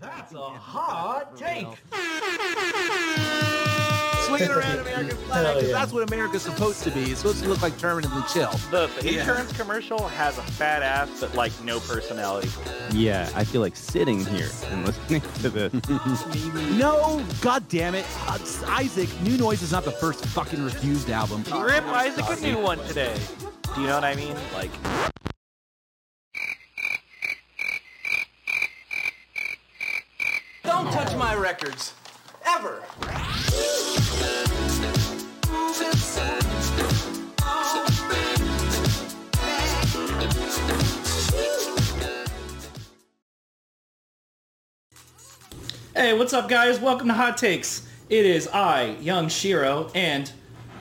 That's a hot take. Swinging around American flag, 'cause yeah. that's what America's supposed to be. It's supposed to look like permanently chill. The, the insurance commercial has a fat ass, but like no personality. Yeah, I feel like sitting here and listening to this. No, god damn it. Uh, Isaac, New Noise is not the first fucking refused album. Rip Isaac a new one today. Do you know what I mean? Like, Touch my records. Ever. Hey, what's up, guys? Welcome to Hot Takes. It is I, Young Shiro, and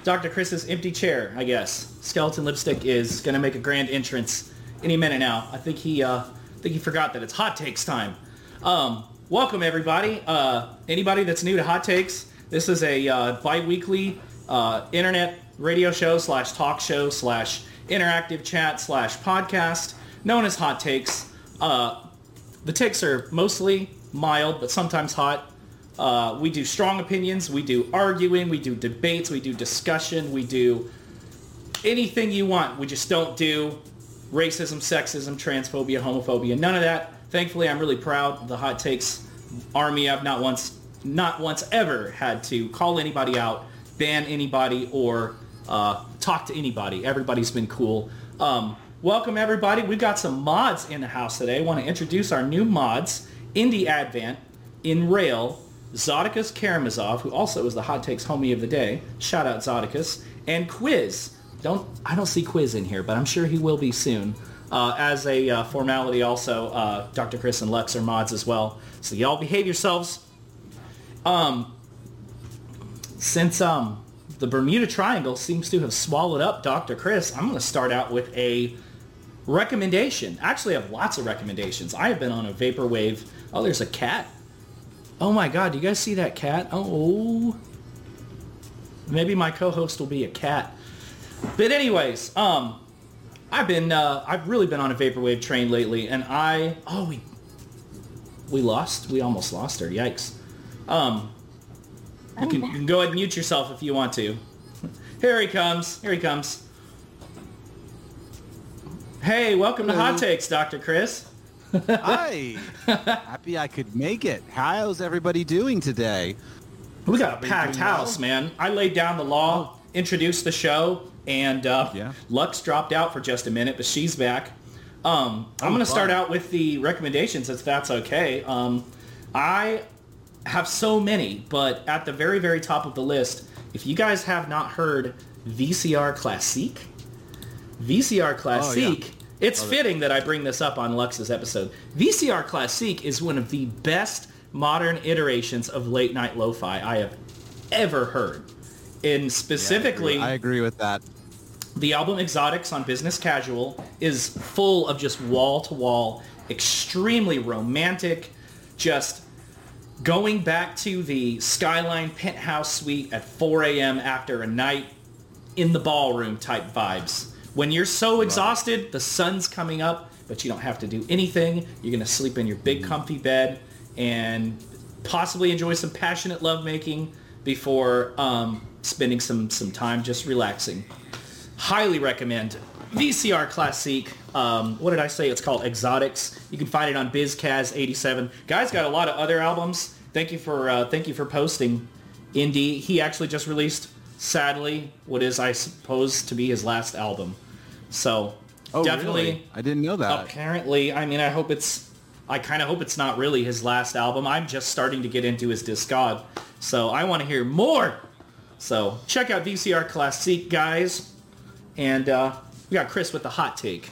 Dr. Chris's empty chair, I guess. Skeleton Lipstick is gonna make a grand entrance any minute now. I think he, uh, I think he forgot that it's Hot Takes time. Um, welcome everybody. Uh, anybody that's new to Hot Takes, this is a uh, bi-weekly uh, internet radio show slash talk show slash interactive chat slash podcast known as Hot Takes. Uh, the takes are mostly mild, but sometimes hot. Uh, we do strong opinions. We do arguing. We do debates. We do discussion. We do anything you want. We just don't do racism, sexism, transphobia, homophobia. None of that. Thankfully, I'm really proud the hot takes army. I've not once, not once ever had to call anybody out, ban anybody, or uh, talk to anybody. Everybody's been cool. Um, welcome everybody. We've got some mods in the house today. I want to introduce our new mods: Indie Advent, In Rail, Zodicus Karamazov, who also is the hot takes homie of the day. Shout out Zodicus and Quiz. Don't I don't see Quiz in here, but I'm sure he will be soon. Uh, as a uh, formality, also uh, Dr. Chris and Lex are mods as well. So y'all behave yourselves. Um, since um, the Bermuda Triangle seems to have swallowed up Dr. Chris, I'm going to start out with a recommendation. Actually, I have lots of recommendations. I have been on a vaporwave. Oh, there's a cat. Oh my God, do you guys see that cat? Oh, maybe my co-host will be a cat. But anyways, um, I've been, uh, I've really been on a vaporwave train lately, and I, oh, we, we lost, we almost lost her. Yikes. Um, you can, you can go ahead and mute yourself if you want to. Here he comes. Here he comes. Hey, welcome to Hot Takes, Dr. Chris. Hi. Happy I could make it. How's everybody doing today? We got a packed house, man. I laid down the law, introduced the show, and uh, Yeah. Lux dropped out for just a minute, but she's back. Um, I'm going to start out with the recommendations, if that's okay. Um, I have so many, but at the very, very top of the list, if you guys have not heard VCR Classique, VCR Classique, it's fitting that I bring this up on Lux's episode. VCR Classique is one of the best modern iterations of late night lo-fi I have ever heard. And specifically, I agree with that. The album Exotics on Business Casual is full of just wall-to-wall, extremely romantic, just going back to the Skyline penthouse suite at 4 a.m. after a night in the ballroom type vibes. When you're so exhausted, the sun's coming up, but you don't have to do anything. You're going to sleep in your big comfy bed and possibly enjoy some passionate lovemaking before um, spending some, some time just relaxing highly recommend VCR Classique. Um, what did I say? It's called Exotics. You can find it on BizCaz87. Guy's got a lot of other albums. Thank you for uh, thank you for posting. Indie. He actually just released, sadly, what is I suppose to be his last album. So Oh, definitely. really? I didn't know that. Apparently, I mean, I hope it's. I kind of hope it's not really his last album. I'm just starting to get into his discog, so I want to hear more. So check out VCR Classique, guys, and uh, we got Chris with the hot take.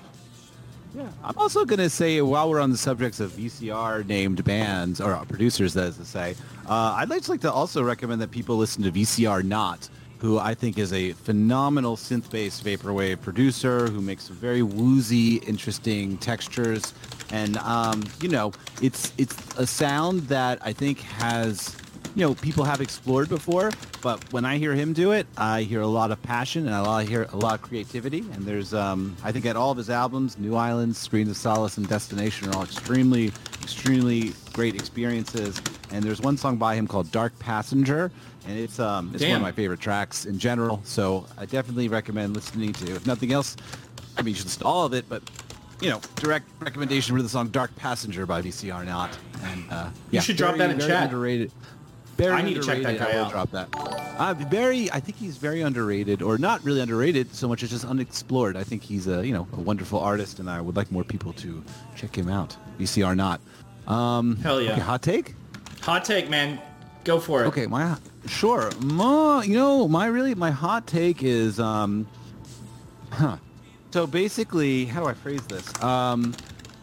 Yeah. I'm also going to say, while we're on the subjects of VCR named bands, or producers, that is to say, uh, I'd like to, like to also recommend that people listen to VCR Not, who I think is a phenomenal synth-based vaporwave producer who makes very woozy, interesting textures. And, um, you know, it's, it's a sound that I think has you know, people have explored before, but when I hear him do it, I hear a lot of passion and I hear a lot of creativity. And there's, um, I think, at all of his albums, New Islands, Screens of Solace, and Destination are all extremely, extremely great experiences. And there's one song by him called Dark Passenger, and it's um it's one of my favorite tracks in general. So I definitely recommend listening to. If nothing else, I mean you should listen to all of it, but you know, direct recommendation for the song "Dark Passenger" by VCR Not, and uh, yeah, should drop very, that in very chat. Underrated. Very I need to check that guy I will out. Drop that. Uh, very, I think he's very underrated, or not really underrated so much as just unexplored. I think he's a you know a wonderful artist, and I would like more people to check him out. VCR Not. Um, Hell yeah. Okay, hot take. Hot take, man. Go for it. Okay, my sure. Ma, you know, my really my hot take is um huh. So basically, how do I phrase this? Um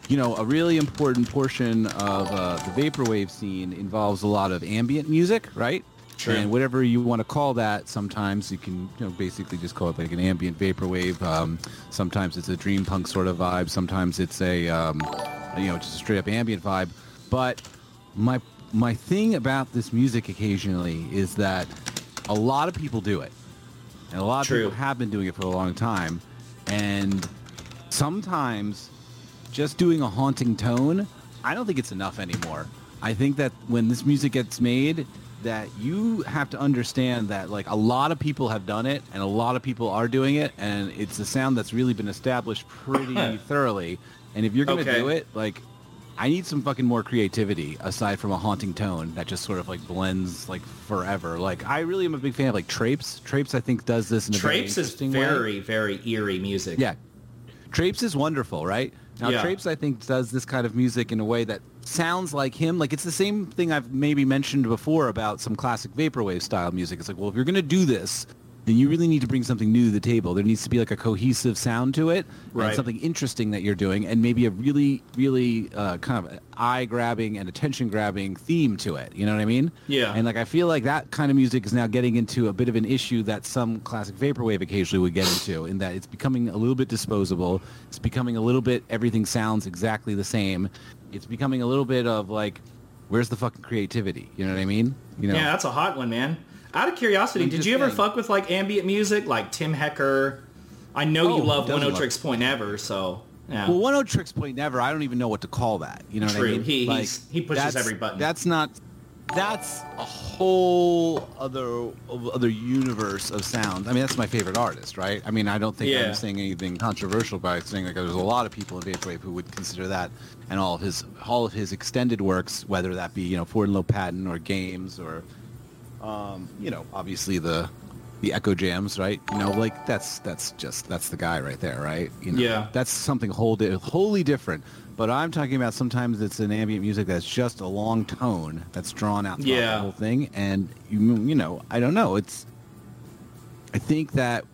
you know, a really important portion of uh, the vaporwave scene involves a lot of ambient music, right? Sure. And whatever you want to call that, sometimes you can, you know, basically just call it like an ambient vaporwave. Um, sometimes it's a dream punk sort of vibe. Sometimes it's a, um, you know, just a straight up ambient vibe. But my my thing about this music occasionally is that a lot of people do it, and a lot of True. people have been doing it for a long time, and sometimes just doing a haunting tone, I don't think it's enough anymore. I think that when this music gets made, that you have to understand that like a lot of people have done it and a lot of people are doing it and it's a sound that's really been established pretty thoroughly. And if you're going to Okay. do it, like I need some fucking more creativity aside from a haunting tone that just sort of like blends like forever. Like I really am a big fan of like Trapes. Trapes I think does this in a very Trapes is interesting way. very, very eerie music. Yeah. Trapes is wonderful, right? Now Yeah. Trapes I think does this kind of music in a way that sounds like him. Like it's the same thing I've maybe mentioned before about some classic vaporwave style music. It's like, well, if you're going to do this, then you really need to bring something new to the table. There needs to be like a cohesive sound to it Right. and something interesting that you're doing and maybe a really, really uh, kind of eye-grabbing and attention-grabbing theme to it. You know what I mean? Yeah. And like I feel like that kind of music is now getting into a bit of an issue that some classic vaporwave occasionally would get into, in that it's becoming a little bit disposable. It's becoming a little bit everything sounds exactly the same. It's becoming a little bit of like, where's the fucking creativity? You know what I mean? You know? Yeah, that's a hot one, man. Out of curiosity, I'm did you ever fuck with like ambient music, like Tim Hecker? I know Oh, you love Oneohtrix Point Never, so yeah. Well, Oneohtrix Point Never. I don't even know what to call that. You know what I mean? He- he's- he pushes every button. That's not. That's a whole other other universe of sound. I mean, that's my favorite artist, right? I mean, I don't think Yeah. I'm saying anything controversial by saying like there's a lot of people in vaporwave who would consider that, and all of his all of his extended works, whether that be you know Ford and Lopatin or Games or um, you know, obviously the the Eccojams, right? You know, like that's that's just that's the guy right there, right? You know, Yeah. That's something whole di- wholly different. But I'm talking about sometimes it's an ambient music that's just a long tone that's drawn out Yeah. the whole thing, and you you know, I don't know. It's I think that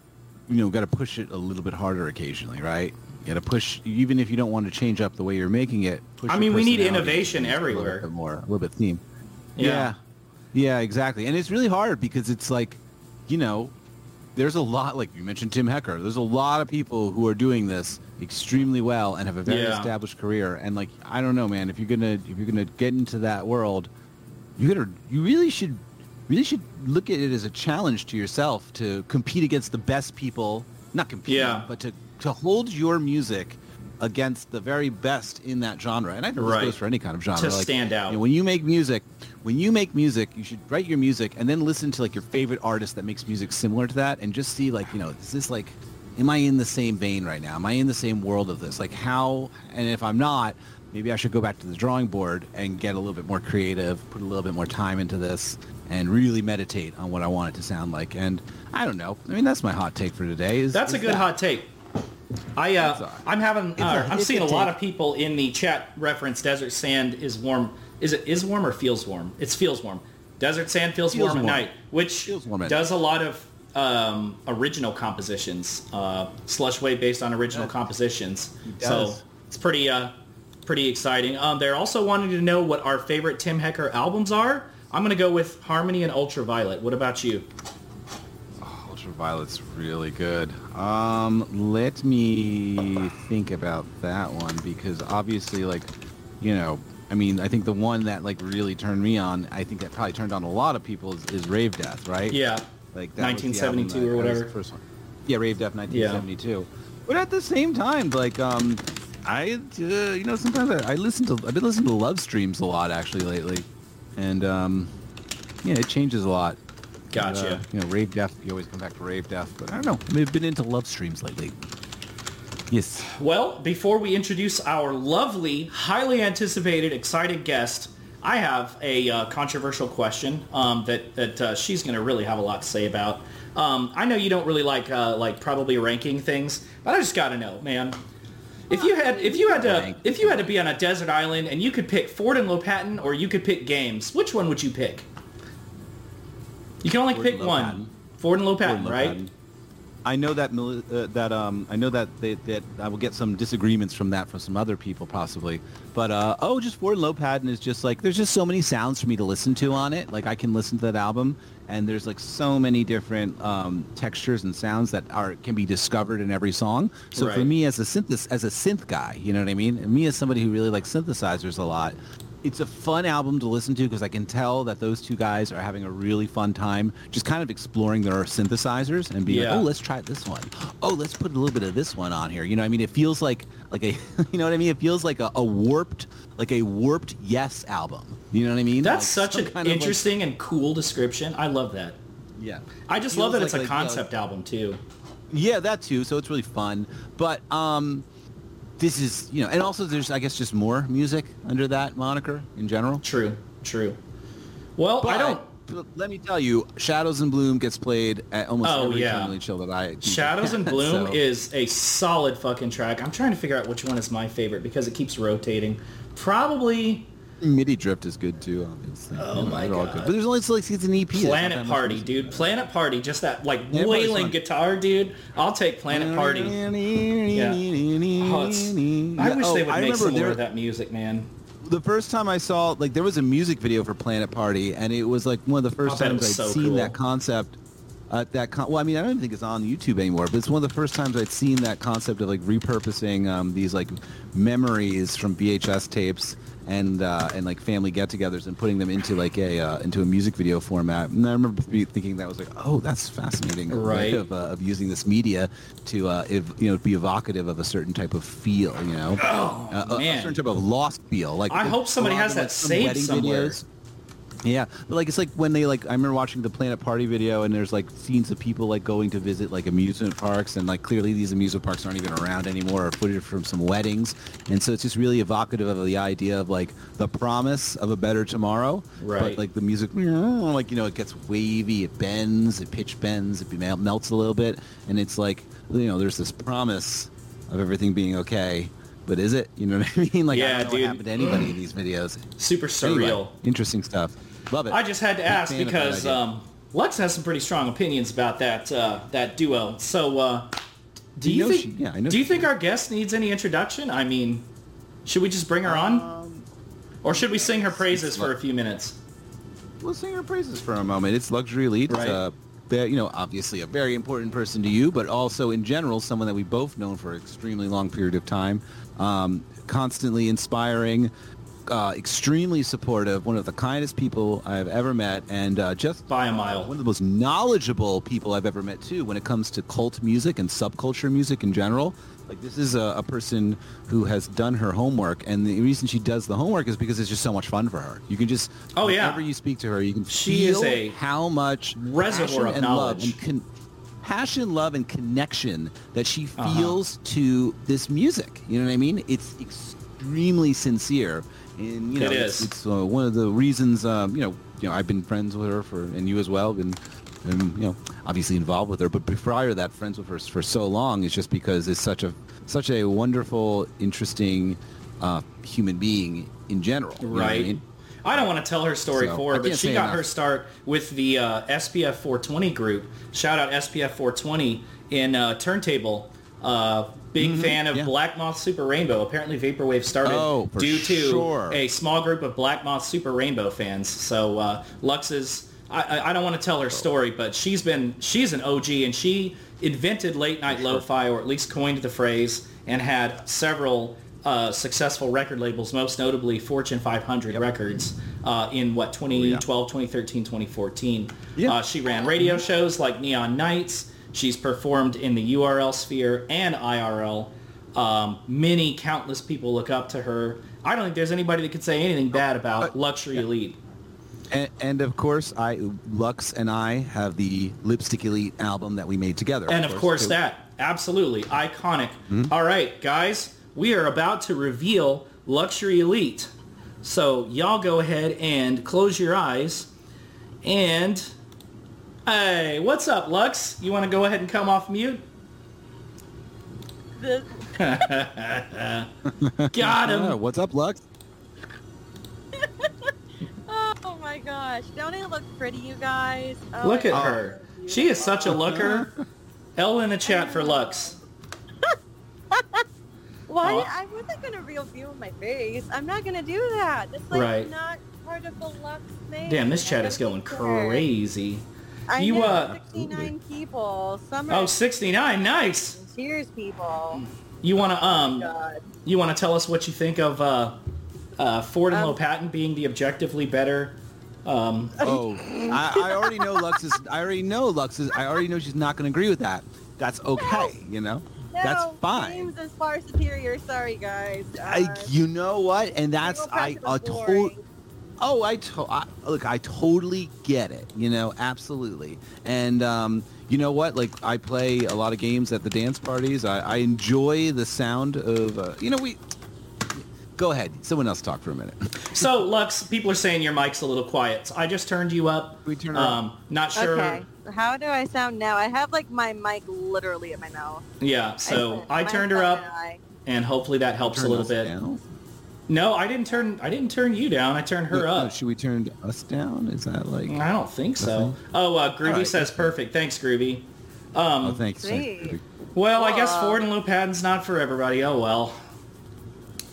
you know, got to push it a little bit harder occasionally, right? You got to push, even if you don't want to change up the way you're making it. Push I mean, we need innovation just a little everywhere. bit more, a little bit theme. Yeah. Yeah. Yeah, exactly. And it's really hard because it's like, you know, there's a lot, like you mentioned Tim Hecker, there's a lot of people who are doing this extremely well and have a very Yeah. established career. And like, I don't know, man, if you're going to, if you're going to get into that world, you gotta, you really should, really should look at it as a challenge to yourself to compete against the best people, not compete, Yeah. but to, to hold your music against the very best in that genre. And I think Right. this goes for any kind of genre. To stand out. you know, when you make music, when you make music, you should write your music and then listen to like your favorite artist that makes music similar to that, and just see like you know, is this like, am I in the same vein right now? Am I in the same world of this? Like how? And if I'm not, maybe I should go back to the drawing board and get a little bit more creative, put a little bit more time into this, and really meditate on what I want it to sound like. And I don't know. I mean, that's my hot take for today. Is That's a good that. hot take. I uh, It's a- I'm having it's uh, a- I'm seeing a a lot of people in the chat reference desert sand is warm. Is it is warm or feels warm? It's feels warm. Desert sand feels, Feels warm, at night, which Feels warm at does a lot of um, original compositions, uh, slush wave based on original compositions. It So it's pretty uh, pretty exciting. Um, they're also wanting to know what our favorite Tim Hecker albums are. I'm gonna go with Harmony in Ultraviolet. What about you? Ultraviolet's really good. Um, let me think about that one because obviously, like, you know, I mean, I think the one that like really turned me on, I think that probably turned on a lot of people is, is Ravedeath, right? Yeah. like that was the 1972 album or whatever. first one. Yeah, Ravedeath, 1972. But at the same time, like, um, I, uh, you know, sometimes I, I listen to, I've been listening to love streams a lot actually lately, and um, yeah, it changes a lot. Gotcha. Uh, you know, Ravedeath. You always come back to Ravedeath, but I don't know. I mean, I've been into love streams lately. Yes. Well, before we introduce our lovely, highly anticipated, excited guest, I have a uh, controversial question um, that that uh, she's going to really have a lot to say about. Um, I know you don't really like uh, like probably ranking things, but I just got to know, man. If you had if you had to if you had to be on a desert island and you could pick Ford and Lopatin or you could pick games, which one would you pick? You can only Ford pick one. Ford and Lopatin, Ford right? I know that uh, that um I know that they, that I will get some disagreements from that from some other people possibly, but uh oh just Ford and Lopatin is just like there's just so many sounds for me to listen to on it. Like I can listen to that album and there's like so many different um, textures and sounds that are can be discovered in every song. So for me as a synth as a synth guy, you know what I mean? And me as somebody who really likes synthesizers a lot, it's a fun album to listen to because I can tell that those two guys are having a really fun time just kind of exploring their synthesizers and being Yeah. like, oh, let's try this one. Oh, let's put a little bit of this one on here. You know, what I mean, it feels like like a, you know what I mean? It feels like a, a warped, like a warped Yes album. You know what I mean? That's Like such an kind of, like- interesting and cool description. I love that. yeah. I just love that like- it's a like, know, concept album too. Yeah, that too. So it's really fun. But um, this is you know, and also there's I guess just more music under that moniker in general. True, true. Well, I don't. Let me tell you, Shadows in Bloom gets played at almost Oh, every yeah. Terminally Chill that I. Shadows and Bloom So- is a solid fucking track. I'm trying to figure out which one is my favorite because it keeps rotating. Probably MIDI Drift is good too, obviously. Oh my God. good. But there's only it's like it's an EP. Planet Party, dude. Planet Party, just that like Yeah, wailing guitar, dude. I'll take Planet Party. Yeah. Oh, I wish oh, they would I make some remember more of that music, man. the first time I saw like there was a music video for Planet Party, and it was like one of the first times I'd so seen cool. that concept. Uh, that con- well, I mean, I don't even think it's on YouTube anymore, but it's one of the first times I'd seen that concept of like repurposing um, these like memories from VHS tapes and uh, and like family get-togethers and putting them into like a uh, into a music video format. And I remember thinking that was like, oh, that's fascinating Right. of, uh, of using this media to uh, ev- you know be evocative of a certain type of feel, you know, Oh, uh, a- a certain type of lost feel. Like I hope somebody has that like, saved somewhere. Yeah, but like it's like when they like I remember watching the Planet Party video and there's like scenes of people like going to visit like amusement parks and like clearly these amusement parks aren't even around anymore or footage from some weddings and so it's just really evocative of the idea of like the promise of a better tomorrow. Right. But like the music, like you know, it gets wavy, it bends, it pitch bends, it melts a little bit, and it's like you know there's this promise of everything being okay. But is it? You know what I mean? Like Yeah, I don't know dude. what happened to anybody in these videos. Super Anyway, surreal. interesting stuff. Love it. I just had to Big ask fan of that because um, Lux has some pretty strong opinions about that uh, that duo. So, uh, do You you know think? she- yeah, I know do you she- think our guest needs any introduction? I mean, should we just bring her Um, on, or should we sing her praises for a few minutes? We'll sing her praises for a moment. It's Luxury Elite. Right. It's a, ve- you know, obviously a very important person to you, but also in general, someone that we've both known for an extremely long period of time. Um, constantly inspiring, uh, extremely supportive, one of the kindest people I've ever met, and uh, just By a mile. one of the most knowledgeable people I've ever met too when it comes to cult music and subculture music in general. Like this is a, a person who has done her homework, and the reason she does the homework is because it's just so much fun for her. You can just Oh, yeah. whenever you speak to her, you can She is feel a how much reservoir passion of and knowledge. love and con- passion, love, and connection that she Uh-huh. feels to this music. You know what I mean? It's extremely sincere, and you know, It it's, it's uh, one of the reasons. Um, you know, you know, I've been friends with her for, and you as well, been, um, you know, obviously involved with her. But prior to that, friends with her for so long is just because it's such a such a wonderful, interesting uh, human being in general. you know I Right. mean? I don't want to tell her story So, for her, but she got enough. her start with the uh, SPF 420 group. Shout out SPF 420 in uh, Turntable. Big fan of Mm-hmm. yeah. Black Moth Super Rainbow. Apparently Vaporwave started Oh, due to sure. a small group of Black Moth Super Rainbow fans. So uh, Lux is... I, I- don't want to tell her story, but she's been she's an OG and she invented late night lo-fi or at least coined the phrase and had several uh, successful record labels, most notably Fortune 500 Records uh, in what 2012, 2013, 2014. Yeah. Uh, she ran radio shows like Neon Nights. She's performed in the URL sphere and IRL. Um, many countless people look up to her. I don't think there's anybody that could say anything bad about Luxury Elite. And, and of course, I Lux and I have the Lipstick Elite album that we made together. And of course too. that. Absolutely. Iconic. All right, guys. We are about to reveal Luxury Elite. So y'all go ahead and close your eyes. And... Hey, what's up, Lux? You want to go ahead and come off mute? Got him. what's up, Lux? oh my gosh. Don't I look pretty, you guys? Oh, Look at I- her. She is such a looker. L in the chat for Lux. Why? Aw. I wasn't going to reveal my face. I'm not going to do that. That's like Right. not part of the Lux thing. Damn, this chat is going think so. crazy. I You, know, uh, 69 people. Some Oh, 69. Nice. Cheers, people. You want to um God. you want to tell us what you think of uh uh Ford and Um, Lopatin being the objectively better um Oh, I, I already know Lux is. I already know Lux is. I already know she's not going to agree with that. That's okay. You know, No, that's fine. Games is far superior. Sorry, guys. I, Uh, you know what? And that's Single I Press total. Boring. Oh, I, to- I look. I totally get it. You know, absolutely. And um, you know what? Like, I play a lot of games at the dance parties. I, I enjoy the sound of. Uh, you know, we. Go ahead. Someone else talk for a minute. So Lux, people are saying your mic's a little quiet. So I just turned you up. We turn up. um not sure Okay. How do I sound now? I have like my mic literally at my mouth. Yeah, so I My turned her up and I- and hopefully that helps a little bit. down? No, I didn't turn I didn't turn you down. I turned her No, no, up. should we turn us down? Is that like? I don't think so. Okay. Oh, uh, Groovy Alright. says perfect. Thanks, Groovy. Um, Oh, thanks. Sweet. thanks. well, I guess Ford and Lopatin's not for everybody. Oh well.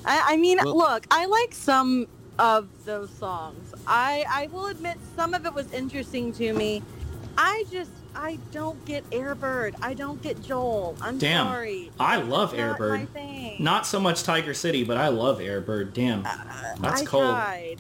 I, I mean, Well- look, I like some of those songs. I I will admit some of it was interesting to me. I just I don't get Airbird. I don't get Joel. I'm Damn. sorry. I love Not my Airbird. thing. Not so much Tiger City, but I love Airbird. Damn. Uh, that's I cold. tried.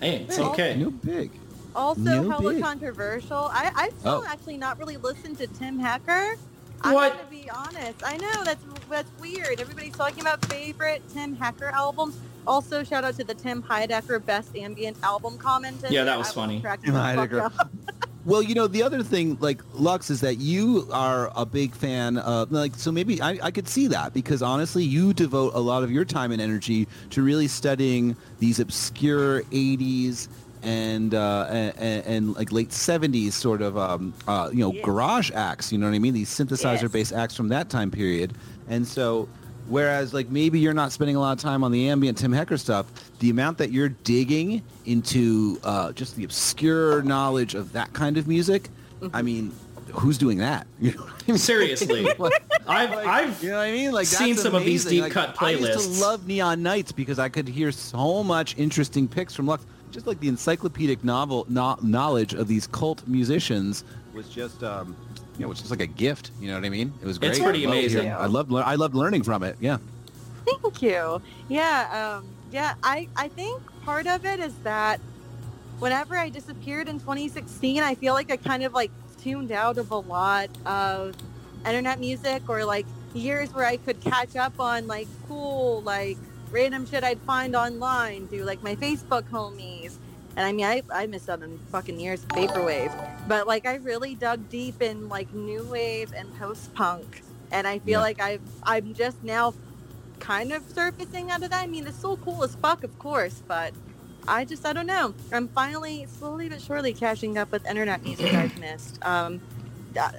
Hey, it's Well, okay. No big. Also, No hella big. controversial. I I've still Oh. actually not really listened to Tim Hecker. I'm What? gonna be honest. I know that's that's weird. Everybody's talking about favorite Tim Hecker albums. Also, shout out to the Tim Heidecker Best Ambient Album comment. Yeah, that was I funny. Tim Heidecker. Well, you know, the other thing, like Lux, is that you are a big fan of, like, so maybe I, I could see that because honestly, you devote a lot of your time and energy to really studying these obscure 80s and uh, and, and like late 70s sort of, um, uh, you know, Yeah. garage acts. You know what I mean? These synthesizer-based acts from that time period. And so, whereas like maybe you're not spending a lot of time on the ambient Tim Hecker stuff, the amount that you're digging into uh, just the obscure knowledge of that kind of music, Mm-hmm. I mean, who's doing that? You know I mean? Seriously. Like, I've I've you know what I mean? Like Seen some of these deep Like, cut I used playlists. to love Neon Nights because I could hear so much interesting picks from Lux. Just like the encyclopedic novel no, knowledge of these cult musicians was just, um, you know, it's just like a gift. You know what I mean? It was great. It's pretty I amazing. hearing- I loved, I loved learning from it. Yeah. Thank you. Yeah, um, yeah. I I think part of it is that whenever I disappeared in 2016, I feel like I kind of like tuned out of a lot of internet music or like years where I could catch up on like cool like random shit I'd find online through like my Facebook homies. And I mean, I, I missed out on fucking years of vaporwave, but like I really dug deep in like new wave and post punk, and I feel Yeah. like I've I'm just now kind of surfacing out of that. I mean, it's so cool as fuck, of course, but I just I don't know. I'm finally slowly but surely catching up with internet music I've missed. Um,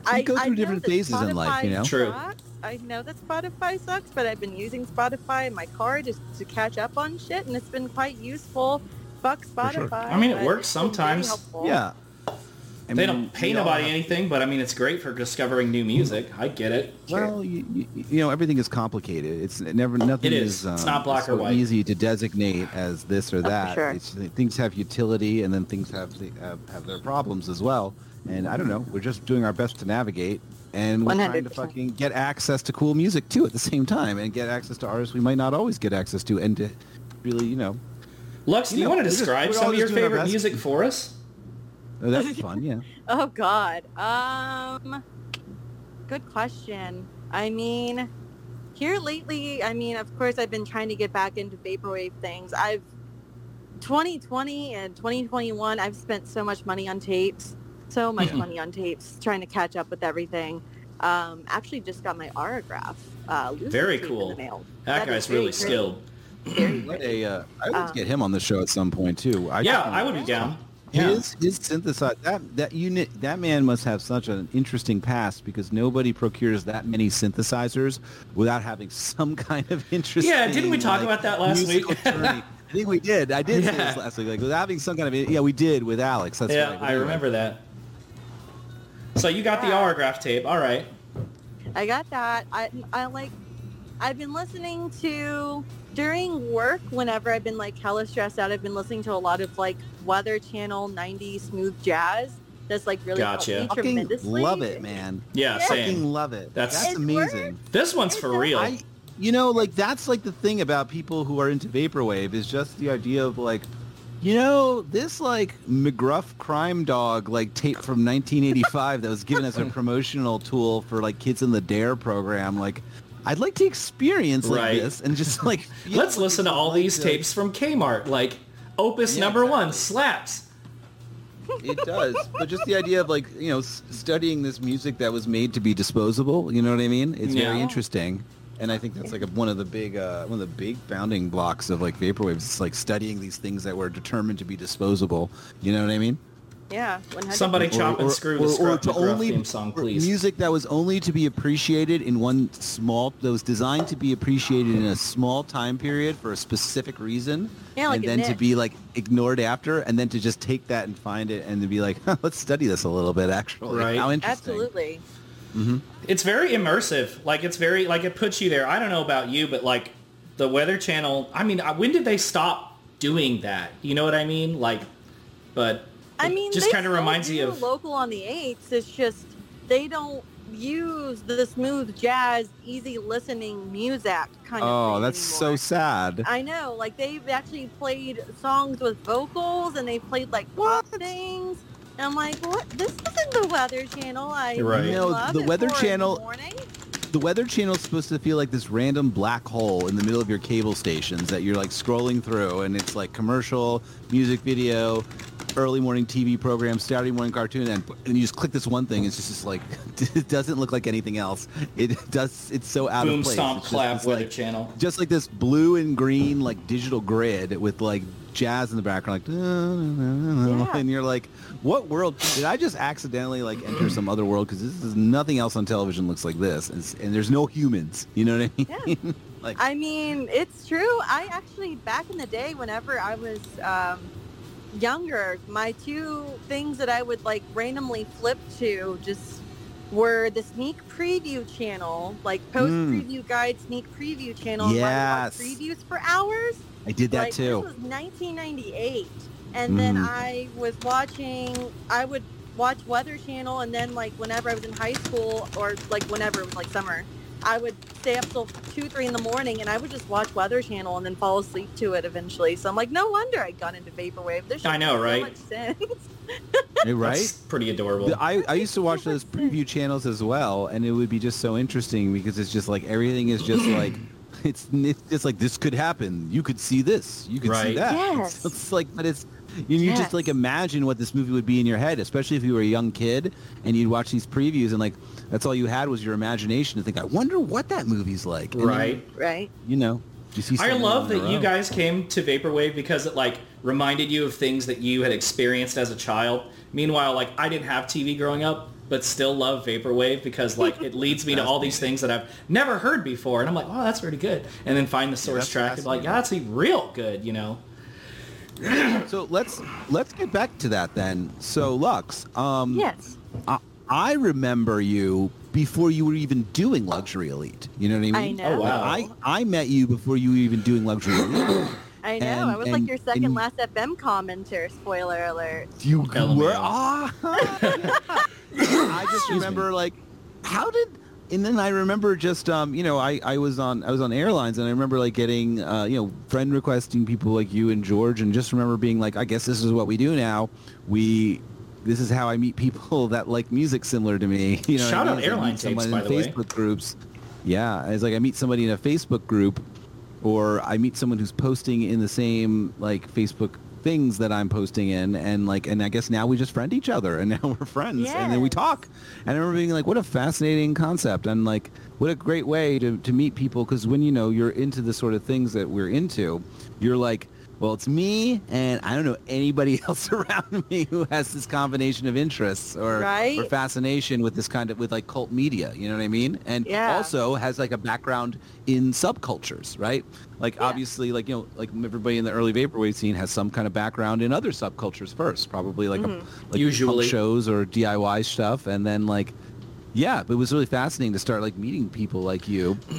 I go through know different that phases in life, you know? True. sucks. I know that Spotify sucks, but I've been using Spotify in my car just to catch up on shit, and it's been quite useful. Fuck Spotify. sure. I mean, it works it's been very sometimes. helpful. Yeah. I they mean, don't pay we nobody have- anything, but I mean it's great for discovering new music. I get it. Well, you, you, you know, everything is complicated. It's never nothing It is. is. It's um, not black or so white. Easy to designate as this or that. sure. It's, things have utility, and then things have, the, have have their problems as well. And I don't know. We're just doing our best to navigate, and we're trying to fucking get access to cool music too at the same time, and get access to artists we might not always get access to, and to really, you know, Lux, do You you know, want to we're just- describe some of your just doing our favorite music for us? oh, that's fun. Yeah. Oh God. Um. Good question. I mean, here lately, I mean, of course, I've been trying to get back into vaporwave things. I've 2020 and 2021, I've spent so much money on tapes, so much Yeah. money on tapes, trying to catch up with everything. Um, actually, just got my autograph. Uh, Very cool. In the mail. That, That is guy's really great. skilled. Very What great. a, uh, I would Um, get him on the show at some point too. I yeah, I would be down. Yeah. His his synthesizer that that unit that man must have such an interesting past because nobody procures that many synthesizers without having some kind of interest. Yeah, didn't we talk about that last week? I think we did. I did say Yeah. this last week. Like with having some kind of yeah, we did with Alex. That's yeah, right. I remember that. So you got the autograph tape. All right. I got that. I, I like, I've been listening to, during work, whenever I've been like hella stressed out, I've been listening to a lot of like Weather Channel 90s smooth jazz. That's like really Gotcha. helped me Fucking tremendously. love it, man. Yeah, Yeah. same. Fucking love it. That's- That's It's amazing. This one's for real. I, you know, like that's like the thing about people who are into vaporwave is just the idea of like, you know, this like McGruff crime dog like tape from 1985 that was given as a promotional tool for like kids in the Dare program. Like, I'd like to experience like Right. this and just like Let's what listen to all these to- tapes from Kmart, like Opus Yeah, number one, slaps. It does, but just the idea of like you know s- studying this music that was made to be disposable. You know what I mean? It's very interesting, and I think that's like a, one of the big uh, one of the big founding blocks of like vaporwave. It's like studying these things that were determined to be disposable. You know what I mean? Yeah, 100 Somebody chop and screw the Scruff McGruff theme song, please. Music that was only to be appreciated in one small, that was designed to be appreciated in a small time period for a specific reason, Yeah, like and a then to be like ignored after, and then to just take that and find it, and to be like, huh, let's study this a little bit. Actually, Right. How interesting. Absolutely. It's very immersive. Like it's very like it puts you there. I don't know about you, but like the Weather Channel. I mean, uh, when did they stop doing that? You know what I mean? Like, but I mean, just kind of reminds do you of local on the eights. It's just they don't use the smooth jazz, easy listening music kind of. Oh, thing that's so sad. I know, like they've actually played songs with vocals and they played like pop things. And I'm like, what? This isn't the Weather Channel. I Right. No, love the at Weather four in the Channel- The Weather Channel is supposed to feel like this random black hole in the middle of your cable stations that you're like scrolling through, and it's like commercial, music video, early morning TV program, Saturday morning cartoon, and, and you just click this one thing. It's just, just like it doesn't look like anything else. It does. It's so out boom of place. Boom, stomp It's just clap this, like, Channel. just like this blue and green like digital grid with like jazz in the background like Yeah. and you're like what world did i just accidentally like enter some other world because this is nothing else on television looks like this and, and there's no humans you know what i mean Yeah. like I mean, it's true. I actually, back in the day, whenever I was um, younger, my two things that I would like randomly flip to just were the sneak preview channel, like post preview guide sneak preview channel. and I would watch Hmm. Yes. Previews for hours. i did that like, too This was 1998, and then Mhm. I was watching. I would watch Weather Channel, and then like whenever I was in high school, or like whenever it was like summer, I would stay up till two, three in the morning, and I would just watch Weather Channel and then fall asleep to it eventually. So I'm like, no wonder I got into vaporwave. There's I know, right? So much sense. Right That's pretty adorable. I, I used to watch those preview channels as well, and it would be just so interesting because it's just like everything is just like it's it's just like this could happen. You could see this. You could see Right. that. Yes. It's, it's like, but it's you, you just like imagine what this movie would be in your head, especially if you were a young kid and you'd watch these previews and like that's all you had was your imagination to think. I wonder what that movie's like. And then, right. Right. you know. You see I love that you guys came to Vaporwave because it like reminded you of things that you had experienced as a child. Meanwhile, like I didn't have TV growing up, but still love Vaporwave because like it leads me to all these things that I've never heard before. And I'm like, oh, that's pretty good. And then find the source that's track and like, yeah, that's real good, you know? So let's let's get back to that then. So Lux, um, Yes. I, I remember you before you were even doing Luxury Elite. You know what I mean? I know. Oh, wow. I, I met you before you were even doing Luxury Elite. I know. And- I was like your second and- last FM commenter. Spoiler alert. You LMAO. were ah. I just remember like, how did? And then I remember just um, you know, I, I was on I was on airlines and I remember like getting uh, you know, friend requesting people like you and George and just remember being like, I guess this is what we do now. We this is how I meet people that like music similar to me. You know, Shout out Is I meet airline tapes, someone by in the way. Facebook groups. Yeah, it's like I meet somebody in a Facebook group, or I meet someone who's posting in the same like Facebook things that I'm posting in, and like, and I guess now we just friend each other, and now we're friends, and then we talk. And I remember being like, what a fascinating concept, and like, what a great way to to meet people, because when you know you're into the sort of things that we're into, you're like. Well, it's me, and I don't know anybody else around me who has this combination of interests or, Right. or fascination with this kind of with like cult media. You know what I mean? And Yeah. also has like a background in subcultures, right? Like Yeah. obviously, like you know, like everybody in the early vaporwave scene has some kind of background in other subcultures first, probably like a, like Mm-hmm. Usually. punk shows or DIY stuff, and then like. Yeah, but it was really fascinating to start like meeting people like you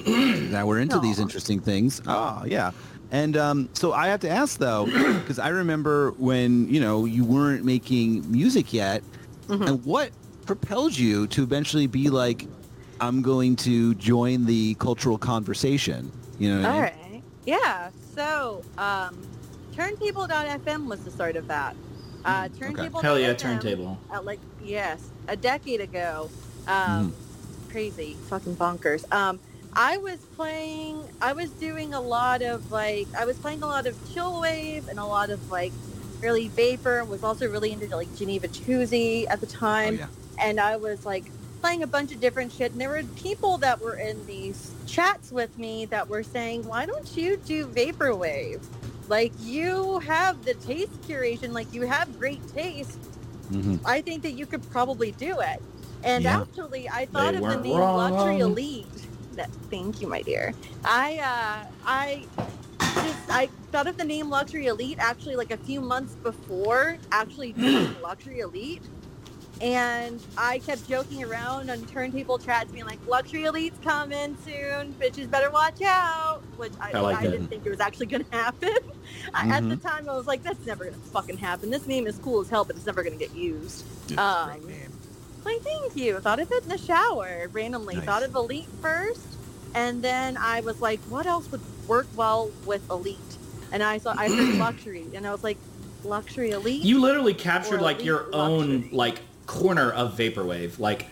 that were into these interesting things. Oh, yeah. And um, so I have to ask though, because I remember when you know you weren't making music yet, Mm-hmm. and what propelled you to eventually be like, I'm going to join the cultural conversation. You know what I mean? right. Yeah. So, um, Turntable.fm was the start of that. Uh, Turntable. Hell yeah, turntable. Uh, like yes, a decade ago. Um, crazy, fucking bonkers. Um, I was playing. I was doing a lot of like. I was playing a lot of chill wave and a lot of like early vapor. Was also really into like Geneva Jacuzzi at the Oh, time yeah. and I was like playing a bunch of different shit. And there were people that were in these chats with me that were saying, "Why don't you do vaporwave? Like you have the taste curation. Like you have great taste. Mhm. I think that you could probably do it." And Yeah. actually, I thought They of the name wrong. Luxury Elite. That, thank you, my dear. I uh, I just I thought of the name Luxury Elite actually like a few months before actually doing Luxury Elite. And I kept joking around on turntable chats being like, Luxury Elite's coming soon. Bitches better watch out. Which I, I like I didn't think it was actually going to happen. I, at the time, I was like, that's never going to fucking happen. This name is cool as hell, but it's never going to get used. Um, Why, thank you. Thought of it in the shower randomly. Nice. Thought of Elite first, and then I was like, what else would work well with Elite? And I saw I heard luxury, and I was like, luxury Elite. You literally captured like your elite own like corner of vaporwave. Like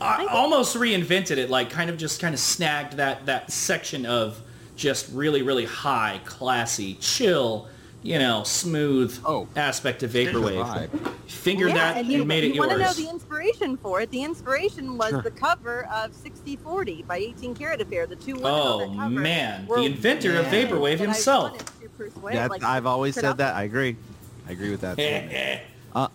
I almost reinvented it. Like kind of just kind of snagged that that section of just really really high, classy, chill, you know, smooth Oh. aspect of vaporwave. vibe. Figured yeah, that and and, you, made it you want to know the inspiration for it? The inspiration was Sure. the cover of 6040 by 18 Carat Affair. The two women on Oh that cover man, were the inventor of vaporwave that himself. wanted to persuade, That's, like, I've always said production. that. I agree. I agree with that. Uh,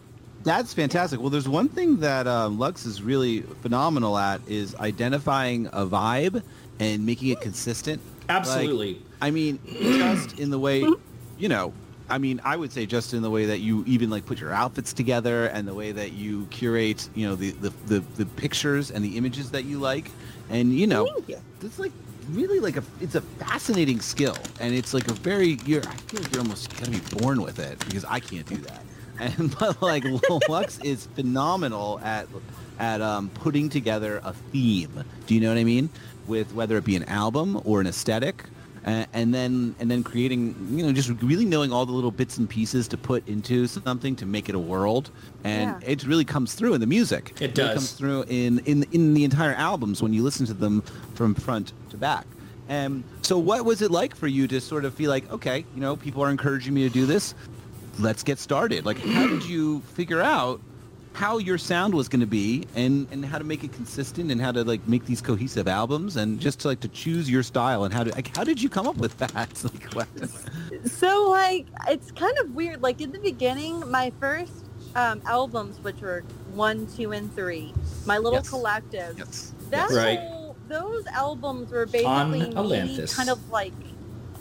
that's fantastic. Well, there's one thing that um, Lux is really phenomenal at is identifying a vibe and making it consistent. Absolutely. Like, I mean, just in the way, you know, I mean, I would say just in the way that you even like put your outfits together and the way that you curate, you know, the the, the, the pictures and the images that you like, and you know, you. it's like really like a it's a fascinating skill and it's like a very you're I feel like you're almost gonna be born with it because I can't do that. And but like Lux is phenomenal at at um, putting together a theme. Do you know what I mean? With whether it be an album or an aesthetic, and then and then creating you know just really knowing all the little bits and pieces to put into something to make it a world, and Yeah. it really comes through in the music. It really does. comes through in in in the entire albums when you listen to them from front to back. And so, what was it like for you to sort of feel like, okay, you know, people are encouraging me to do this. Let's get started. Like, how did you figure out how your sound was going to be, and and how to make it consistent, and how to like make these cohesive albums, and just to like to choose your style, and how to like how did you come up with that? Like, what? So like it's kind of weird. Like in the beginning, my first um, albums, which were one, two, and three, my little Yes. collectives. Yes. That Right. whole, those albums were basically me kind of like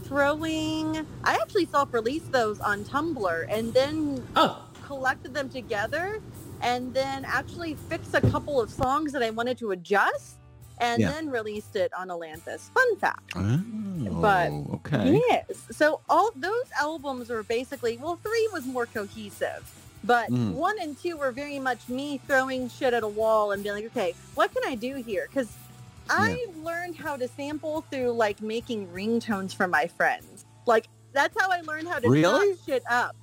throwing. I actually self-released those on Tumblr and then Oh, collected them together, and then actually fix a couple of songs that I wanted to adjust, and Yeah. then released it on Atlantis. Fun fact. Oh, But- okay. Yes. So all those albums were basically well, three was more cohesive, but Mm. one and two were very much me throwing shit at a wall and being like, okay, what can I do here? Because I learned how to sample through like making ringtones for my friends. Like that's how I learned how to Really? shit up.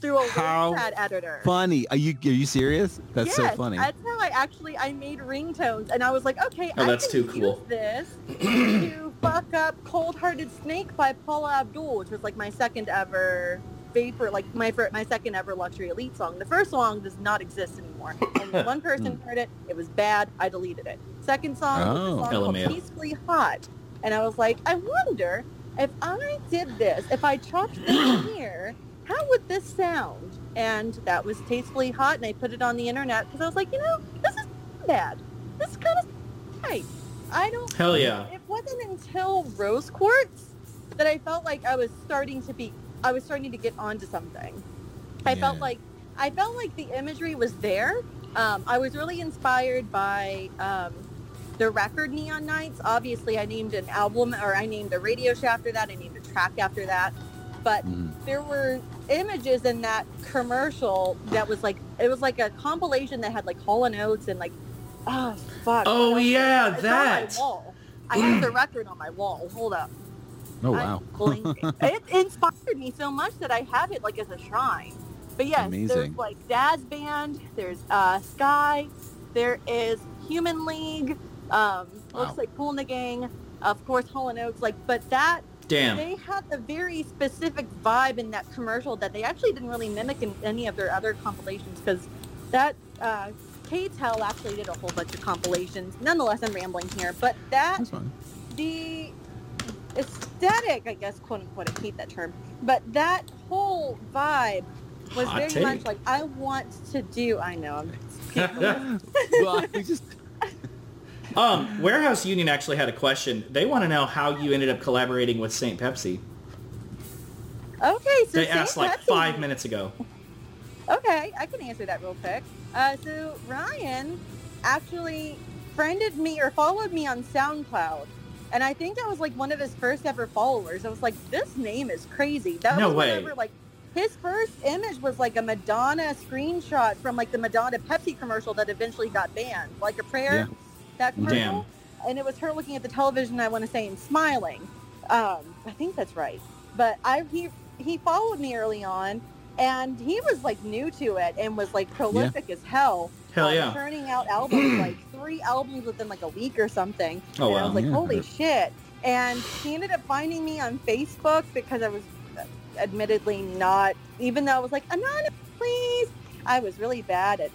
Through a How WordPad editor. Funny. Are you are you serious? That's so Yes, funny. That's how I actually I made ringtones, and I was like, okay, Oh, I that's can too cool. use this to fuck up "Cold Hearted Snake" by Paula Abdul, which was like my second ever vapor, like my fir- my second ever luxury elite song. The first song does not exist anymore. Only one person heard it. It was bad. I deleted it. Second song was Oh. a song called "Peacefully Hot," and I was like, I wonder if I did this, if I chopped this in here, how would this sound? And that was tastefully hot, and I put it on the internet because I was like, you know, this is bad. This is kind of right. I don't. Hell yeah. It wasn't until Rose Quartz that I felt like I was starting to be. I was starting to get onto something. I felt like I felt like the imagery was there. Um, I was really inspired by um, the record Neon Nights. Obviously, I named an album or I named a radio show after that. I named a track after that. But Mhm. there were images in that commercial that was like it was like a compilation that had like Hall and Oates and like oh fuck. Oh, yeah, on that. my wall. I have the record on my wall. Hold up. Oh wow. it inspired me so much that I have it like as a shrine. But yes, there's like Dazz Band, there's uh, Skyy, there is Human League, um, Wow. looks like Kool & the Gang, of course Hall and Oates, like, but that Damn. they had a very specific vibe in that commercial that they actually didn't really mimic in any of their other compilations because that uh, K-Tel actually did a whole bunch of compilations. Nonetheless, I'm rambling here, but that the aesthetic, I guess, quote unquote, I hate that term, but that whole vibe was Hot very take. much like I want to do. I know. I'm, well, I just Um, Warehouse Union actually had a question. They want to know how you ended up collaborating with St. Pepsi. okay, so They Saint asked like Pepsi- five minutes ago. Okay, I can answer that real quick. Uh, so Ryan actually friended me or followed me on SoundCloud. And I think I was like one of his first ever followers. I was like, this name is crazy. That No was way. whenever like his first image was like a Madonna screenshot from like the Madonna Pepsi commercial that eventually got banned. Like a prayer, that commercial. And it was her looking at the television, I want to say, and smiling. Um, I think that's right. But I he he followed me early on and he was like new to it and was like prolific as hell. Hell um, yeah. Turning out albums like three albums within like a week or something. Oh, and I was like, Yeah. holy shit. And he ended up finding me on Facebook because I was uh, admittedly not, even though I was like, anonymous, please. I was really bad at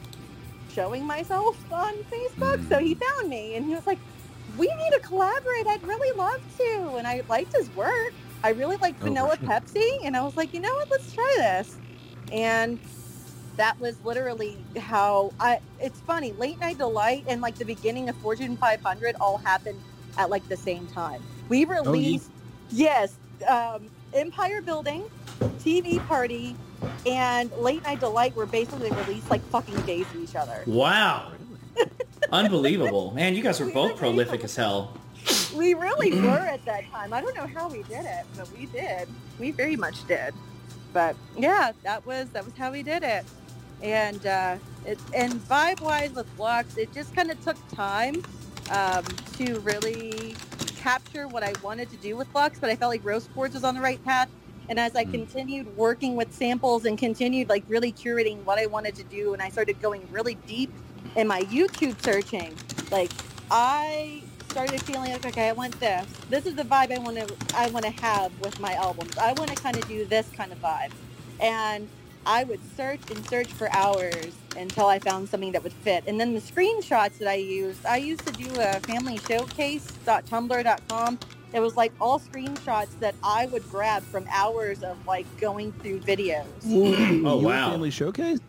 showing myself on Facebook. So he found me and he was like, we need to collaborate. I'd really love to. And I liked his work. I really liked Oh, Vanilla sure. Pepsi. And I was like, you know what? Let's try this. And that was literally how I, it's funny, Late Night Delight and like the beginning of Fortune 500 all happened at like the same time. We released, yes, um, Empire Building, TV Party, and Late Night Delight were basically released like fucking days of each other. Wow. Unbelievable. Man, you guys were We both prolific as hell. We really were at that time. I don't know how we did it, but we did. We very much did. But yeah, that was that was how we did it. And uh, it and vibe wise with Flux, it just kind of took time um, to really capture what I wanted to do with Flux. But I felt like Rose Quartz was on the right path. And as I Mm. continued working with samples and continued like really curating what I wanted to do, and I started going really deep in my YouTube searching, like I started feeling like, okay, I want this. This is the vibe I want to I want to have with my albums. I want to kind of do this kind of vibe, and I would search and search for hours until I found something that would fit. And then the screenshots that I used, I used to do a family showcase.tumblr.com. It was like all screenshots that I would grab from hours of like going through videos. Oh, wow. Family showcase.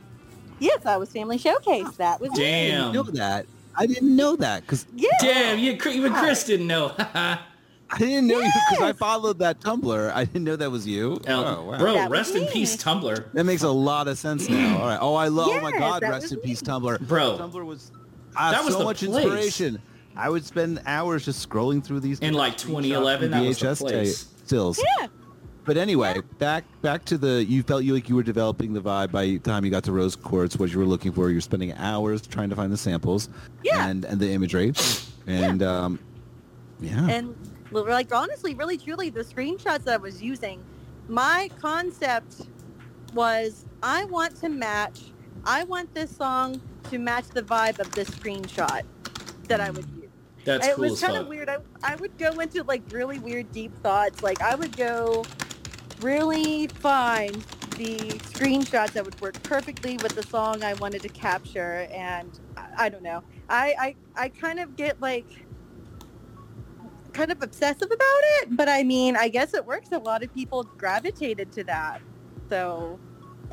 Yes, I was family showcase. That was me. I Damn. didn't know that. I didn't know that because Yeah. Damn, you, even Chris didn't know. I didn't know you because I followed that Tumblr. I didn't know that was you. Oh, oh wow. Bro, That was rest in me. peace, Tumblr. That makes a lot of sense now. All right. Oh, I love. oh my God! Rest in me. peace, Tumblr. Bro. Tumblr was. I That have was so the much place. inspiration. I would spend hours just scrolling through these. In, like, 2011, from that was the VHS place. stills. Yeah. But anyway, back back to the. You felt you like you were developing the vibe by the time you got to Rose Quartz. What you were looking for. You're spending hours trying to find the samples. Yeah. And and the imagery, and um, yeah. and like honestly really truly the screenshots that i was using my concept was I want to match. I want this song to match the vibe of this screenshot that I would use. That's it cool was kind of weird. I, I would go into like really weird deep thoughts. Like I would go really find the screenshots that would work perfectly with the song I wanted to capture. And I, I don't know. I, I, I kind of get like kind of obsessive about it. But I mean, I guess it works. A lot of people gravitated to that. So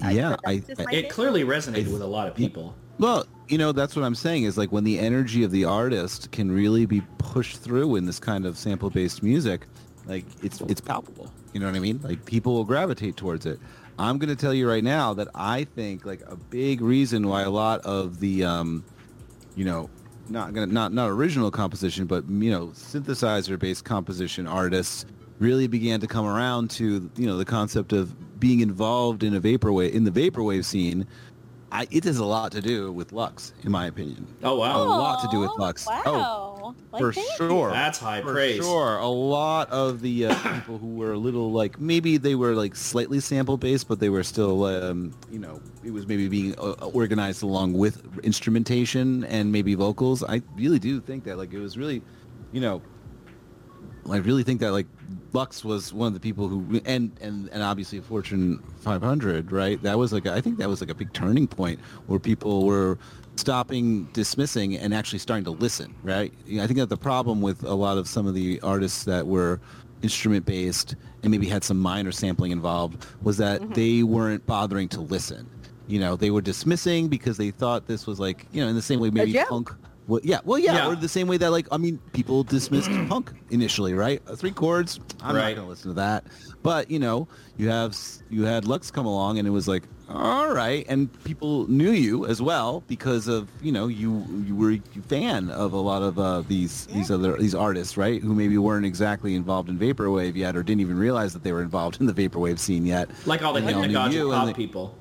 Yeah, that's I- I- It thing. clearly resonated with a lot of people. Well, you know, that's what I'm saying is like when the energy of the artist can really be pushed through in this kind of sample-based music, like it's it's palpable. You know what I mean? Like people will gravitate towards it. I'm going to tell you right now that I think like a big reason why a lot of the um you know, not gonna not not original composition, but you know, synthesizer based composition artists really began to come around to you know the concept of being involved in a vaporwave in the vaporwave scene. I, it has a lot to do with Lux, in my opinion. Oh wow. A lot to do with Lux. Wow. Oh, Like, for thank sure. that's high praise. For praise. sure, a lot of the uh, people who were a little like maybe they were like slightly sample based, but they were still um, you know it was maybe being uh, organized along with instrumentation and maybe vocals. I really do think that like it was really, you know, I really think that like Lux was one of the people who and and and obviously Fortune 500, right? That was like a, I think that was like a big turning point where people were stopping dismissing and actually starting to listen, right? I think that the problem with a lot of some of the artists that were instrument based and maybe had some minor sampling involved was that mm-hmm. they weren't bothering to listen. You know, they were dismissing because they thought this was like, you know, in the same way maybe joke. punk well, yeah, well, yeah, Yeah. or the same way that, like, I mean, people dismissed punk initially, right? Uh, Three chords, I'm Right. not gonna listen to that. But you know, you have you had Lux come along, and it was like, all right, and people knew you as well because of you know you you were a fan of a lot of uh, these these other these artists, right? Who maybe weren't exactly involved in vaporwave yet, or didn't even realize that they were involved in the vaporwave scene yet. Like all the hypnagogic pop people.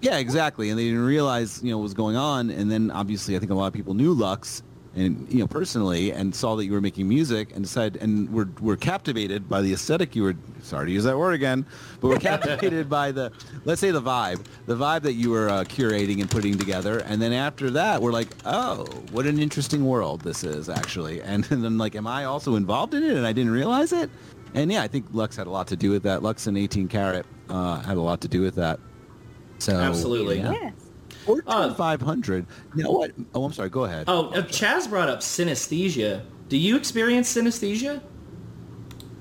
Yeah, exactly. And they didn't realize, you know, what was going on. And then obviously I think a lot of people knew Lux and, you know, personally and saw that you were making music and decided and were, were captivated by the aesthetic you were, sorry to use that word again, but were captivated by the, let's say the vibe, the vibe that you were uh, curating and putting together. And then after that, we're like, oh, what an interesting world this is actually. And, then like, am I also involved in it? And I didn't realize it. And yeah, I think Lux had a lot to do with that. Lux and 18 Carat uh, had a lot to do with that. So Absolutely. yeah. Yes. Or Uh, 500. Now what? Oh, I'm sorry. Go ahead. Oh, uh, Chaz brought up synesthesia. Do you experience synesthesia?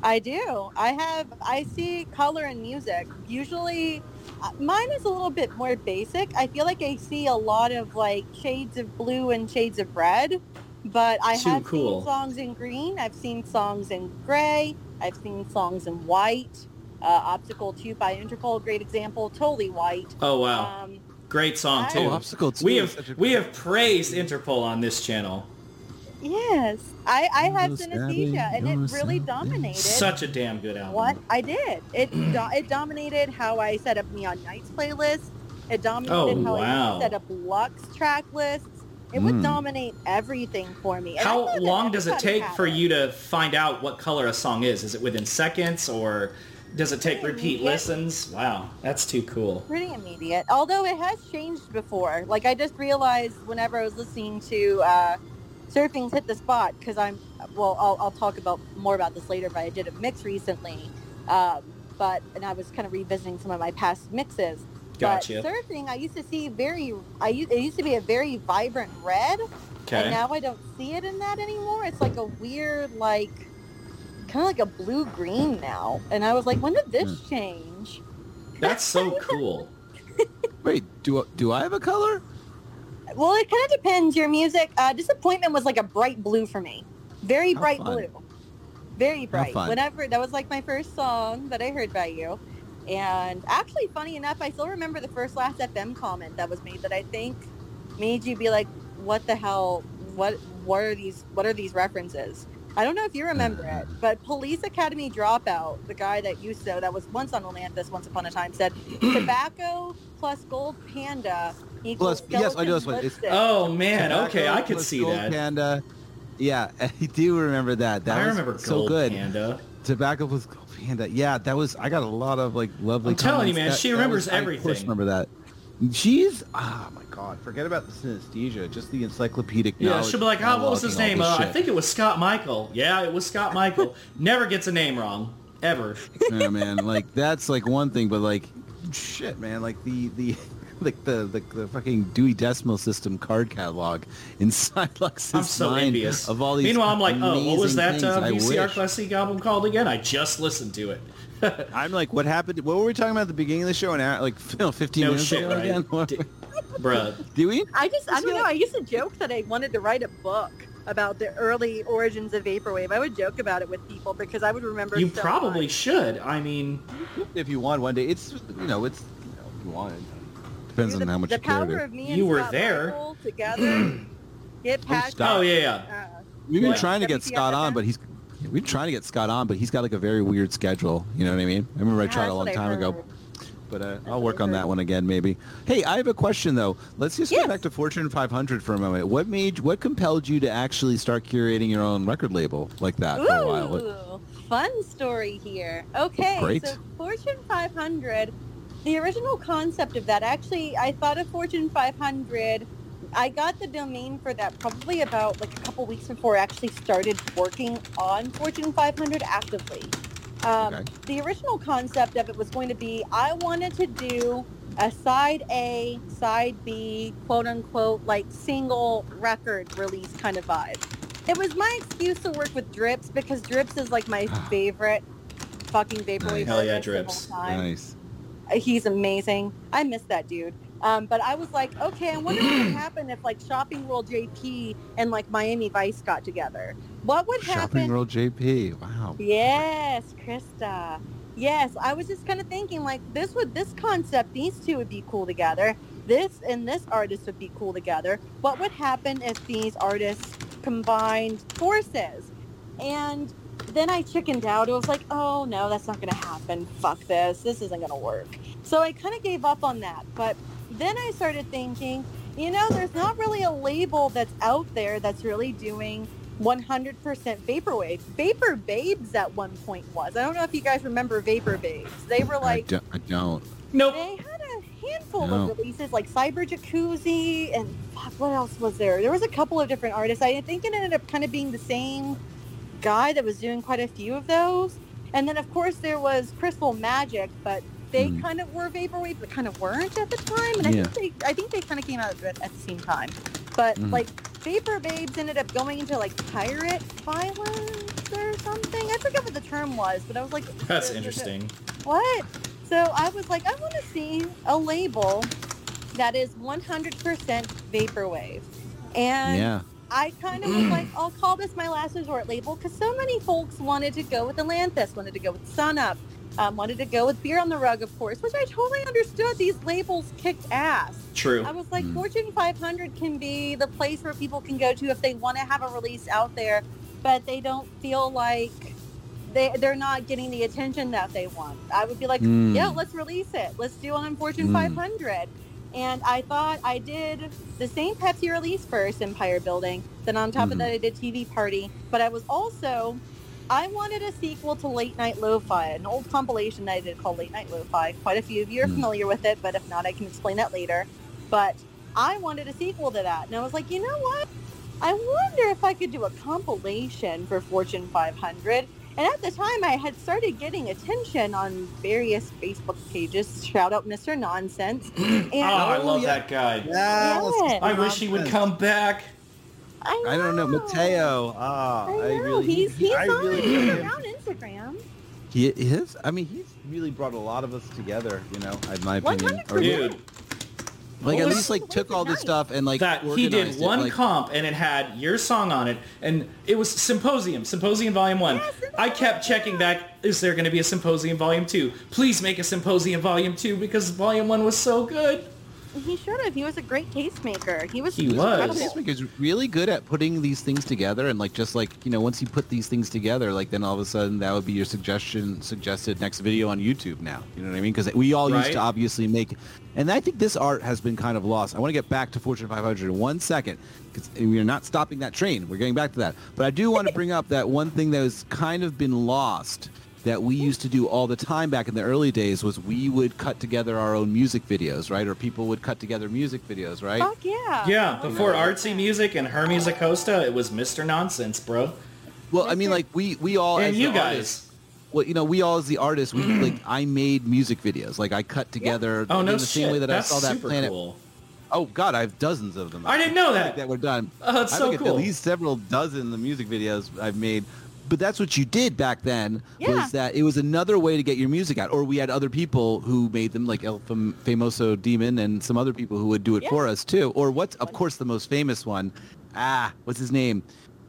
I do. I have. I see color in music. Usually, uh, mine is a little bit more basic. I feel like I see a lot of like shades of blue and shades of red. But I Too have cool. seen songs in green. I've seen songs in gray. I've seen songs in white. Uh, Obstacle 2 by Interpol, great example. Totally white. Oh wow, Um, great song I- too. Oh, Obstacle 2 we have we have praised Interpol on this channel. yes, I, I have You're synesthesia, and it really dominated. Such a damn good album. What I did, it do- it dominated how I set up Neon Nights playlist. It dominated Oh, how wow. I set up Lux track lists. It would Mm. dominate everything for me. And How long does it take for it. you to find out what color a song is? Is it within seconds or does it take repeat immediate. listens? Wow, that's too cool. Pretty immediate. Although it has changed before. Like I just realized whenever I was listening to uh, Surfing's Hit the Spot, because I'm, well, I'll, I'll talk about more about this later, but I did a mix recently. Um, but, and I was kind of revisiting some of my past mixes. Gotcha. But surfing, I used to see very, I u- it used to be a very vibrant red, Okay. and now I don't see it in that anymore. It's like a weird, like, kind of like a blue green now. And I was like, when did this Hmm. change? That's so cool. Wait, do do I have a color? Well, it kind of depends. Your music, uh, Disappointment was like a bright blue for me. Very How bright fun. blue. Very bright. Whenever, that was like my first song that I heard by you. And actually, funny enough, I still remember the first Last FM comment that was made that I think made you be like, what the hell? What, what are these, what are these references? I don't know if you remember it, but Police Academy Dropout, the guy that used to, that was once on Atlantis once upon a time, said tobacco plus gold panda equals Plus- yes, I know this one. It's- Oh man, okay, I could plus see Gold that. Panda. Yeah, I do remember that. That I was remember so Gold good. Panda. Tobacco plus Gold Panda. Yeah, that was. I got a lot of like lovely. I'm telling you, man, That- she that remembers was- I, Of course, everything. remember that. She's. Oh my god! Forget about the synesthesia. Just the encyclopedic Yeah, she'll be like, oh, what was his name? Uh, I think it was Scott Michael. Yeah, it was Scott Michael. Never gets a name wrong. Ever. yeah, man. Like that's like one thing, but like, shit, man. Like the the. Like the, the the fucking Dewey Decimal System card catalog inside Lux's I'm so mind envious. of all these. Meanwhile, I'm like, oh, what was that uh, VCR wish. Classic album called again? I just listened to it. I'm like, what happened? What were we talking about at the beginning of the show? And like, you know, 15 No minutes shit, ago right? again? What- D- Bruh. Do we? I just, I don't know. I used to joke that I wanted to write a book about the early origins of vaporwave. I would joke about it with people because I would remember. You so probably much. should. I mean, If you want one day, it's you know, it's you know, if you want it. Depends Dude, on how much the you power to- of me and You were Scott there. Michael together. Get past. stop. oh yeah, yeah. Uh, We've been What? trying to get WTF Scott on, but he's we've been trying to get Scott on, but he's got like a very weird schedule. You know what I mean? I remember I tried a long time ago. But uh, I'll work on that one again, maybe. Hey, I have a question though. Let's just Yes. get back to Fortune 500 for a moment. What made, what compelled you to actually start curating your own record label like that for a while? What- Ooh, fun story here. Okay, Great. so Fortune 500, the original concept of that, actually, I thought of Fortune 500. I got the domain for that probably about like a couple weeks before I actually started working on Fortune 500 actively. Um, Okay. The original concept of it was going to be I wanted to do a side A, side B, quote unquote, like single record release kind of vibe. It was my excuse to work with Drips because Drips is like my favorite fucking vaporwave Nice. Hell yeah, artist of all Drips. Nice. He's amazing. I miss that dude. Um, but I was like, okay, I wonder what would happen if like Shopping World JP and like Miami Vice got together. What would happen? Shopping? World JP. Wow. Yes, Krista. Yes, I was just kind of thinking like this would this concept, these two would be cool together. This and this artist would be cool together. What would happen if these artists combined forces? And then I chickened out. I was like, oh no, that's not going to happen. Fuck this. This isn't going to work. So I kind of gave up on that. But then I started thinking, you know, there's not really a label that's out there that's really doing 100% vaporwave. Vapor Babes at one point was. I don't know if you guys remember Vapor Babes. They were I, like, don't, I don't. Nope. they had a handful No. of releases like Cyber Jacuzzi and fuck, what else was there? There was a couple of different artists. I think it ended up kind of being the same guy that was doing quite a few of those. And then of course there was Crystal Magic, but they Hmm. kind of were vaporwave, but kind of weren't at the time. And I think they, I think they kind of came out at, at the same time. But Mhm. like Vapor Babes ended up going into like pirate violence or something. I forget what the term was, but I was like, That's the- the- interesting. what? So I was like, I want to see a label that is 100% vaporwave. And Yeah. I kind of was like, I'll call this my last resort label because so many folks wanted to go with Atlantis, wanted to go with Sun Up, um, wanted to go with Beer on the Rug, of course, which I totally understood. These labels kicked ass. True. I was like, Mm. Fortune 500 can be the place where people can go to if they want to have a release out there, but they don't feel like they, they're not getting the attention that they want. I would be like, Mm. yeah, let's release it. Let's do it on Fortune Mm. 500. And I thought I did the St. Pepsi release first, Empire Building. Then on top Mhm. of that, I did TV Party. But I was also, I wanted a sequel to Late Night Lo-Fi, an old compilation that I did called Late Night Lo-Fi. Quite a few of you are Mm. familiar with it, but if not, I can explain that later. But I wanted a sequel to that. And I was like, you know what? I wonder if I could do a compilation for Fortune 500. And at the time, I had started getting attention on various Facebook pages. Shout out Mr. Nonsense. And oh, I love yeah. that guy. Yeah, Yes. I wish he would come back. I, I don't know, know. Mateo. Ah, I know. I really, he's he's I on. really he's around Instagram. He is. I mean, he's really brought a lot of us together. You know, in my opinion. Or, 100%. Dude, like What at least like took all this Nice. stuff and like that he did organized it, one like- comp and it had your song on it and it was Symposium, Symposium Volume 1. Yes, and I I kept checking back, is there going to be a Symposium Volume 2? Please make a Symposium Volume 2 because Volume 1 was so good. He should have. He was a great tastemaker. He was. He was. incredible. Tastemaker is really good at putting these things together, and like just like you know, once you put these things together, like then all of a sudden that would be your suggestion, suggested next video on YouTube now. You know what I mean? Because we all used to obviously make, and I think this art has been kind of lost. I want to get back to Fortune 500 in one second because we are not stopping that train. We're getting back to that, but I do want to bring up that one thing that has kind of been lost that we used to do all the time back in the early days was we would cut together our own music videos, right? Or people would cut together music videos, right? Fuck yeah. Yeah, Oh, before no. artsy music and Hermes Acosta, it was Mr. Nonsense, bro. Well, I mean, like we we all And as you guys. artists- well, you know, we all as the artists, we like I made music videos. Like I cut together Oh in no the shit. same way that That's I saw that super planet. cool. Oh God, I have dozens of them. I didn't know that. that were done. Oh, that's I so cool. At least several dozen the music videos I've made. But that's what you did back then. Yeah. Was that it was another way to get your music out, or we had other people who made them, like El Fam- Famoso Demon and some other people who would do it Yeah. for us too. Or what's, of course, the most famous one. Ah, what's his name?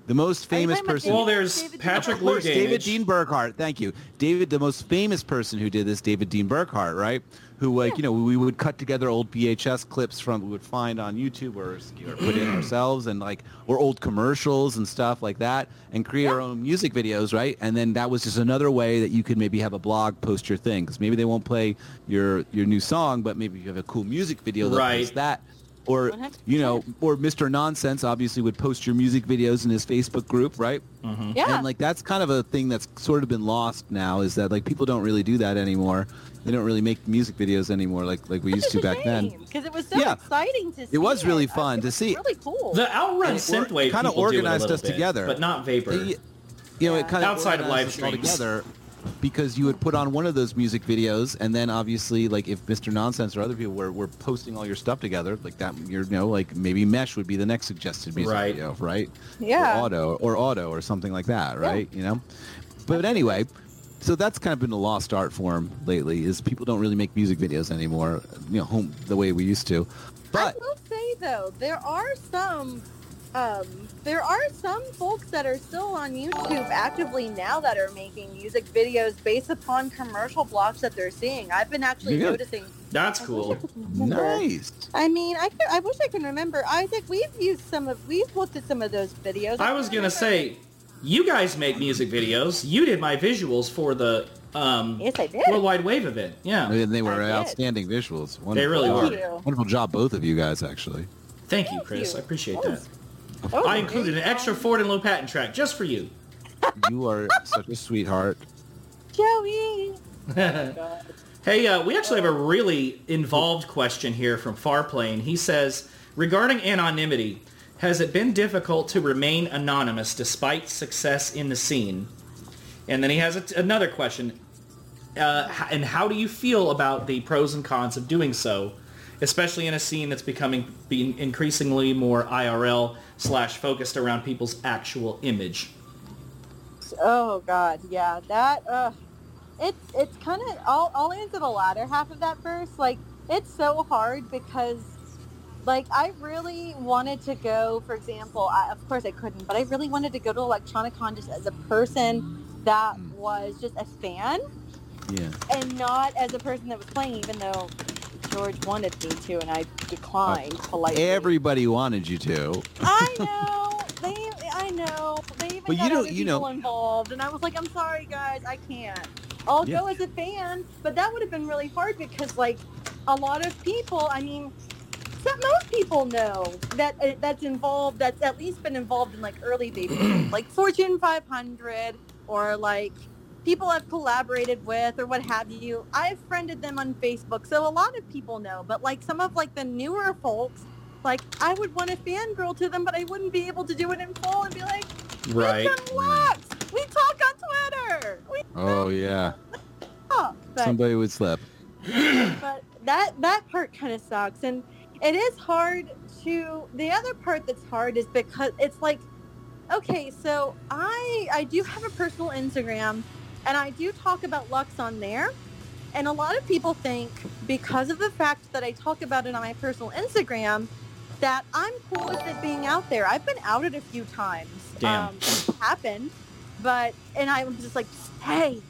The most famous person. Well, there's David Patrick Of course, David Dean Burkhart. Thank you, David. The most famous person who did this, David Dean Burkhart, right? Who, like, you know, we would cut together old VHS clips from we would find on YouTube or, or put in ourselves, and like, or old commercials and stuff like that, and create our own music videos, right? And then that was just another way that you could maybe have a blog post your thing, because maybe they won't play your your new song, but maybe you have a cool music video, they'll Right. that. Or you know, or Mr. Nonsense obviously would post your music videos in his Facebook group, right? Yeah. And like that's kind of a thing that's sort of been lost now is that like people don't really do that anymore. They don't really make music videos anymore like like we used to back then. Because it was so Yeah. exciting to see. It was really it. fun It to was see. Really cool. The Outrun And it or- synthwave kinda people do it a organized us bit, together. but not Vapor. They- you know, Yeah. it kind of Outside of organized live us all streams. together because you would put on one of those music videos and then obviously like if Mr. Nonsense or other people were, were posting all your stuff together like that you know like maybe Mesh would be the next suggested music Right. video right Yeah. or auto or auto or something like that right you know but anyway so that's kind of been a lost art form lately is people don't really make music videos anymore you know home the way we used to but I will say though, there are some, um, there are some folks that are still on YouTube actively now that are making music videos based upon commercial blocks that they're seeing. I've been actually Yeah. noticing. That's cool. I nice I mean, I could, I wish I could remember. Isaac, we've used some of, we've looked at some of those videos. I was gonna say, you guys make music videos. You did my visuals for the um, Yes, I did. Worldwide Wave event. Yeah. and they were I did. outstanding visuals They really were. you. wonderful job both of you guys actually Thank you, Chris. you. I appreciate That that. was- that was I a included an extra. Ford and Lopatin track just for you. you are such a sweetheart Joey. Hey, uh, we actually have a really involved question here from Farplane. He says, regarding anonymity, has it been difficult to remain anonymous despite success in the scene? And then he has another question. Uh, and how do you feel about the pros and cons of doing so, especially in a scene that's becoming being increasingly more IRL slash focused around people's actual image? Oh God, yeah, that. Uh, it's it's kind of. I'll I'll answer the latter half of that first. Like it's so hard because, like, I really wanted to go. For example, I, of course I couldn't, but I really wanted to go to Electronicon just as a person that hmm. was just a fan yeah and not as a person that was playing. Even though George wanted me to, and I declined oh, politely. everybody wanted you to I know. They, I know. They even But you got don't- other you people know- involved, and I was like, I'm sorry, guys, I can't. I'll Yeah. go as a fan, but that would have been really hard because, like, a lot of people. I mean, most people know that uh, that's involved. That's at least been involved in like early vaping, like Fortune 500, or like people I've collaborated with, or what have you. I've friended them on Facebook, so a lot of people know. But like some of like the newer folks like I would want to fangirl to them, but I wouldn't be able to do it in full and be like, Right. We talk on Twitter. We oh yeah talk." But, somebody would slap but that that part kind of sucks, and it is hard to. The other part that's hard is because it's like, okay, so I I do have a personal Instagram, and I do talk about Lux on there. And a lot of people think because of the fact that I talk about it on my personal Instagram, that I'm cool with it being out there. I've been outed a few times. Damn. Um, it's happened. But, and i'm just like, hey,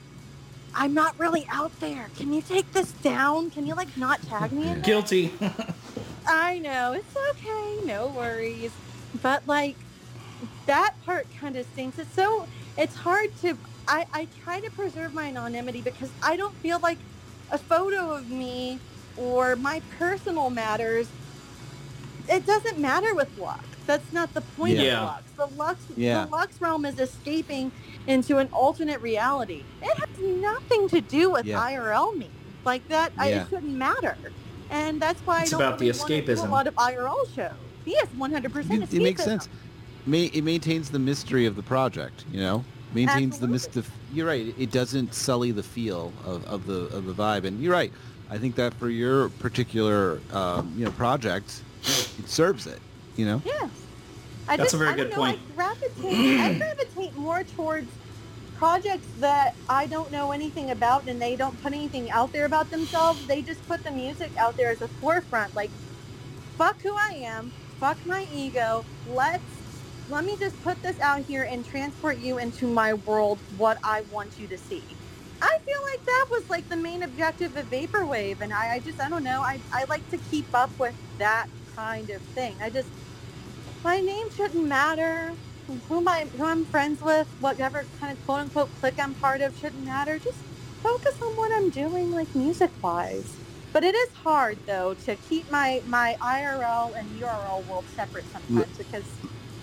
I'm not really out there. Can you take this down? Can you like not tag me in it? Guilty. I know it's okay, no worries. But like that part kind of stinks. It's so it's hard to. I I try to preserve my anonymity because I don't feel like a photo of me or my personal matters. It doesn't matter with Lux. That's not the point Yeah. of Lux. The Lux Yeah. the Lux realm is escaping into an alternate reality. It has nothing to do with Yeah. IRL me. Like that, I, Yeah. it shouldn't matter. And that's why It's I don't about the really wanna do escapism. a lot of IRL shows. Yes, 100% It, it makes sense. Ma- it maintains the mystery of the project. You know, maintains the Absolutely. mystif. You're right. It doesn't sully the feel of, of the of the vibe. And you're right. I think that for your particular um, you know project, it serves it. You know. Yes. I That's just, a very I don't good know, point. I gravitate, I gravitate more towards projects that I don't know anything about and they don't put anything out there about themselves. They just put the music out there as a forefront. Like, fuck who I am, fuck my ego. Let's let me just put this out here and transport you into my world, what I want you to see. I feel like that was like the main objective of Vaporwave, and I, I just I don't know. I, I like to keep up with that kind of thing. I just my name shouldn't matter. Who my who I'm friends with, whatever kind of quote unquote clique I'm part of shouldn't matter. Just focus on what I'm doing, like music wise. But it is hard though to keep my my IRL and URL world separate sometimes because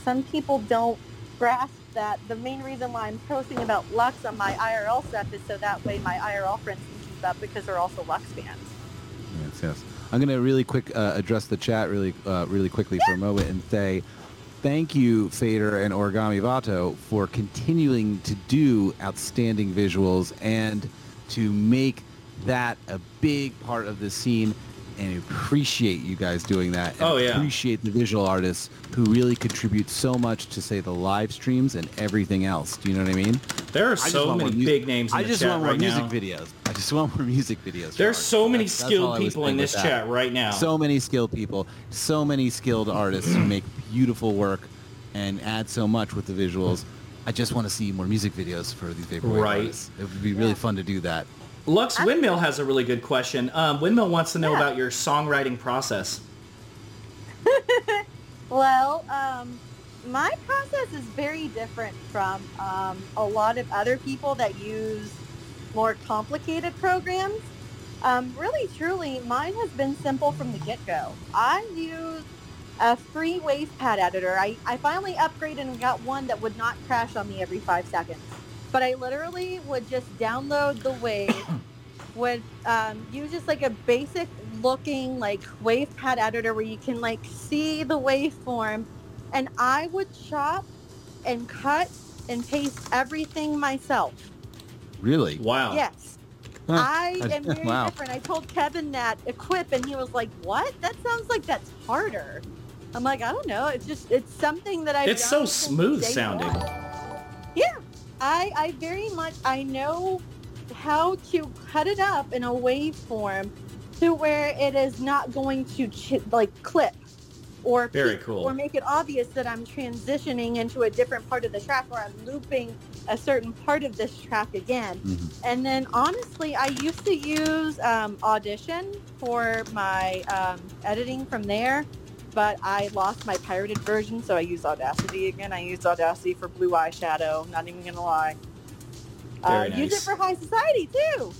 some people don't grasp that the main reason why I'm posting about Lux on my IRL stuff is so that way my IRL friends can keep up because they're also Lux fans. Yes, yes. I'm going to really quick uh, address the chat really, uh, really quickly for a moment and say thank you, Fader and Origami Vato, for continuing to do outstanding visuals and to make that a big part of the scene. And appreciate you guys doing that. And Oh, yeah. Appreciate the visual artists who really contribute so much to say the live streams and everything else. Do you know what I mean? There are I so many mu- big names in I the just chat want more right music now. videos. I just want more music videos. There's Charles. so many That's- that's skilled I was people in this chat right now. So many skilled people, so many skilled artists who make beautiful work and add so much with the visuals. I just want to see more music videos for these vaporwave Right. artists. It would be really Yeah. fun to do that. Lux Windmill has a really good question. Um, Windmill wants to know Yeah. about your songwriting process. Well, um, my process is very different from um, a lot of other people that use more complicated programs. Um, really, truly, mine has been simple from the get-go. I use a free WavePad editor. I, I finally upgraded and got one that would not crash on me every five seconds. But I literally would just download the Wave, would um, use just like a basic looking like WavePad editor where you can like see the waveform, and I would chop and cut and paste everything myself. Really? Wow. Yes. Huh. I am very Wow. different. I told Kevin that equip, and he was like, "What? That sounds like that's harder." I'm like, I don't know. It's just it's something that I've. It's so smooth sounding. one. I I very much I know how to cut it up in a waveform to where it is not going to ch- like clip or Very cool. or make it obvious that I'm transitioning into a different part of the track or I'm looping a certain part of this track again. Mhm. And then honestly, I used to use um, Audition for my um, editing from there, but I lost my pirated version, so I use Audacity again. I use Audacity for Blue Eyeshadow. Not even gonna lie. Uh, Use it for High Society too.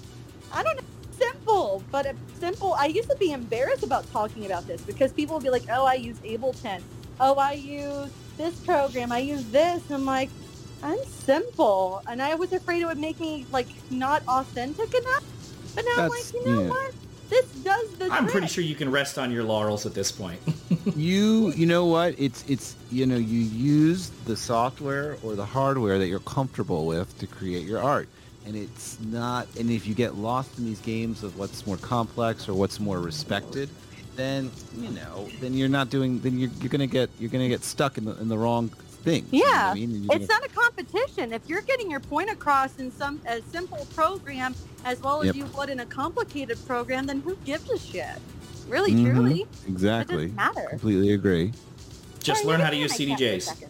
I don't know. Simple, but simple. I used to be embarrassed about talking about this because people would be like, "Oh, I use Ableton. Oh, I use this program. I use this." I'm like, I'm simple, and I was afraid it would make me like not authentic enough. But now I'm like, you know yeah. what? This does the I'm trick. pretty sure you can rest on your laurels at this point. you you know what it's it's you know you use the software or the hardware that you're comfortable with to create your art and it's not and if you get lost in these games of what's more complex or what's more respected then you know then you're not doing then you're, you're gonna get you're gonna get stuck in the in the wrong thing you know Yeah, I mean? You're It's gonna- not a competition. If you're getting your point across in some a simple program as well as Yep. you would in a complicated program, then who gives a shit? Really, Mhm. truly, it exactly doesn't matter. completely agree Just Sorry, learn how to use hear my cat for a CDJs.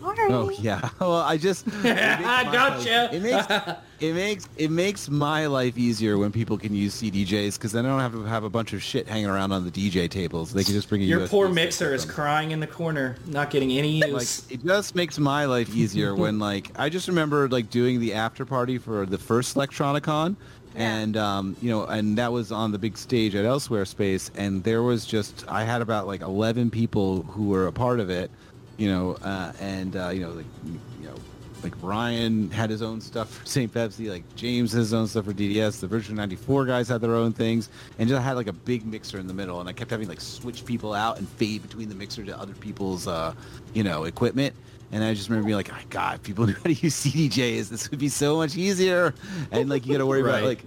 Sorry. oh yeah well I just I makes my- gotcha. it makes it makes it makes my life easier when people can use CDJs because then I don't have to have a bunch of shit hanging around on the DJ tables. They can just bring a Your USB poor mixer is crying in the corner, not getting any like use. it just makes my life easier when like I just remember like doing the after party for the first Electronicon and um, you know and that was on the big stage at Elsewhere Space and there was just I had about like 11 people who were a part of it you know uh, and uh, you know like you know like Ryan had his own stuff for St. Pepsi, like James has his own stuff for DDS. The Virtual 94 guys had their own things, and just had like a big mixer in the middle. And I kept having like switch people out and fade between the mixer to other people's, uh, you know, equipment. And I just remember being like, oh, God, if people knew how to use CDJs, this would be so much easier. And like you got to worry Right. about like,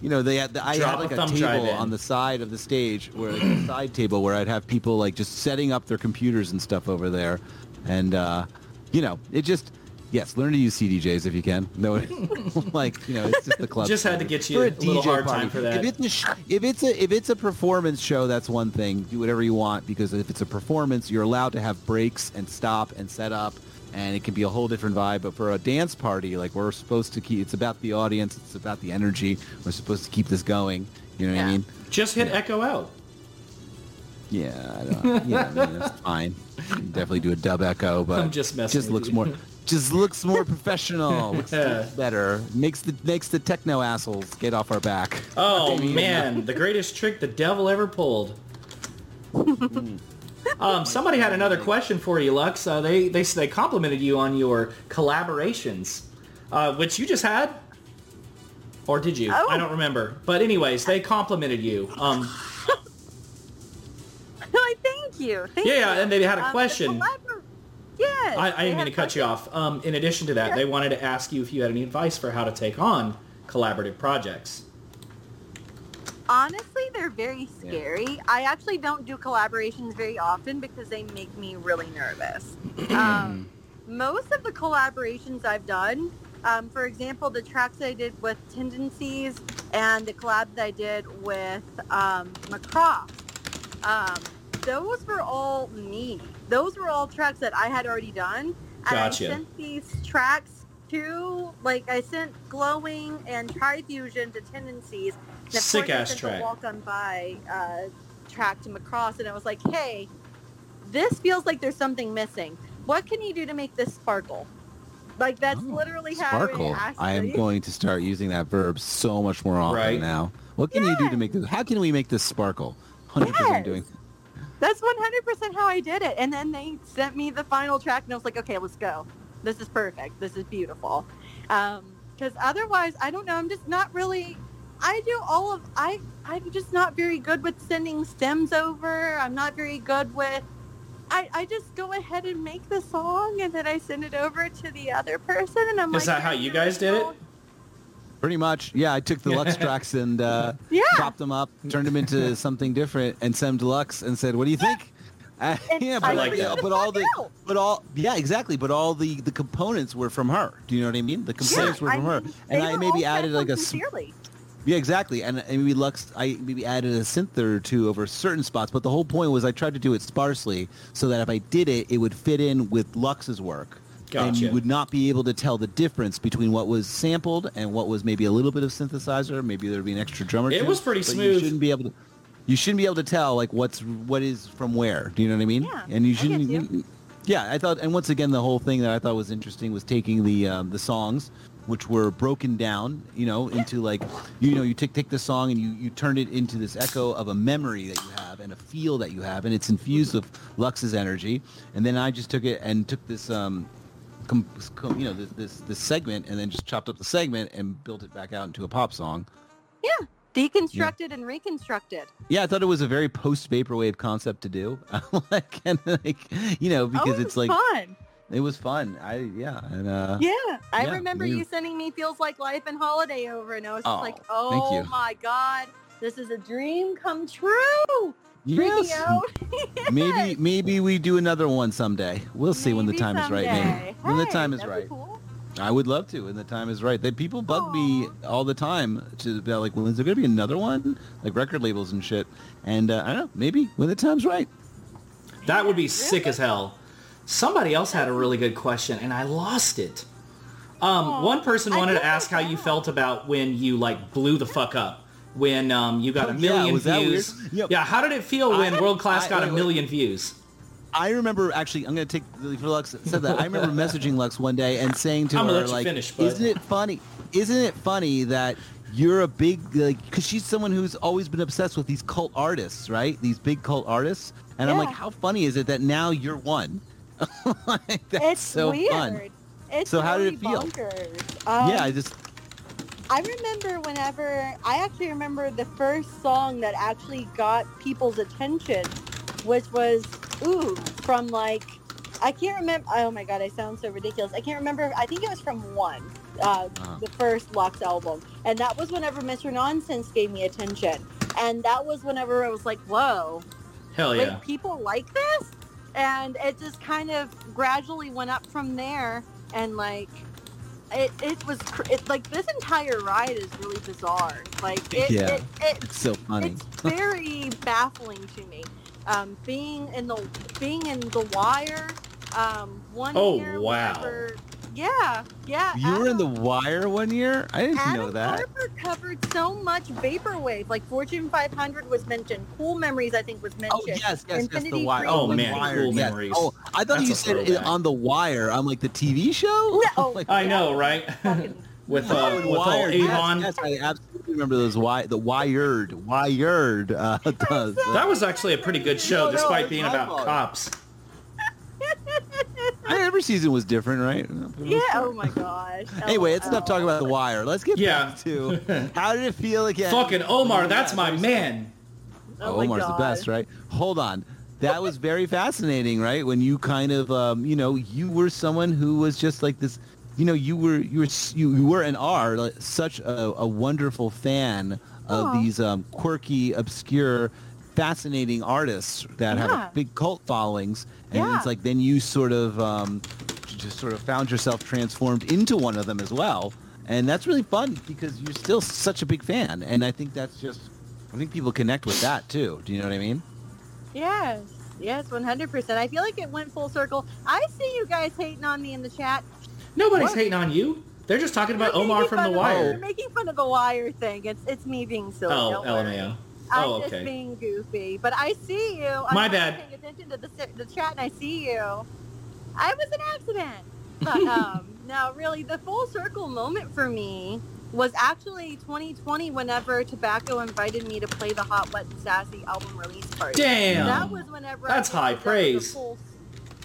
you know, they had the, I Drop had like a a, table on the side of the stage, where like, a side table where I'd have people like just setting up their computers and stuff over there, and uh, you know, it just yes, learn to use CDJs if you can. No, like you know, it's just the club. Just had to get you For a little hard time for that. If it's, a, sh- if it's a if it's a performance show, that's one thing. Do whatever you want because if it's a performance, you're allowed to have breaks and stop and set up, and it can be a whole different vibe. But for a dance party, like we're supposed to keep, it's about the audience, it's about the energy. We're supposed to keep this going. You know what I mean? Just hit echo out. Yeah, I don't, yeah, I mean, that's fine. You can definitely do a dub echo, but I'm just messing Just with looks you. more, just looks more professional. looks Yeah. better. Makes the makes the techno assholes get off our back. Oh man, the greatest trick the devil ever pulled. um, somebody had another question for you, Lux. Uh, they they they complimented you on your collaborations, uh, which you just had, or did you? Oh. I don't remember. But anyways, they complimented you. Um, Why, thank you. Thank Yeah, you. yeah, and they had a Um, the question. collabor- yes. I, I they didn't mean to a cut you off. Um, in addition to that, Yeah. they wanted to ask you if you had any advice for how to take on collaborative projects. Honestly, they're very scary. I actually don't do collaborations very often because they make me really nervous. um, most of the collaborations I've done, um, for example, the tracks that I did with Tendencies and the collab that I did with um, Macross, um, those were all me. Those were all tracks that I had already done. And Gotcha. I sent these tracks to, like, I sent Glowing and Trifusion to Tendencies. And of Sick course I ass sent track. The Walk on By uh, track to Macross, and I was like, hey, this feels like there's something missing. What can you do to make this sparkle? Like that's Oh, literally how Sparkle. I I am going to start using that verb so much more often Right. now. What can you do to make this? How can we make this sparkle? Hundred percent Yes. doing. That's 100% how I did it. And then they sent me the final track, and I was like, okay, let's go. This is perfect. This is beautiful. Um, because otherwise, I don't know. I'm just not really. I do all of. I I'm just not very good with sending stems over. I'm not very good with. I, I just go ahead and make the song and then I send it over to the other person and I'm Is like, Is that how you guys did it? Original." Pretty much. Yeah, I took the Lux tracks and uh, Yeah. chopped them up, turned them into something different, and sent them to Lux and said, "What do you think?" Uh, And yeah, I but like like, that. but all the, out. but all, yeah, exactly. But all the the components were from her. Do you know what I mean? The components Yeah, were from I her, mean, and I maybe added like a sincerely. Yeah, exactly. And, and maybe Lux, I maybe added a synth or two over certain spots, but the whole point was I tried to do it sparsely so that if I did it, it would fit in with Lux's work. And you would not be able to tell the difference between what was sampled and what was maybe a little bit of synthesizer. Maybe there'd be an extra drummer. It too, was pretty but smooth. You shouldn't be able to. You shouldn't be able to tell like what's what is from where. Do you know what I mean? Yeah, And you I get shouldn't. you. Yeah, I thought, and once again, the whole thing that I thought was interesting was taking the um, the songs, which were broken down, you know, into like, you know, you take take the song and you you turn it into this echo of a memory that you have and a feel that you have, and it's infused with Lux's energy. And then I just took it and took this, um, com, com, you know, this, this this segment, and then just chopped up the segment and built it back out into a pop song. Yeah. Deconstructed and reconstructed. Yeah, I thought it was a very post vaporwave concept to do, like, and like, you know, because oh, it it's was like fun. it was fun. I yeah, and uh, Yeah, I yeah, remember we- you sending me "Feels Like Life" and "Holiday" over, and I was just Oh, like, "Oh my god, this is a dream come true!" Freaking yes, maybe maybe we do another one someday. We'll see when the Maybe time is right. someday. Maybe when the time is right. cool. I would love to when the time is right. They people bug me all the time to be like, well, is there gonna be another one? Like record labels and shit. And uh, I don't know, maybe when the time's right. That would be sick as hell. Somebody else had a really good question, and I lost it. Um, Aw, one person wanted to ask how you felt about when you like blew the fuck up. When um, you got Oh, a million was that views. Yep. Yeah, how did it feel when I- World Class I- got a wait, wait. million views? I remember actually. I'm going to take the for Lux said that. I remember messaging Lux one day and saying to I'm her gonna let you like, finish, "Isn't it funny? Isn't it funny that you're a big like because she's someone who's always been obsessed with these cult artists, right? These big cult artists." And I'm like, "How funny is it that now you're one?" like, that's it's so weird. fun. It's So how did it feel? Um, yeah, I just I remember whenever I actually remember the first song that actually got people's attention, which was "Ooh" from like I can't remember. Oh my god, I sound so ridiculous. I can't remember. I think it was from one, uh, Uh-huh. the first Lux album, and that was whenever Mr. Nonsense gave me attention, and that was whenever I was like, "Whoa, Hell yeah. people like this?" And it just kind of gradually went up from there, and like it, it was cr- it, like this entire ride is really bizarre. Like it, Yeah. it, it it's so funny. it's very baffling to me. Um, being in the being in the wire, um, one Oh, year. wow. whenever- yeah, yeah. you were in the Wire one year. I didn't Adam know that. Harper covered so much vaporwave. Like Fortune 500 was mentioned. Cool Memories, I think, was mentioned. Oh yes, yes, yes, Infinity the wire. Oh, man, wire, cool yes. memories. Oh, I thought That's you said it on the wire. I'm like the TV show. No. Like, I know, right? With uh, Oh, with all Wired, yes, Avon. Yes, I absolutely remember those. Wi- the Wired, Wired. Uh, does, uh, That was actually a pretty good show, No, no, despite it's being about fault. cops. Every season was different, right? yeah. Oh my gosh. Anyway, it's enough talking about the Wire. Let's get Yeah. back to how did it feel again? Fucking Omar, that's my man. Oh my Omar's the best, right? Hold on. That was very fascinating, right? When you kind of, um, you know, you were someone who was just like this, you know, you were you were you, you were and are like, such a, a wonderful fan of Aw. these um, quirky, obscure, fascinating artists that have Yeah. a big cult followings, and Yeah. it's like then you sort of um, just sort of found yourself transformed into one of them as well, and that's really fun because you're still such a big fan, and I think that's just. I think people connect with that too. Do you know what I mean? Yes. Yes, 100%. I feel like it went full circle. I see you guys hating on me in the chat. Nobody's What? hating on you. They're just talking about Omar making from fun The of- You're making fun of the wire thing. It's it's me being silly. Oh, don't I'm Oh, just being goofy. But I see you. I'm My bad. Paying attention to the, the chat and I see you. I was an accident. But um, no, really, the full circle moment for me was actually 2020 whenever Tobacco invited me to play the Hot, Wet, Sassy album release party. Damn. That was whenever I That's high realized that was praise. full-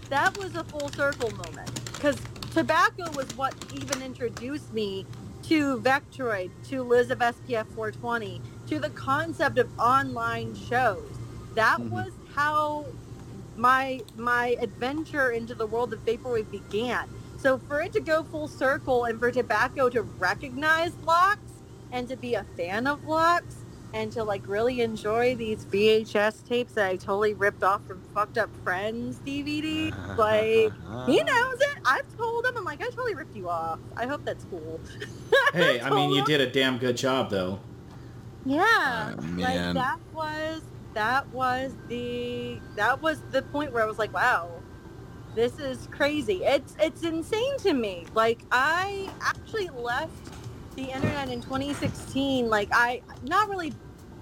That was a full circle moment because tobacco was what even introduced me to Vectroid, to Liz of SPF 420, to the concept of online shows. That Mhm. was how my my adventure into the world of vaporwave began. So for it to go full circle and for tobacco to recognize Lux and to be a fan of Lux and to like really enjoy these VHS tapes that I totally ripped off from Fucked Up Friends DVD. Like he knows it. I've told him. I'm like, I totally ripped you off. I hope that's cool. Hey, I mean, you did a damn good job, though. Yeah, Oh, like that was that was the that was the point where I was like, wow, this is crazy. It's it's insane to me. Like I actually left the internet in 2016. Like I not really,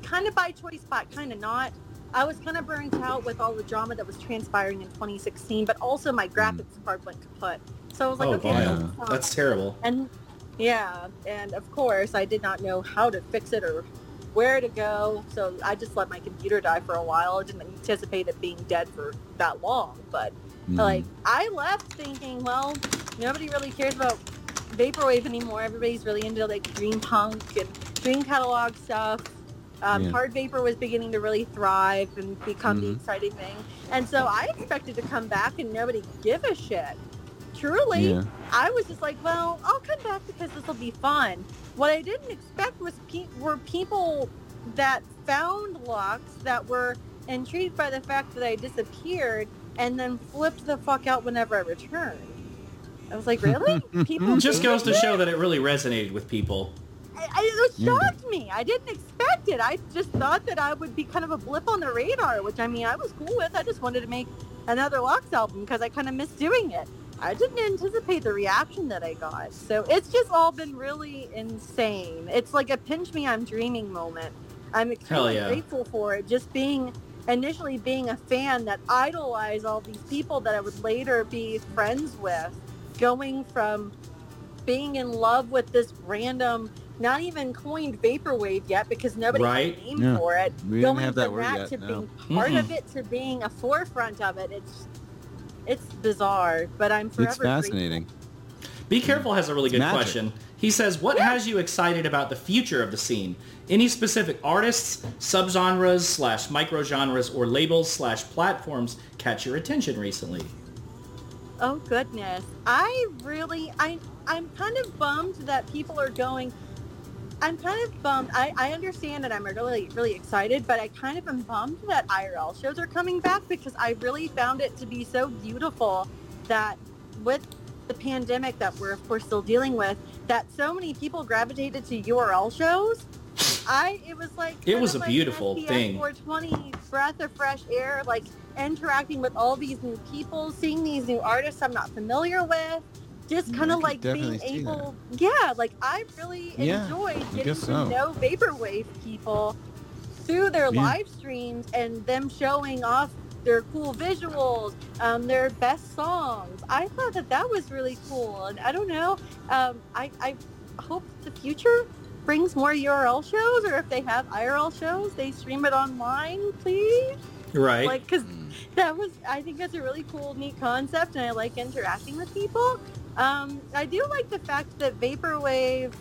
kind of by choice, but kind of not. I was kind of burnt out with all the drama that was transpiring in 2016, but also my mm. graphics card went kaput. So I was like, oh, okay, wow. that's fine. That's terrible. And yeah, and of course I did not know how to fix it or where to go. So I just let my computer die for a while. I didn't anticipate it being dead for that long. But Mhm. like I left thinking, well, nobody really cares about vaporwave anymore. Everybody's really into like dream punk and dream catalog stuff. Um, Yeah. Hard vapor was beginning to really thrive and become the Mhm. exciting thing. And so I expected to come back and nobody give a shit. Truly, Yeah. I was just like, well, I'll come back because this will be fun. What I didn't expect was pe- were people that found Lux that were intrigued by the fact that I disappeared and then flipped the fuck out whenever I returned. I was like, really? People Just goes to this? show that it really resonated with people. I, I, it Yeah. shocked me. I didn't expect it. I just thought that I would be kind of a blip on the radar, which I mean, I was cool with. I just wanted to make another Lux album because I kind of missed doing it. I didn't anticipate the reaction that I got. So it's just all been really insane. It's like a pinch me, I'm dreaming moment. I'm extremely yeah. grateful for it. Just being initially being a fan that idolized all these people that I would later be friends with, going from being in love with this random, not even coined vaporwave yet because nobody Right. has a name Yeah. for it. We didn't going have that from word that yet. to no. being part Mm-mm. of it to being a forefront of it, it's it's bizarre. But I'm forever It's grateful. fascinating. Be Careful has a really It's good magic. question. He says, what has you excited about the future of the scene? Any specific artists, subgenres, slash microgenres, or labels, slash platforms catch your attention recently? Oh goodness. I really I I'm kind of bummed that people are going I'm kind of bummed. I, I understand and I'm really, really excited, but I kind of am bummed that IRL shows are coming back because I really found it to be so beautiful that with the pandemic that we're of course still dealing with, that so many people gravitated to URL shows. I it was like It was a like beautiful thing. 420 breath of fresh air, like interacting with all these new people, seeing these new artists I'm not familiar with, just kind of like being definitely see that. able, yeah, like I really Yeah, enjoyed getting guess to so. know vaporwave people through their Yeah. live streams and them showing off their cool visuals, um, their best songs. I thought that that was really cool, and I don't know. Um, I, I hope the future brings more URL shows, or if they have IRL shows, they stream it online, please. Right. Like, because that was, I think that's a really cool, neat concept, and I like interacting with people. Um, I do like the fact that vaporwave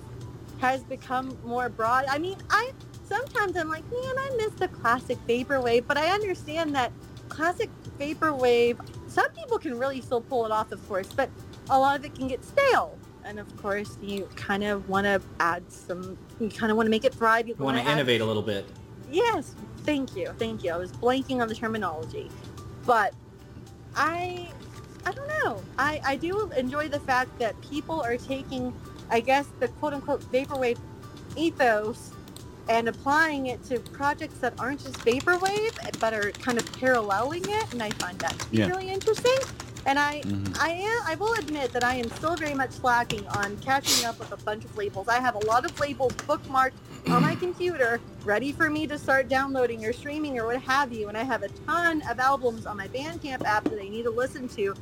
has become more broad. I mean, I sometimes I'm like, man, I miss the classic vaporwave, but I understand that classic vaporwave. Some people can really still pull it off, of course, but a lot of it can get stale. And of course, you kind of want to add some. You kind of want to make it thrive. You you want to add innovate a little bit. Yes, thank you, thank you. I was blanking on the terminology, but I, I don't know. I I do enjoy the fact that people are taking, I guess, the quote unquote vaporwave ethos and applying it to projects that aren't just vaporwave but are kind of paralleling it, and I find that to be Yeah. really interesting. And I, Mhm. I am. I will admit that I am still very much slacking on catching up with a bunch of labels. I have a lot of labels bookmarked on my computer, ready for me to start downloading or streaming or what have you. And I have a ton of albums on my Bandcamp app that I need to listen to.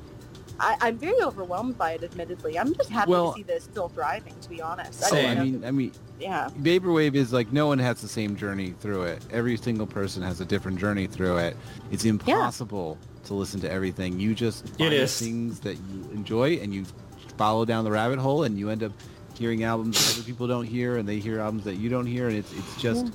I, I'm very overwhelmed by it, admittedly. I'm just happy Well- to see this still thriving, to be honest. Same. I don't mean, I mean, yeah. vaporwave is like no one has the same journey through it. Every single person has a different journey through it. It's impossible to listen to everything. You just find is. things that you enjoy and you follow down the rabbit hole and you end up hearing albums that other people don't hear and they hear albums that you don't hear and it's it's just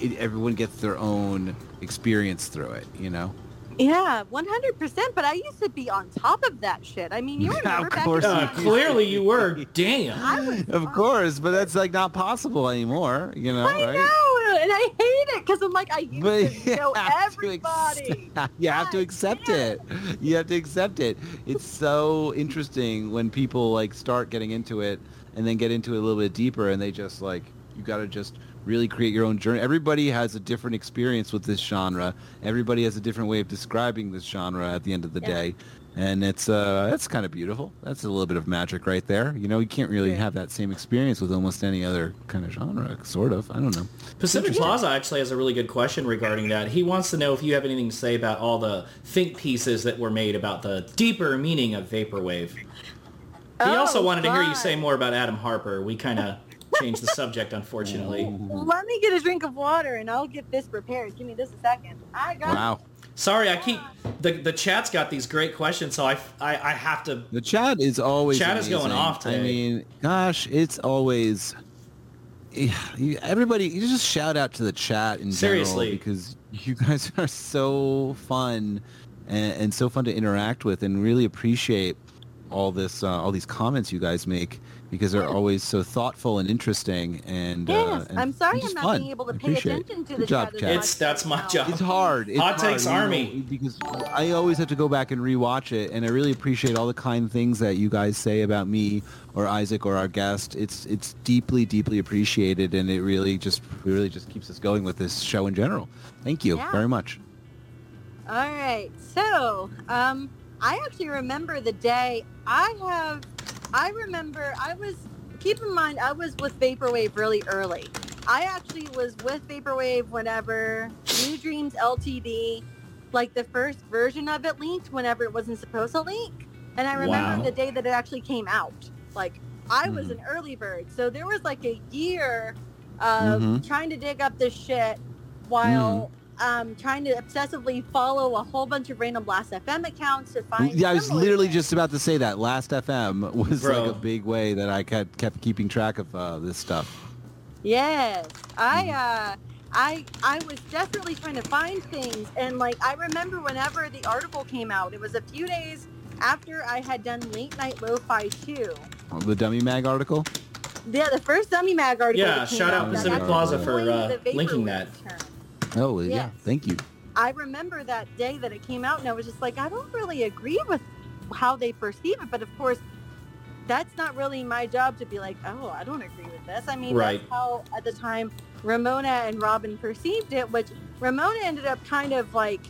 it, everyone gets their own experience through it, you know. Yeah, 100%. But I used to be on top of that shit. I mean, you Yeah, remember of back course in Uh, you the- do. clearly you were. Damn. Was Of on- course, but that's like not possible anymore, you know, I right? know, and I hate it because I'm like, I used But to know have to everybody. accept- you have to accept damn it. You have to accept it. It's so interesting when people like start getting into it and then get into it a little bit deeper and they just like you got to just really create your own journey. Everybody has a different experience with this genre. Everybody has a different way of describing this genre at the end of the Yeah. day. And it's uh that's kind of beautiful. That's a little bit of magic right there. You know, you can't really Yeah. have that same experience with almost any other kind of genre, sort of. I don't know. Pacific Plaza actually has a really good question regarding that. He wants to know if you have anything to say about all the think pieces that were made about the deeper meaning of vaporwave. He also Oh, wanted to hear you say more about Adam Harper. We kind of changed the subject, unfortunately. Let me get a drink of water and I'll get this prepared. Give me just a second. I got Wow. Sorry, I keep the the chat's got these great questions, so I I, I have to. The chat is always Chat is going amazing. off I mean, gosh, it's always Yeah, you- everybody. You just shout out to the chat in Seriously. general because you guys are so fun and, and so fun to interact with, and really appreciate all this, uh, all these comments you guys make because they're always so thoughtful and interesting. And Yes, uh, and I'm sorry I'm not fun. being able to pay appreciate it. attention to the job, chat. as Kat. much It's- that's my job. It's hard. It's Hot hard, Takes you know, Army. because I always have to go back and rewatch it, and I really appreciate all the kind things that you guys say about me or Isaac or our guest. It's it's deeply, deeply appreciated, and it really just it really just keeps us going with this show in general. Thank you Yeah. very much. All right. So, um, I actually remember the day I have, I remember I was, keep in mind, I was with Vaporwave really early. I actually was with Vaporwave whenever New Dreams LTD, like the first version of it leaked whenever it wasn't supposed to leak. And I remember Wow. the day that it actually came out. Like I was Mhm. an early bird. So there was like a year of Mhm. trying to dig up this shit while um, trying to obsessively follow a whole bunch of random Last FM accounts to find. Yeah, I was literally things. just about to say that. Last FM was Bro. like a big way that I kept kept keeping track of uh, this stuff. Yes, I uh, I I was desperately trying to find things, and like I remember whenever the article came out, it was a few days after I had done Late Night Lo-Fi 2. The Dummy Mag article. Yeah, the first Dummy Mag article. Yeah, shout out out that Pacific Plaza for, uh, linking that. term. Oh yeah, thank you. I remember that day that it came out, and I was just like, I don't really agree with how they perceive it. But of course, that's not really my job to be like, oh, I don't agree with this. I mean, Right. that's how at the time Ramona and Robin perceived it, which Ramona ended up kind of like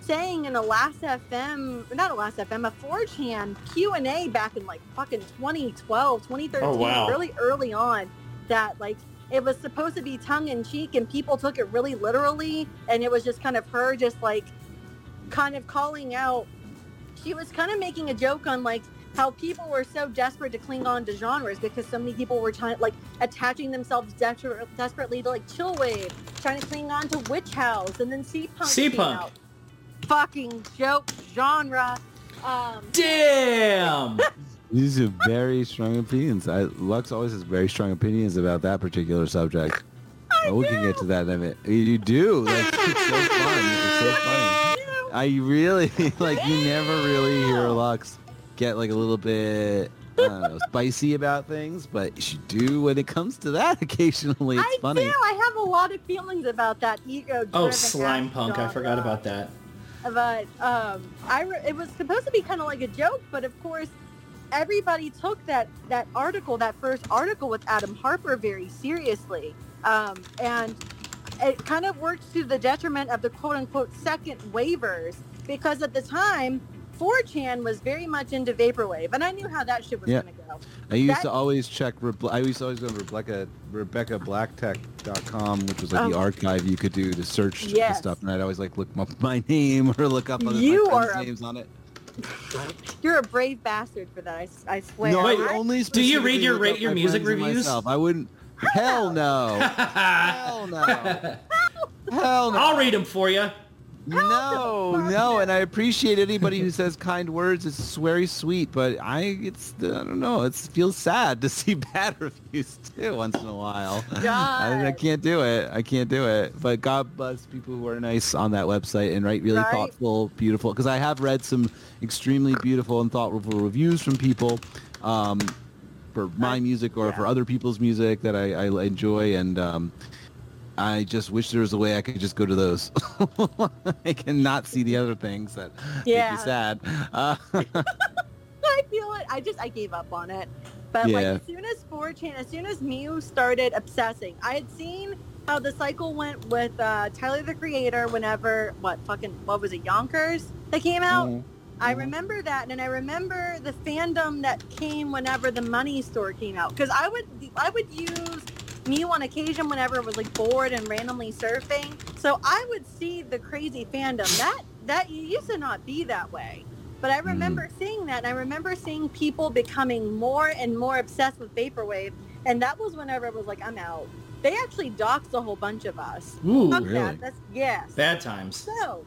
saying in a last FM, not a last FM, a 4chan Q&A back in like fucking 2012, 2013, Oh, wow. really early on, that like it was supposed to be tongue in cheek and people took it really literally and it was just kind of her just like kind of calling out she was kind of making a joke on like how people were so desperate to cling on to genres because so many people were trying like attaching themselves desper- desperately to like chillwave trying to cling on to witch house and then c-punk C-punk. fucking joke genre um Damn. These are very strong opinions. I, Lux always has very strong opinions about that particular subject. Oh, we can get to that in a minute. You do. That's it's so fun. It's so funny. I really like. You never really hear Lux get like a little bit. I don't know, spicy about things, but you do when it comes to that occasionally. It's I funny. do. I have a lot of feelings about that ego. Oh, slime punk. I forgot about that. But um, I re- it was supposed to be kind of like a joke, but of course, everybody took that that article, that first article with Adam Harper, very seriously, um, and it kind of worked to the detriment of the quote unquote second waivers because at the time. 4chan was very much into vaporwave, and I knew how that shit was Yeah. going to go. I used that- to always check. I used to always go to Rebecca RebeccaBlacktech.com, which was like the Oh. archive you could do to search the Yes. stuff, and I'd always like look up my name or look up other You are a- names on it. You're a brave bastard for that. I swear. No, Wait, I only do you read your rate your music reviews? Myself. I wouldn't. Hell no. Hell no. Hell no. I'll read them for you. No, no, and I appreciate anybody who says kind words. It's very sweet, but I, it's, I don't know. It feels sad to see bad reviews too once in a while. I, I can't do it. I can't do it. But God bless people who are nice on that website and write really Right. thoughtful, beautiful. Because I have read some extremely beautiful and thoughtful reviews from people um, for my music or for other people's music that I, I enjoy, and um, I just wish there was a way I could just go to those. I cannot see the other things that make Yeah. me sad. Uh, I feel it. I just I gave up on it. But like as soon as 4chan, as soon as Mew started obsessing, I had seen how the cycle went with uh, Tyler the Creator. Whenever what fucking what was it Yonkers that came out? Mhm. I remember that, and I remember the fandom that came whenever the Money Store came out. Because I would I would use Mew on occasion whenever it was like bored and randomly surfing. So I would see the crazy fandom. That that used to not be that way. But I mm-hmm. remember seeing that, and I remember seeing people becoming more and more obsessed with vaporwave, and that was whenever it was like, I'm out. They actually doxed a whole bunch of us. Ooh, Fuck really? that. That's yes. bad times. So,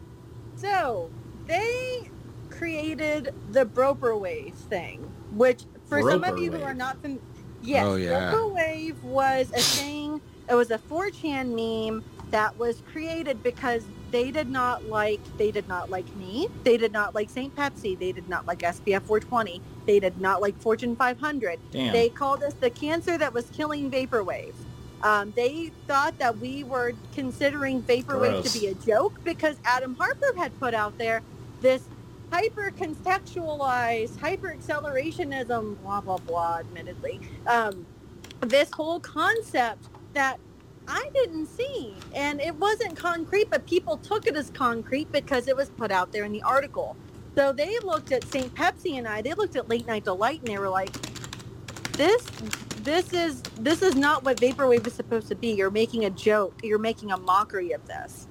so they created the Broperwave thing, which for some of you who are not familiar, yes, Oh, yeah. Broperwave was a thing. It was a 4chan meme that was created because they did not like they did not like me. They did not like St. Pepsi. They did not like SPF 420. They did not like Fortune 500. Damn. They called us the cancer that was killing vaporwave. Um, they thought that we were considering vaporwave Gross. to be a joke because Adam Harper had put out there this hyper contextualized, hyper accelerationism, blah blah blah. Admittedly, um, this whole concept that I didn't see, and it wasn't concrete, but people took it as concrete because it was put out there in the article. So they looked at St. Pepsi and I. They looked at Late Night Delight and they were like, "This, this is this is not what vaporwave is supposed to be. You're making a joke. You're making a mockery of this."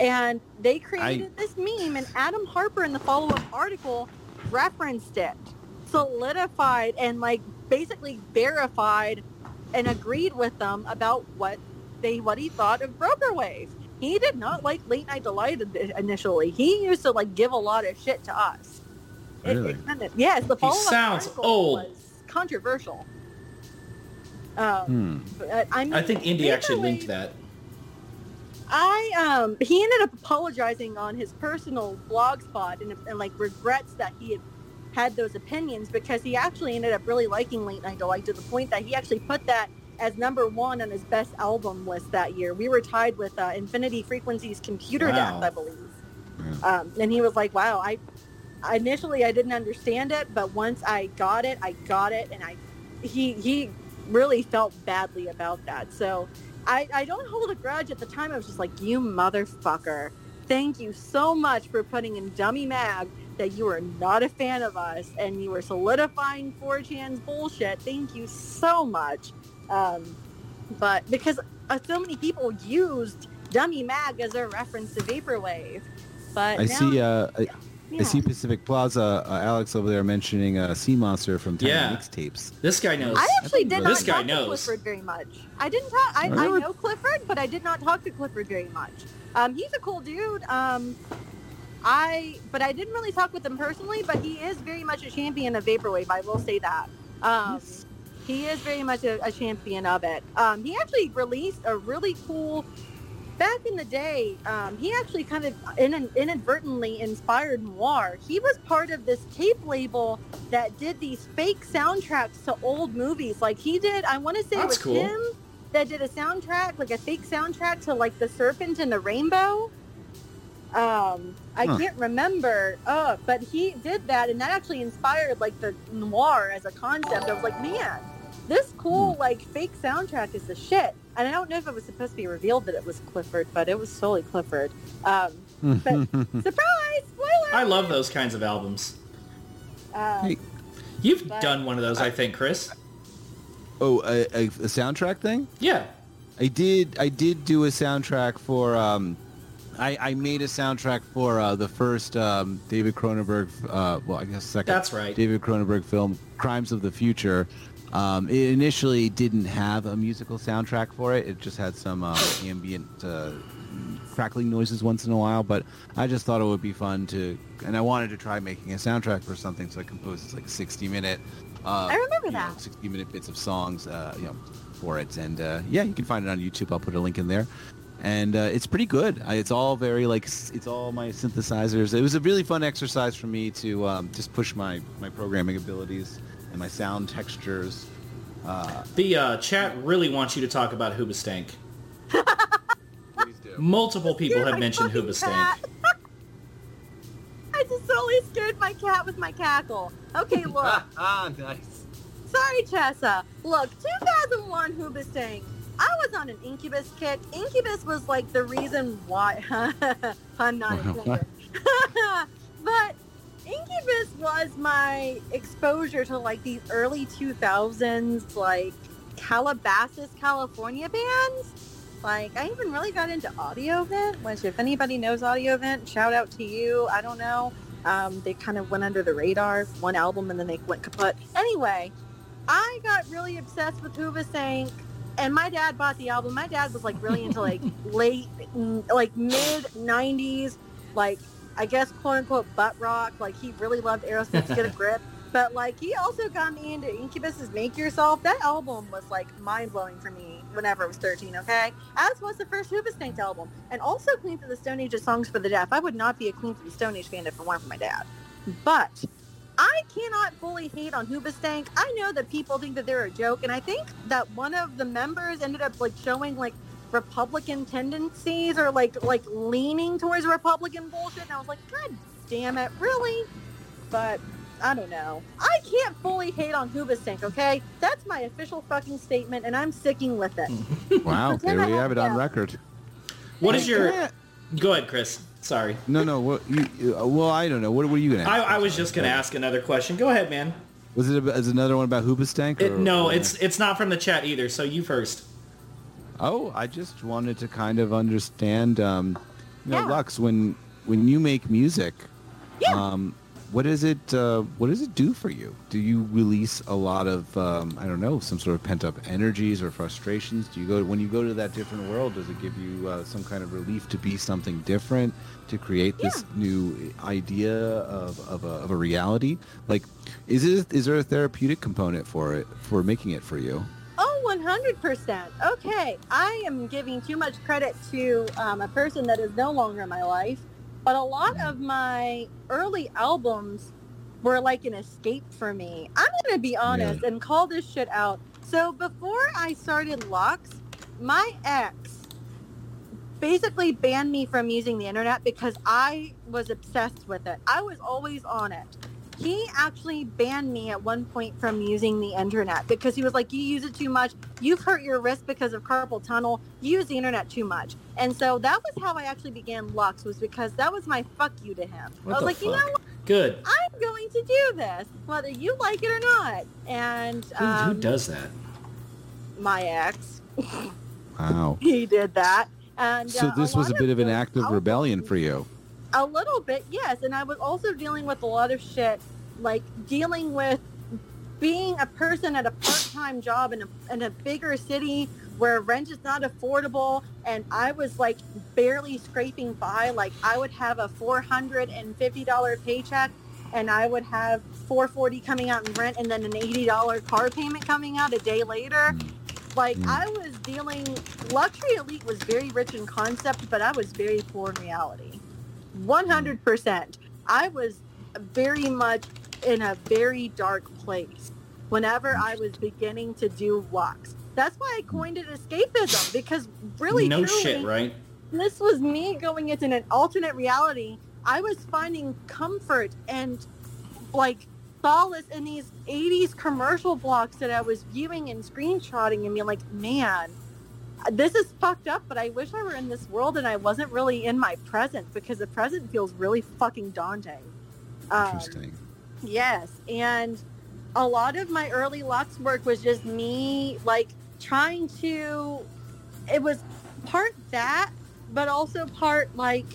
And they created this meme, and Adam Harper in the follow-up article referenced it, solidified, and like basically verified and agreed with them about what they what he thought of Broperwave. He did not like Late Night Delight initially. He used to like give a lot of shit to us. It- it Really? kinda- yes, the follow-up sounds article old. was controversial. Um, Hmm. but, I mean, I think Indy actually linked that. I um he ended up apologizing on his personal blog spot and, and like regrets that he had had those opinions because he actually ended up really liking Late Night Delight to the point that he actually put that as number one on his best album list that year. We were tied with uh, Infinity Frequencies Computer Wow. Death, I believe. Um, and he was like, "Wow, I I- initially I didn't understand it, but once I got it, I got it, and I he he really felt badly about that. So I I don't hold a grudge. At the time, I was just like, "You motherfucker! Thank you so much for putting in Dummy Mag that you were not a fan of us and you were solidifying 4chan's bullshit. Thank you so much." Um, but because uh, so many people used Dummy Mag as a reference to Vaporwave. But I now, see. Uh, I, yeah. I see Pacific Plaza. Uh, Alex over there mentioning uh, C Monster from Tiny Yeah. Mixtapes. This guy knows. I actually did This not guy talk knows. to Clifford very much. I didn't talk. I, I Really? know Clifford, but I did not talk to Clifford very much. Um, he's a cool dude. Um, I but I didn't really talk with him personally. But he is very much a champion of vaporwave. I will say that. Um, he is very much a, a champion of it. Um, he actually released a really cool. Back in the day, um, he actually kind of in, inadvertently inspired Noir. He was part of this tape label that did these fake soundtracks to old movies. Like he did, I want to say That's it was cool. him that did a soundtrack, like a fake soundtrack to like The Serpent and the Rainbow. Um, I Huh. can't remember, uh, but he did that, and that actually inspired like the noir as a concept. I was like, man, this cool like fake soundtrack is the shit. And I don't know if it was supposed to be revealed that it was Clifford, but it was solely Clifford. Um, surprise! Spoiler! I love those kinds of albums. Um, Hey. You've But- done one of those, I think, Chris. oh, a, a, a soundtrack thing. Yeah. I did. I did do a soundtrack for. Um, I, I made a soundtrack for uh, the first um, David Cronenberg. Uh, well, I guess second. That's right. David Cronenberg film, Crimes of the Future. Um, it initially didn't have a musical soundtrack for it. It just had some uh, ambient uh, crackling noises once in a while. But I just thought it would be fun to, and I wanted to try making a soundtrack for something. So I composed this like 60 minute. Uh, I remember you know, that. 60 minute bits of songs, uh, you know, for it. And uh, yeah, you can find it on YouTube. I'll put a link in there. And uh, it's pretty good. I, it's all very like it's all my synthesizers. It was a really fun exercise for me to um, just push my my programming abilities and my sound textures. Uh, The uh, chat really wants you to talk about Hoobastank. please do. Multiple people have mentioned fucking Hoobastank. I just totally scared my cat with my cackle. Okay, look. ah, nice. Sorry, Chessa. Look, 2001 Hoobastank. I was on an Incubus kick. Incubus was like the reason why. I'm not intended. but Incubus was my exposure to like these early 2000s, like Calabasas, California bands. Like, I even really got into Audio Vent, which if anybody knows Audio Vent, shout out to you. I don't know. Um, they kind of went under the radar, one album, and then they went kaput. Anyway, I got really obsessed with Hoobastank, and my dad bought the album. My dad was like really into like late, like mid '90s, like I guess quote unquote butt rock. Like he really loved Aerosmith's Get a Grip, but like he also got me into Incubus's Make Yourself. That album was like mind blowing for me whenever I was 13. Okay, as was the first Hoobastank album, and also Queens of the Stone Age's Songs for the Deaf. I would not be a Queens of the Stone Age fan if it weren't for my dad, but. I cannot fully hate on Hoobastank. I know that people think that they're a joke, and I think that one of the members ended up like showing like Republican tendencies or like like leaning towards Republican bullshit. And I was like, God damn it, really? But I don't know. I can't fully hate on Hoobastank. Okay, that's my official fucking statement, and I'm sticking with it. Wow, Pretend there I we have it on record. What is your Go ahead, Chris. Sorry. No, no. What you? you- uh, Well, I don't know. What were you gonna? I, Ask? I was just gonna ask another question. Go ahead, man. Was it? A, is another one about Hoobastank? It, no, or- it's it's not from the chat either. So you first. Oh, I just wanted to kind of understand, um, you know, Yeah. Lux, when when you make music, Yeah. um, what does it uh, what does it do for you? Do you release a lot of um, I don't know some sort of pent up energies or frustrations? Do you go when you go to that different world? Does it give you uh, some kind of relief to be something different to create this new idea of, of, a, of a reality? Like, is it is there a therapeutic component for it for making it for you? Oh, 100%. Okay, I am giving too much credit to um, a person that is no longer in my life, but a lot of my early albums were like an escape for me. I'm going to be honest and call this shit out. So before I started Lux, my ex basically banned me from using the internet because I was obsessed with it. I was always on it. He actually banned me at one point from using the internet because he was like, you use it too much. You've hurt your wrist because of carpal tunnel. You use the internet too much. And so that was how I actually began Lux was because that was my fuck you to him. What I was the like, you know what? Good. I'm going to do this, whether you like it or not. And Who, um, who does that? my ex, Wow. he did that. And So uh, this was a bit of an act of rebellion for you. A little bit, yes. And I was also dealing with a lot of shit, like dealing with being a person at a part-time job in a, in a bigger city where rent is not affordable and I was like barely scraping by. Like I would have a $450 paycheck and I would have 440 coming out in rent and then an $80 car payment coming out a day later. Like Mm. I was dealing, Luxury Elite was very rich in concept, but I was very poor in reality. 100%. I was very much in a very dark place whenever I was beginning to do Lux. That's why I coined it escapism because really, no truly, shit, right? this was me going into an alternate reality. I was finding comfort and like solace in these 80s commercial blocks that I was viewing and screenshotting and being like, man, this is fucked up, but I wish I were in this world and I wasn't really in my present because the present feels really fucking daunting. Um, Interesting. Yes, and a lot of my early Lux work was just me like trying to. It was part that, but also part like,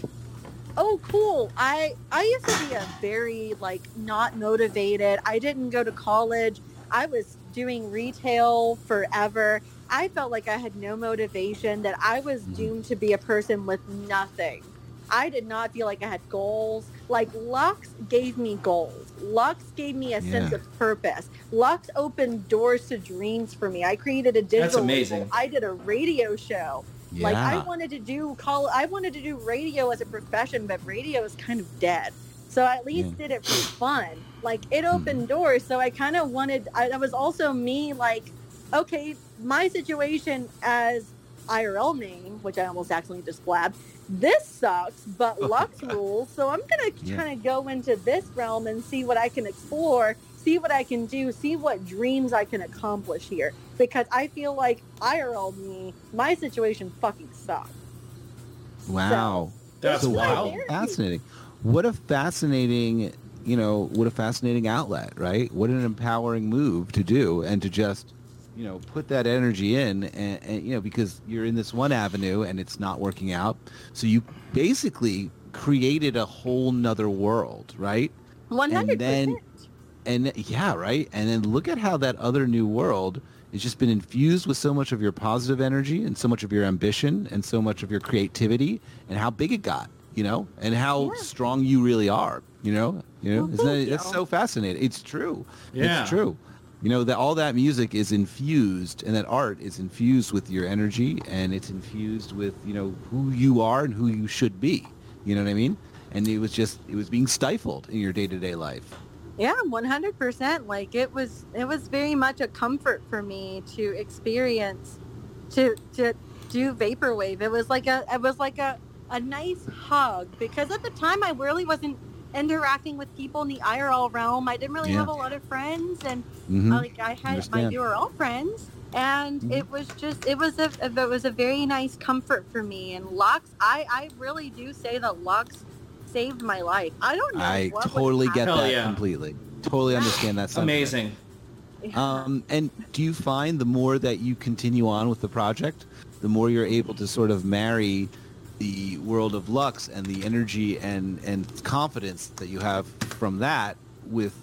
oh, cool. I I used to be a very like not motivated. I didn't go to college. I was doing retail forever. I felt like I had no motivation. That I was Mhm. doomed to be a person with nothing. I did not feel like I had goals. Like Lux gave me goals. Lux gave me a sense of purpose. Lux opened doors to dreams for me. I created a digital. That's amazing. label. I did a radio show. Yeah. Like I wanted to do call. I wanted to do radio as a profession, but radio is kind of dead. So I at least did it for fun. Like it opened doors. So I kind of wanted. I, that was also me. Like, okay, my situation as IRL name, which I almost accidentally just blabbed. This sucks, but Lux rules. So I'm gonna Yeah. kind of go into this realm and see what I can explore, see what I can do, see what dreams I can accomplish here. Because I feel like IRL me, my situation fucking sucks. wow. That's so wild. Fascinating. What a fascinating, you know, what a fascinating outlet, right? What an empowering move to do and to just, you know, put that energy in and, and you know, because you're in this one avenue and it's not working out. So you basically created a whole nother world, right? 100% And yeah, right. And then look at how that other new world has just been infused with so much of your positive energy and so much of your ambition and so much of your creativity and how big it got, you know, and how Yeah. strong you really are, you know, you know, Well, Isn't that, thank that's so fascinating. It's true. Yeah. It's true. You know, that all that music is infused and that art is infused with your energy and it's infused with, you know, who you are and who you should be. You know what I mean? And it was just, it was being stifled in your day-to-day life. Yeah, one hundred percent. Like it was, it was very much a comfort for me to experience, to to do vaporwave. It was like a, it was like a, a nice hug because at the time I really wasn't interacting with people in the IRL realm. I didn't really Yeah. have a lot of friends, and Mhm. like I had my Understand. URL friends, and Mhm. it was just it was a it was a very nice comfort for me. And Lux, I I really do say that Lux saved my life. I don't know. I what totally get that yeah. completely. Totally understand that. sentiment. Amazing. Um, and do you find the more that you continue on with the project, the more you're able to sort of marry the world of Lux and the energy and, and confidence that you have from that with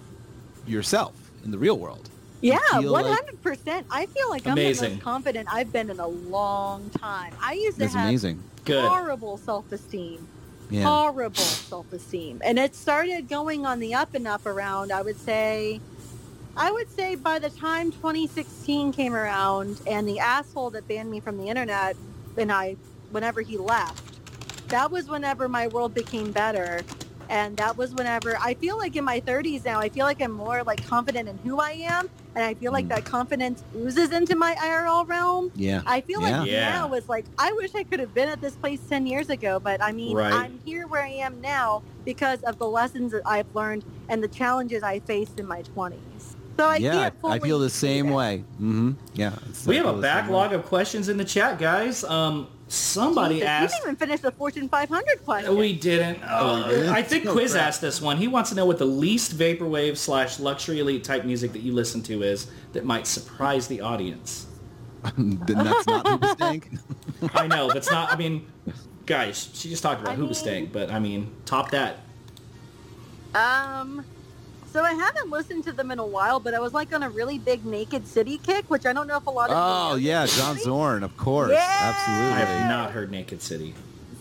yourself in the real world? Yeah, feel one like- hundred percent. I feel like I'm the most confident I've been in a long time. I used to That's have amazing. Good. horrible self-esteem, Yeah. horrible self-esteem, and it started going on the up and up around. I would say, I would say by the time 2016 came around, and the asshole that banned me from the internet, and I, whenever he left, that was whenever my world became better. And that was whenever I feel like in my 30s now, I feel like I'm more like confident in who I am. And I feel like Mm. that confidence oozes into my IRL realm. Yeah. I feel Yeah. like Yeah. now is like I wish I could have been at this place ten years ago, but I mean Right. I'm here where I am now because of the lessons that I've learned and the challenges I faced in my twenties. So I yeah, can't fully I feel the same that. way. hmm Yeah. We have a backlog of questions in the chat, guys. Um, somebody Jesus, asked. We didn't even finish the Fortune 500 question. We didn't. Oh, Uh, we didn't? I think Quiz crap. asked this one. He wants to know what the least vaporwave slash luxury elite type music that you listen to is that might surprise the audience. then that's not Hoobastank. I know that's not. I mean, guys, she just talked about I Hoobastank, mean- but I mean, top that. Um, so I haven't listened to them in a while, but I was like on a really big Naked City kick, which I don't know if a lot of Oh people know yeah, John Zorn, of course, Yeah. I have not heard Naked City.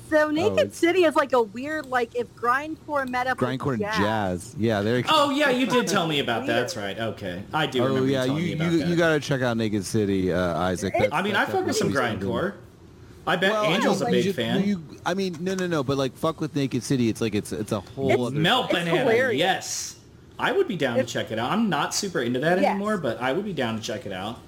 So Naked it's- City is like a weird, like if grindcore met up Grindcore and jazz. jazz. Yeah, there you go. Oh yeah, you did tell me about that. That's right. Okay, I do Oh remember yeah, you you about you, that. you gotta check out Naked City, uh, Isaac. That's- I mean, I that's fuck with some definitely something. grindcore. I bet Well, I Angel's a big you- fan. you- I mean, no, no, no, but like, fuck with Naked City. It's like it's it's a whole It's other. Melt It's Banana, hilarious. yes. I would be down to check it out. I'm not super into that Yes. anymore, but I would be down to check it out.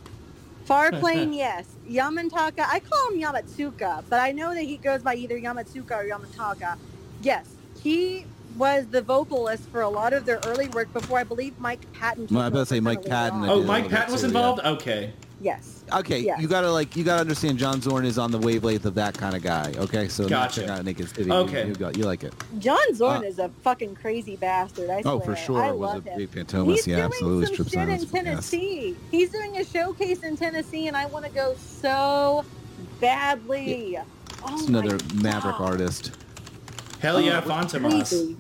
Farplane, yes. Yamantaka, I call him Yamatsuka, but I know that he goes by either Yamatsuka or Yamataka. Yes, he was the vocalist for a lot of their early work before I believe Mike Patton. Well, I took was about to say Mike Patton, Oh, Mike Patton was too, yeah. involved? Okay. Yes. Okay, Yes. you gotta like you gotta understand. John Zorn is on the wavelength of that kind of guy. Okay, so Gotcha. check out Naked City. Okay. you, you, got, you like it. John Zorn Uh, is a fucking crazy bastard. I swear. Oh, for sure. I was love a him. big Fantomas. He's Yeah, doing absolutely. some Strip shit in Silence, yes. Tennessee. He's doing a showcase in Tennessee, and I want to go so badly. Oh It's my another Maverick artist. Hell yeah, Oh, Fantomas.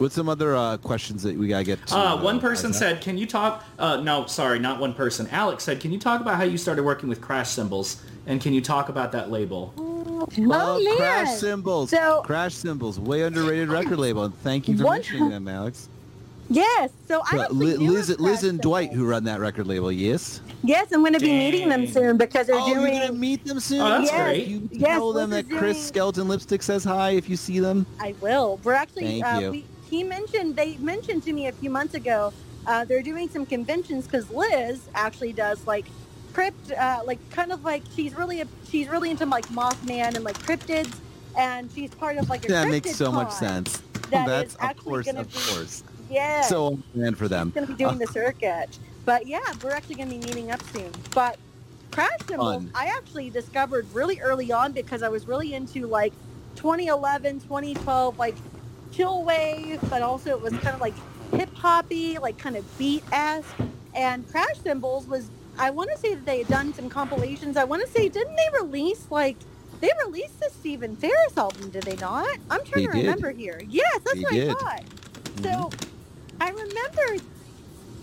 Crazy. What's some other uh, questions that we gotta get to? Uh, one person said, "Can you talk?" Uh, no, sorry, not one person. Alex said, "Can you talk about how you started working with Crash Symbols, and can you talk about that label?" Oh, Oh, man. Crash Symbols. So- Crash Symbols, way underrated record label, and thank you for One- mentioning them, Alex. Yes. So I But actually Li- knew Liz, of Liz and Dwight, who run that record label, yes. Yes, I'm going to be meeting them soon because they're oh, you're doing. gonna meet them soon. Oh, that's Yes. great. You Yes, tell them that that is Chris doing- Skeleton Lipstick says hi if you see them. I will. We're actually. Thank uh, you. We, he mentioned they mentioned to me a few months ago. Uh, they're doing some conventions because Liz actually does like crypt, uh, like kind of like she's really a, she's really into like Mothman and like cryptids, and she's part of like a That makes so much sense. that That's of course, of be- course. Yeah. So man for them. going to be doing the circuit. But yeah, we're actually going to be meeting up soon. But Crash Symbols, Fun. I actually discovered really early on because I was really into like 2011, 2012, like chill wave, but also it was kind of like hip hoppy, like kind of beat esque. And Crash Symbols was, I want to say that they had done some compilations. I want to say, didn't they release like, they released the Stephen Ferris album, did they not? I'm trying They to did. remember here. Yes, that's They what did. I thought. So mm-hmm. I remember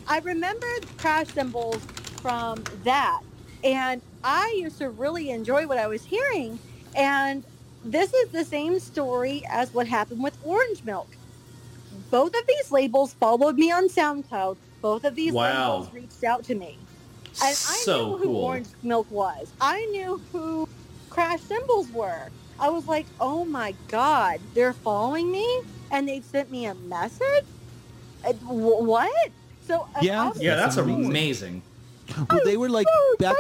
I remember crash symbols from that. And I used to really enjoy what I was hearing. And this is the same story as what happened with Orange Milk. Both of these labels followed me on SoundCloud. Both of these Wow. labels reached out to me. And I knew who cool. Orange Milk was. I knew who Crash Symbols were. I was like, oh my God, they're following me and they've sent me a message? Uh, what? So uh, Yeah. Yeah, that's That's amazing. amazing. Well, they were like so back.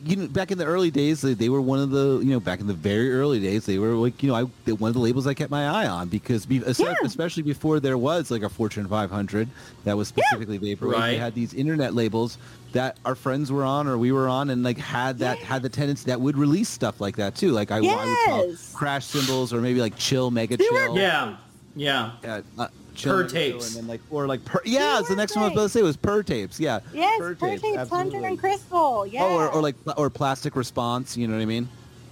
Excited. you know, back in the early days, they, they were one of the, you know, back in the very early days, they were like, you know, I, one of the labels I kept my eye on because, be, Yeah. especially before there was like a Fortune 500 that was specifically Vaporwave, Right. they had these internet labels that our friends were on or we were on and like had that Yeah. had the tendency that would release stuff like that too. Like I, I would call crash symbols or maybe like chill, mega They chill. Yeah, yeah. Yeah, uh, chill, Per tapes. and then like or like per, yeah, it's the were next one I was about to say was per tapes. Yeah, Yes, per per tapes, tapes, Hunter and Crystal. Yeah. Oh, or, or like or plastic response. You know what I mean?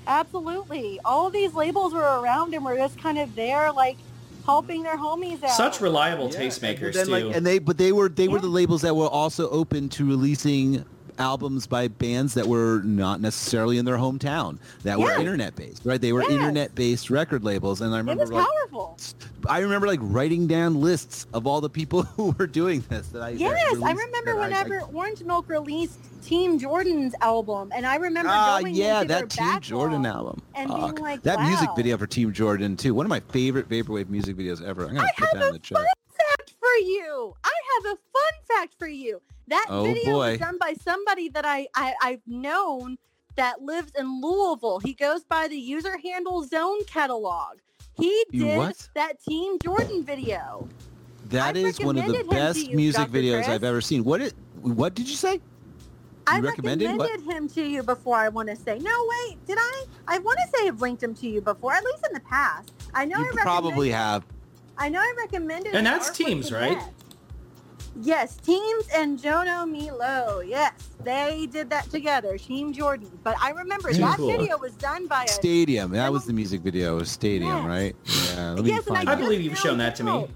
Absolutely. All of these labels were around and were just kind of there, like helping their homies out. Such reliable Yeah, tastemakers and then, too. like, and they but they were they were the labels that were also open to releasing albums by bands that were not necessarily in their hometown that were internet based right they were Yes. internet based record labels and i remember It remember was like powerful. i remember like writing down lists of all the people who were doing this that i that Yes, I remember that I- I- whenever Orange Milk released Team Jordan's album, and I remember Ah, going yeah, into that Team Jordan album. and Fuck. being like, that music video for Team Jordan too. One of my favorite vaporwave music videos ever. I'm gonna I put that in the chat. Fact for you. I have a fun fact for you. That Oh, video boy. was done by somebody that I, I I've known that lives in Louisville. He goes by the user handle Zone Catalog. He did what? that Team Jordan video. That I is one of the recommended him to best you, music Dr. videos Chris. I've ever seen. What it? What did you say? I recommended recommended him to you before. I want to say. No, wait, did I? I want to say I've linked him to you before, at least in the past. I know. You I probably have. I know I recommended. And that's Teams, right? Connect. Yes, Teams and Jono Milo. Yes, they did that together. Team Jordan. But I remember Too that cool. video was done by a. Stadium. That was the music video. It was Stadium, Yes. right? Yeah. Let me yes, and I, find I it. believe you've shown that to me. out.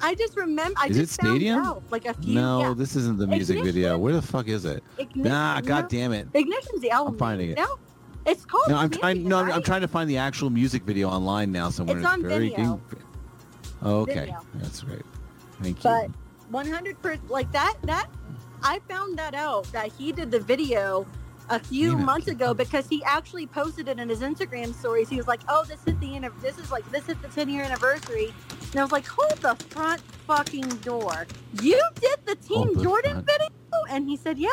I just remember. I Is it just found Stadium? out, like a few. No, yeah. this isn't the music Ignition? video. Where the fuck is it? Ignition, Nah, no. god damn it. Ignition's the album. I'm finding it. No, it's called. No, I'm trying. Champion, No, I'm, I'm trying to find the actual music video online now somewhere. It's on very Vimeo. Oh, okay, Vimeo. that's great. Thank you. But 100 percent like that. That I found that out that he did the video a few months ago because he actually posted it in his Instagram stories. He was like, "Oh, this hit the anniv- this is like this is the 10 year anniversary," and I was like, "Hold the front fucking door! You did the Team the Jordan front- video?" And he said, "Yeah,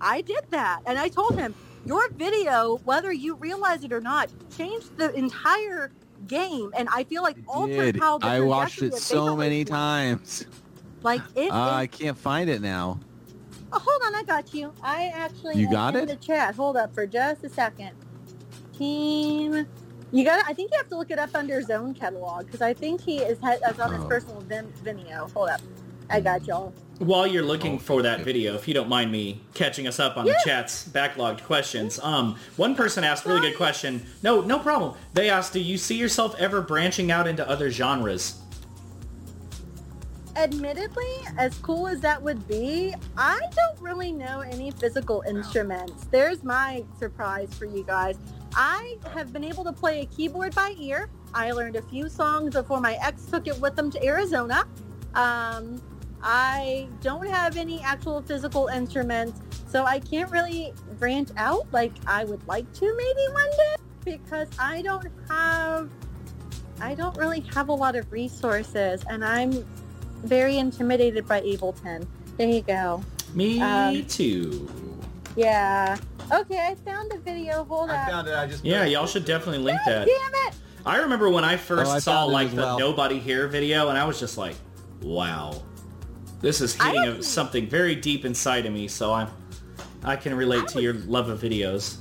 I did that." And I told him, "Your video, whether you realize it or not, changed the entire." Game and i feel like altered how the I watched it so many times. like it Uh, I can't find it now. Oh, hold on, I got you. I actually You got in it? the chat. Hold up for just a second. Team, you got. I think you have to look it up under Zone Catalog because I think he is, ha- is on his Oh. personal vim- Vimeo. Hold up, I got y'all. While you're looking Oh, for that okay. video, if you don't mind me catching us up on Yeah. the chat's backlogged questions, um, one person asked a really good question. No, no problem. They asked, "Do you see yourself ever branching out into other genres?" Admittedly, as cool as that would be, I don't really know any physical instruments. There's my surprise for you guys. I have been able to play a keyboard by ear. I learned a few songs before my ex took it with them to Arizona. Um, I don't have any actual physical instruments, so I can't really branch out like I would like to maybe one day because I don't have I don't really have a lot of resources and I'm very intimidated by Ableton. There you go. Me Um, too. Yeah. Okay, I found the video. Hold I up. found it. I just Yeah, y'all should definitely link that. Damn it! I remember when I first Oh, I saw like as the well. Nobody Here video, and I was just like, "Wow, this is hitting something very deep inside of me." So I'm I can relate to your love of videos.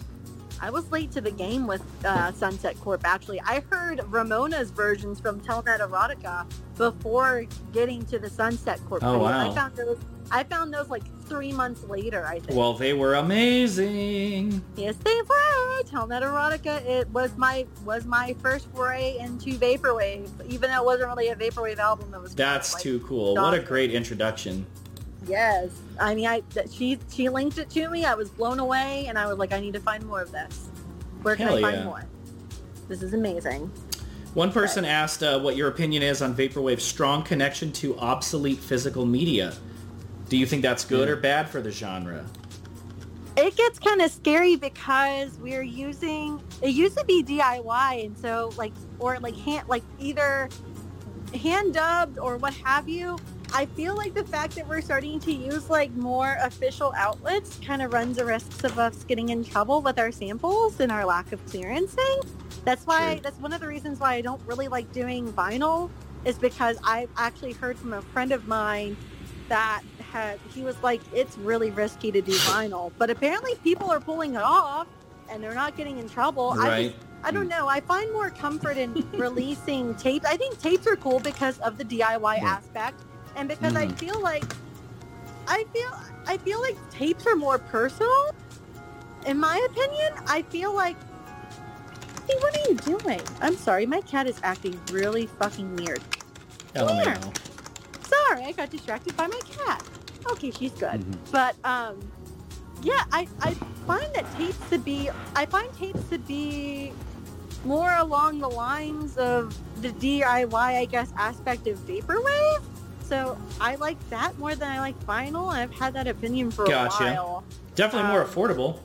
I was late to the game with uh, Sunset Corp. Actually, I heard Ramona's versions from Telnet Erotica before getting to the Sunset Corp. Oh, wow. I found those. I found those like three months later. I think. Well, they were amazing. yes, they were. Telnet Erotica. It was my was my first foray into vaporwave, even though it wasn't really a vaporwave album. It was. That's like- too cool. What a great introduction. Yes, I mean, I that she she linked it to me. I was blown away, and I was like, I need to find more of this. Where can Hell I find yeah. more? This is amazing. One person asked uh, what your opinion is on Vaporwave's strong connection to obsolete physical media. Do you think that's good or bad for the genre? It gets kind of scary because we're using. It used to be DIY, and so like or like hand like either hand dubbed or what have you. I feel like the fact that we're starting to use like more official outlets kind of runs the risks of us getting in trouble with our samples and our lack of clearancing. That's why True. that's one of the reasons why I don't really like doing vinyl is because I've actually heard from a friend of mine that had he was like it's really risky to do vinyl, but apparently people are pulling it off and they're not getting in trouble. I Right. just I don't hmm. know. I find more comfort in releasing tapes. I think tapes are cool because of the DIY Yeah. aspect, and because I Mhm. feel like I feel I feel like tapes are more personal. In my opinion, I feel like. Hey, what are you doing? I'm sorry, my cat is acting really fucking weird. LMAO. Sorry, I got distracted by my cat. Okay, she's good. Mhm. But um, yeah, I, I find that tapes to be I find tapes to be more along the lines of the DIY, I guess, aspect of vaporwave. So I like that more than I like vinyl. I've had that opinion for Gotcha. a while. Gotcha. Definitely more Um, affordable.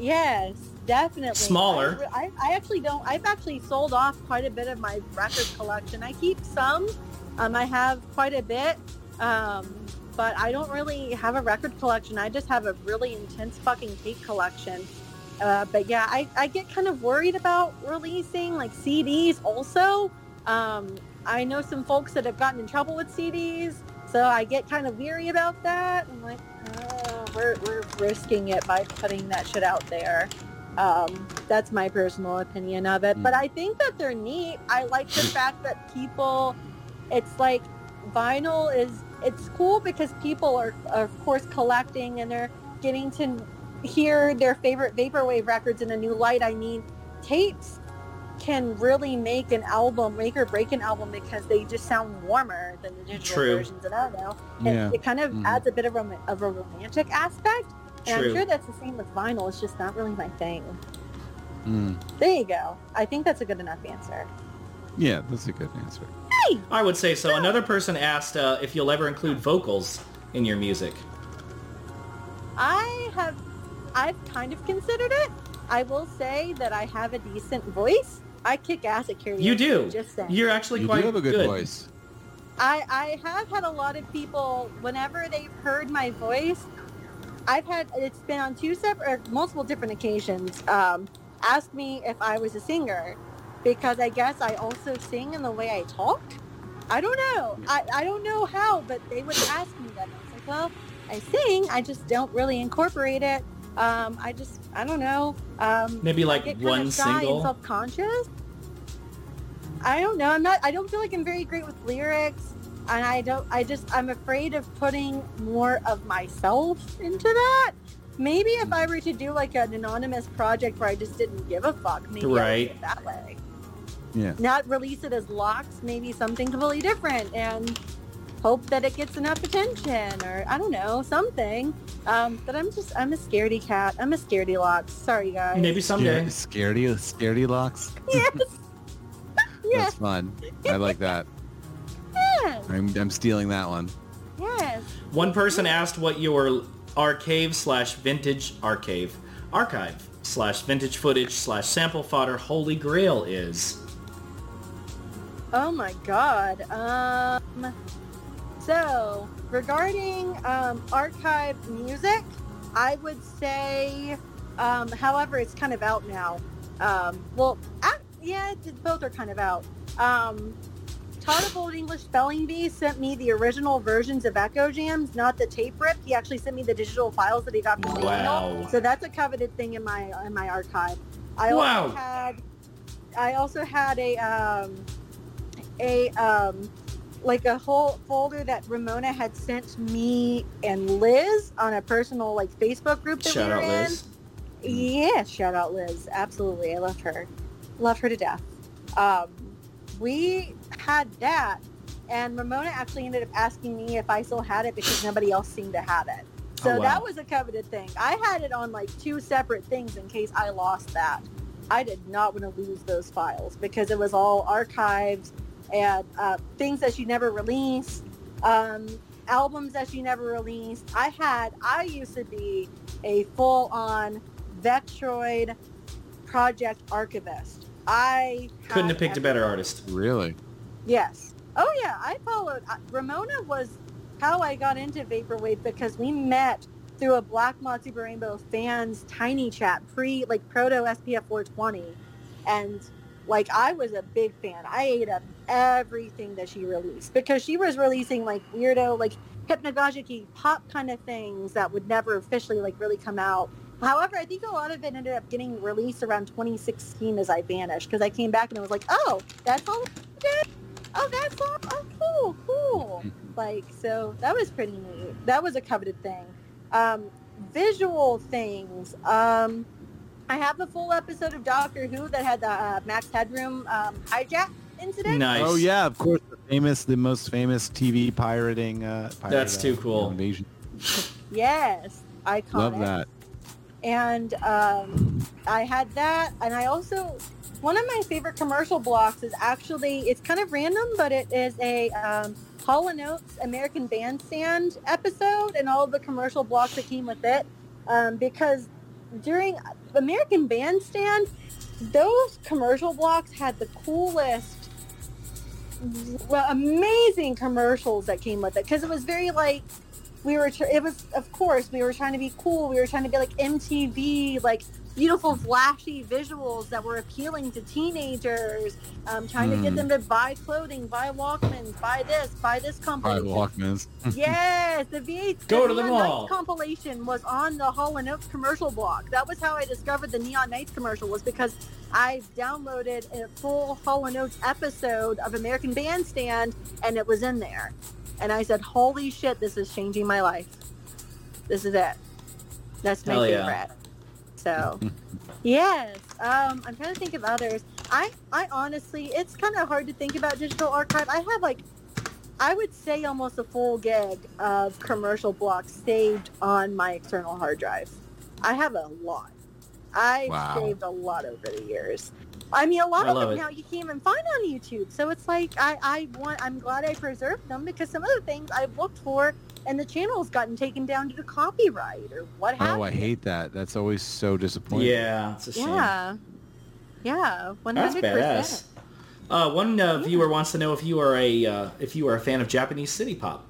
Yes, definitely. Smaller. I, I, I actually don't. I've actually sold off quite a bit of my record collection. I keep some. Um, I have quite a bit. Um, but I don't really have a record collection. I just have a really intense fucking tape collection. Uh, but yeah, I, I get kind of worried about releasing like CDs also. Um, I know some folks that have gotten in trouble with CDs, so I get kind of weary about that. I'm like, oh, we're, we're risking it by putting that shit out there. Um, that's my personal opinion of it. But I think that they're neat. I like the fact that people, it's like vinyl is, it's cool because people are, are of course collecting and they're getting to hear their favorite vaporwave records in a new light. I mean, tapes can really make an album, make or break an album because they just sound warmer than the digital True. versions. And I don't know. It, Yeah. it kind of Mhm. adds a bit of, rom- of a romantic aspect. And True. I'm sure that's the same with vinyl. It's just not really my thing. Mm. There you go. I think that's a good enough answer. Yeah, that's a good answer. Hey! I would say so. Another person asked uh, if you'll ever include vocals in your music. I have, I've kind of considered it. I will say that I have a decent voice. I kick ass at karaoke. You do. Just saying. You're actually You quite do have a good, voice. I, I have had a lot of people, whenever they've heard my voice, I've had, it's been on two separate, or multiple different occasions, um, ask me if I was a singer. Because I guess I also sing in the way I talk. I don't know. I, I don't know how, but they would ask me that. I was like, well, I sing. I just don't really incorporate it. Um, I just, I don't know. Um, Maybe I like get one of shy single. and self-conscious. I don't know. I'm not. I don't feel like I'm very great with lyrics, and I don't. I just. I'm afraid of putting more of myself into that. Maybe if I were to do like an anonymous project where I just didn't give a fuck, maybe I would Right. do it that way. Yeah. Not release it as locks, maybe something completely different, and hope that it gets enough attention, or I don't know, something. Um, but I'm just. I'm a scaredy cat. I'm a scaredy locks. Sorry, guys. Maybe someday. Scaredy, scaredy locks. Yes. yes. That's fun. I like that. Yes. I'm, I'm stealing that one. Yes. One person asked what your archive slash vintage archive archive slash vintage footage slash sample fodder holy grail is. Oh my god. Um so regarding um archive music, I would say um however it's kind of out now. Um well ac yeah, both are kind of out. Um Todd of Old English Spelling Bee sent me the original versions of Eccojams, not the tape rip. He actually sent me the digital files that he got from Wow. Daniel. So that's a coveted thing in my in my archive. I Wow. also had I also had a um a um like a whole folder that Ramona had sent me and Liz on a personal like Facebook group that Shout we were out in. Liz. Yeah, shout out Liz. Absolutely. I love her. Love her to death. Um, we had that, and Ramona actually ended up asking me if I still had it because nobody else seemed to have it. So Oh, wow. that was a coveted thing. I had it on like two separate things in case I lost that. I did not want to lose those files because it was all archives and uh, things that she never released, um, albums that she never released. I had, I used to be a full-on Vektroid project archivist. I Couldn't have picked a better artist. Really? Yes. Oh yeah, I followed. uh, Ramona was how I got into vaporwave because we met through a Black Moth Super Rainbow fans tiny chat pre like proto SPF 420, and like I was a big fan. I ate up everything that she released because she was releasing like weirdo like hypnagogic pop kind of things that would never officially like really come out. However, I think a lot of it ended up getting released around 2016 as I vanished because I came back and it was like, oh, that's all? Oh, that's all? Oh, cool, cool. like, so that was pretty neat. That was a coveted thing. Um, visual things. Um, I have a full episode of Doctor Who that had the uh, Max Headroom um, hijack incident. Nice. Oh yeah, of course, the famous, the most famous TV pirating. Uh, pirate, That's too uh, cool. Invasion. Yes, iconic. Love that. and um, I had that, and I also one of my favorite commercial blocks is actually it's kind of random, but it is a um, Hall and Oates American Bandstand episode, and all the commercial blocks that came with it, um, because during American Bandstand, those commercial blocks had the coolest, well, amazing commercials that came with it, because it was very like we were it was of course we were trying to be cool. We were trying to be like mtv like beautiful flashy visuals that were appealing to teenagers um, trying to get Mm. them to buy clothing buy walkmans buy this buy this Pirate compilation Walkmans. yes the v Go the to the Neon Nights mall. compilation was on the hall and oates commercial block that was how i discovered the neon nights commercial was because i downloaded a full hall and oates episode of american bandstand and it was in there and I said, "Holy shit, this is changing my life. This is it. That's my Hell yeah. Favorite." So, yes, um, I'm trying to think of others. I, I honestly, it's kind of hard to think about digital archive. I have like, I would say almost a full gig of commercial blocks saved on my external hard drive. I have a lot. I Wow. saved a lot over the years. I mean, a lot I of them it. now you can't even find on YouTube. So it's like I, I want. I'm glad I preserved them because some of the things I've looked for and the channel's gotten taken down due to copyright or what have Oh, I hate that. That's always so disappointing. Yeah, it's a shame. Yeah, yeah, one That's hundred badass. percent. Uh, one uh, viewer wants to know if you are a uh, if you are a fan of Japanese city pop.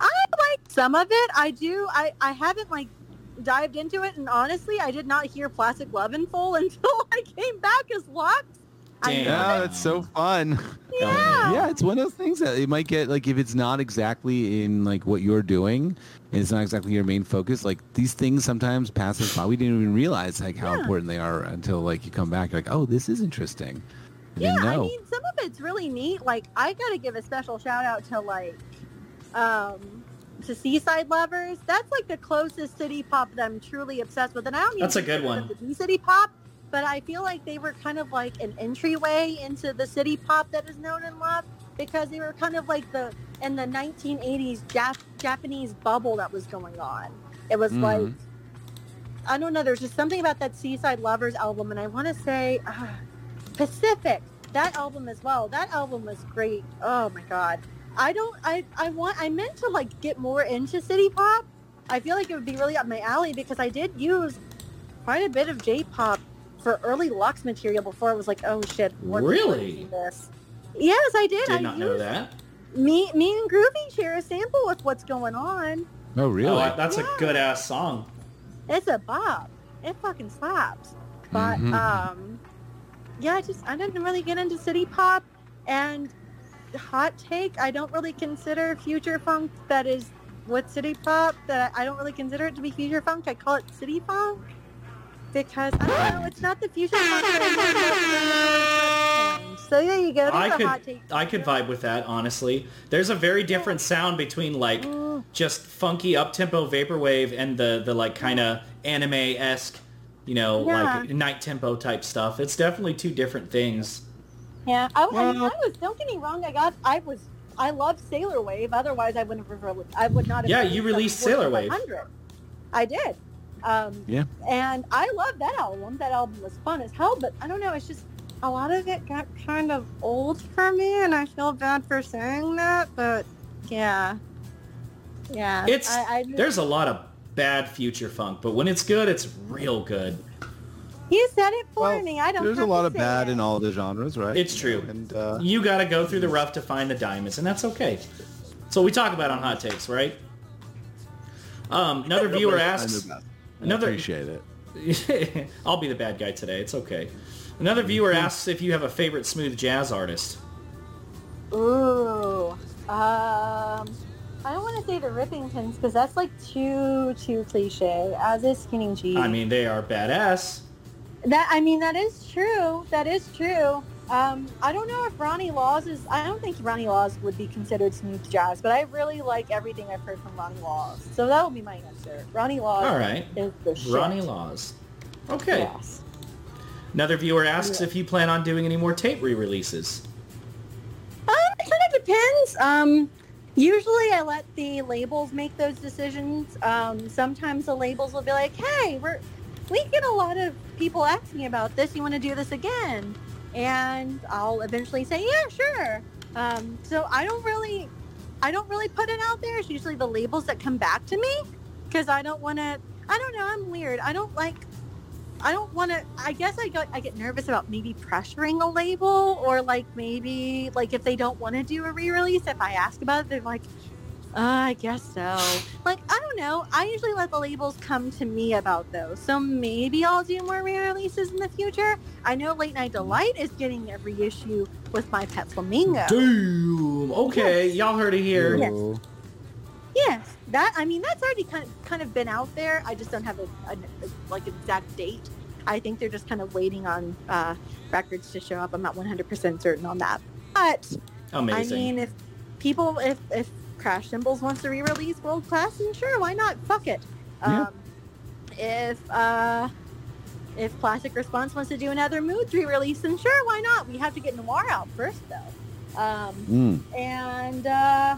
I like some of it. I do. I I haven't like dived into it, and honestly, I did not hear "Plastic Love" in full until I came back as Lux. I Damn. know Yeah, that's so fun. yeah. Yeah, it's one of those things that it might get like if it's not exactly in like what you're doing, and it's not exactly your main focus. Like these things sometimes pass us by. We didn't even realize like how Yeah. important they are until like you come back. You're like, oh, this is interesting. I Yeah, didn't I mean, some of it's really neat. Like, I gotta give a special shout out to like, um, to Seaside Lovers. That's like the closest city pop that I'm truly obsessed with. And I don't even That's a good one. city pop, but I feel like they were kind of like an entryway into the city pop that is known and loved because they were kind of like the in the 1980s Jap- Japanese bubble that was going on. It was Mhm. like. I don't know. There's just something about that Seaside Lovers album, and I want to say, uh, Pacific. That album as well. That album was great. Oh my god. I don't I I want I meant to like get more into city pop. I feel like it would be really up my alley because I did use quite a bit of J-pop for early Lux material before I was like, oh shit, what Really? this? Yes, I did. I did I not know that. Me me and Groovy share a sample with what's going on. Oh, really? Oh, I- that's a good ass song. It's a bop. It fucking slaps. But Mhm. um, yeah, I just I didn't really get into city pop, and hot take, I don't really consider future funk that is with city pop. That I don't really consider it to be future funk. I call it city funk because I don't know. It's not the future funk. that I know. So there you go. There's I a could hot take. I could vibe with that honestly. There's a very different sound between like Mm, just funky up tempo vaporwave and the the like kind of anime esque, you know, Yeah. like night tempo type stuff. It's definitely two different things. Yeah, I, I, mean, I was. Don't get me wrong. I got. I was. I love Sailor Wave. Otherwise, I wouldn't have. I would not have. Yeah, you released Sailor Wave. 100. I did. Um, Yeah. And I love that album. That album was fun as hell. But I don't know. It's just a lot of it got kind of old for me, and I feel bad for saying that. But yeah, yeah. It's I, I just- there's a lot of bad future funk, but when it's good, it's real good. You said it for Well, me. I don't. Know. There's a lot to of bad it. in all the genres, right? It's true. And uh, You got to go through the rough to find the diamonds, and that's okay. So we talk about on hot takes, right? Um, another viewer asks. the best. I appreciate it. I'll be the bad guy today. It's okay. Another viewer asks if you have a favorite smooth jazz artist. Ooh. Um. I don't want to say the Rippingtons because that's like too too cliche. As is Kenny G. I mean, they are badass. That. I mean that is true. That is true. Um, I don't know if Ronnie Laws is. I don't think Ronnie Laws would be considered smooth jazz, but I really like everything I've heard from Ronnie Laws. So that will be my answer. Ronnie Laws All right. is the shit. Ronnie Laws. Okay. Yes. Another viewer asks Yeah. if you plan on doing any more tape re-releases. Um, it kind of depends. Um, usually I let the labels make those decisions. Um, sometimes the labels will be like, "Hey, we're we get a lot of people asking about this. You want to do this again?" And I'll eventually say, "Yeah, sure." Um, so I don't really, I don't really put it out there. It's usually the labels that come back to me because I don't want to. I don't know. I'm weird. I don't like I don't want to. I guess I get I get nervous about maybe pressuring a label or like maybe like if they don't want to do a re-release. If I ask about it, they're like, uh, I guess so. Like I don't know. I usually let the labels come to me about those. So maybe I'll do more re-releases in the future. I know Late Night Delight is getting a reissue with My Pet Flamingo. Damn. Okay, Yes. y'all heard it here. Yes. Yes, that I mean that's already kind of kind of been out there. I just don't have a, a, a like exact date. I think they're just kind of waiting on uh, records to show up. I'm not 100% certain on that. But Amazing. I mean, if people, if if Crash Symbols wants to re-release World Class, and sure, why not? Fuck it. Yeah. Um, if uh, if Classic Response wants to do another Moods re-release, then sure, why not? We have to get Noir out first, though. Um, mm. and uh,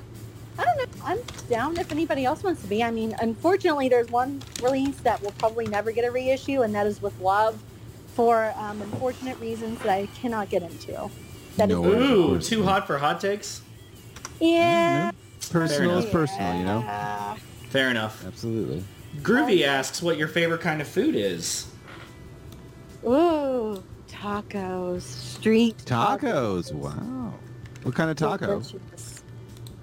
I don't know. I'm down if anybody else wants to be. I mean, unfortunately, there's one release that will probably never get a reissue, and that is with Love, for um, unfortunate reasons that I cannot get into. That is No way. Ooh, too hot for hot takes? yeah. Personal is personal, you know. Yeah. Fair enough. Absolutely. Groovy asks what your favorite kind of food is. Ooh, tacos, street Tacos. Wow. What kind of taco?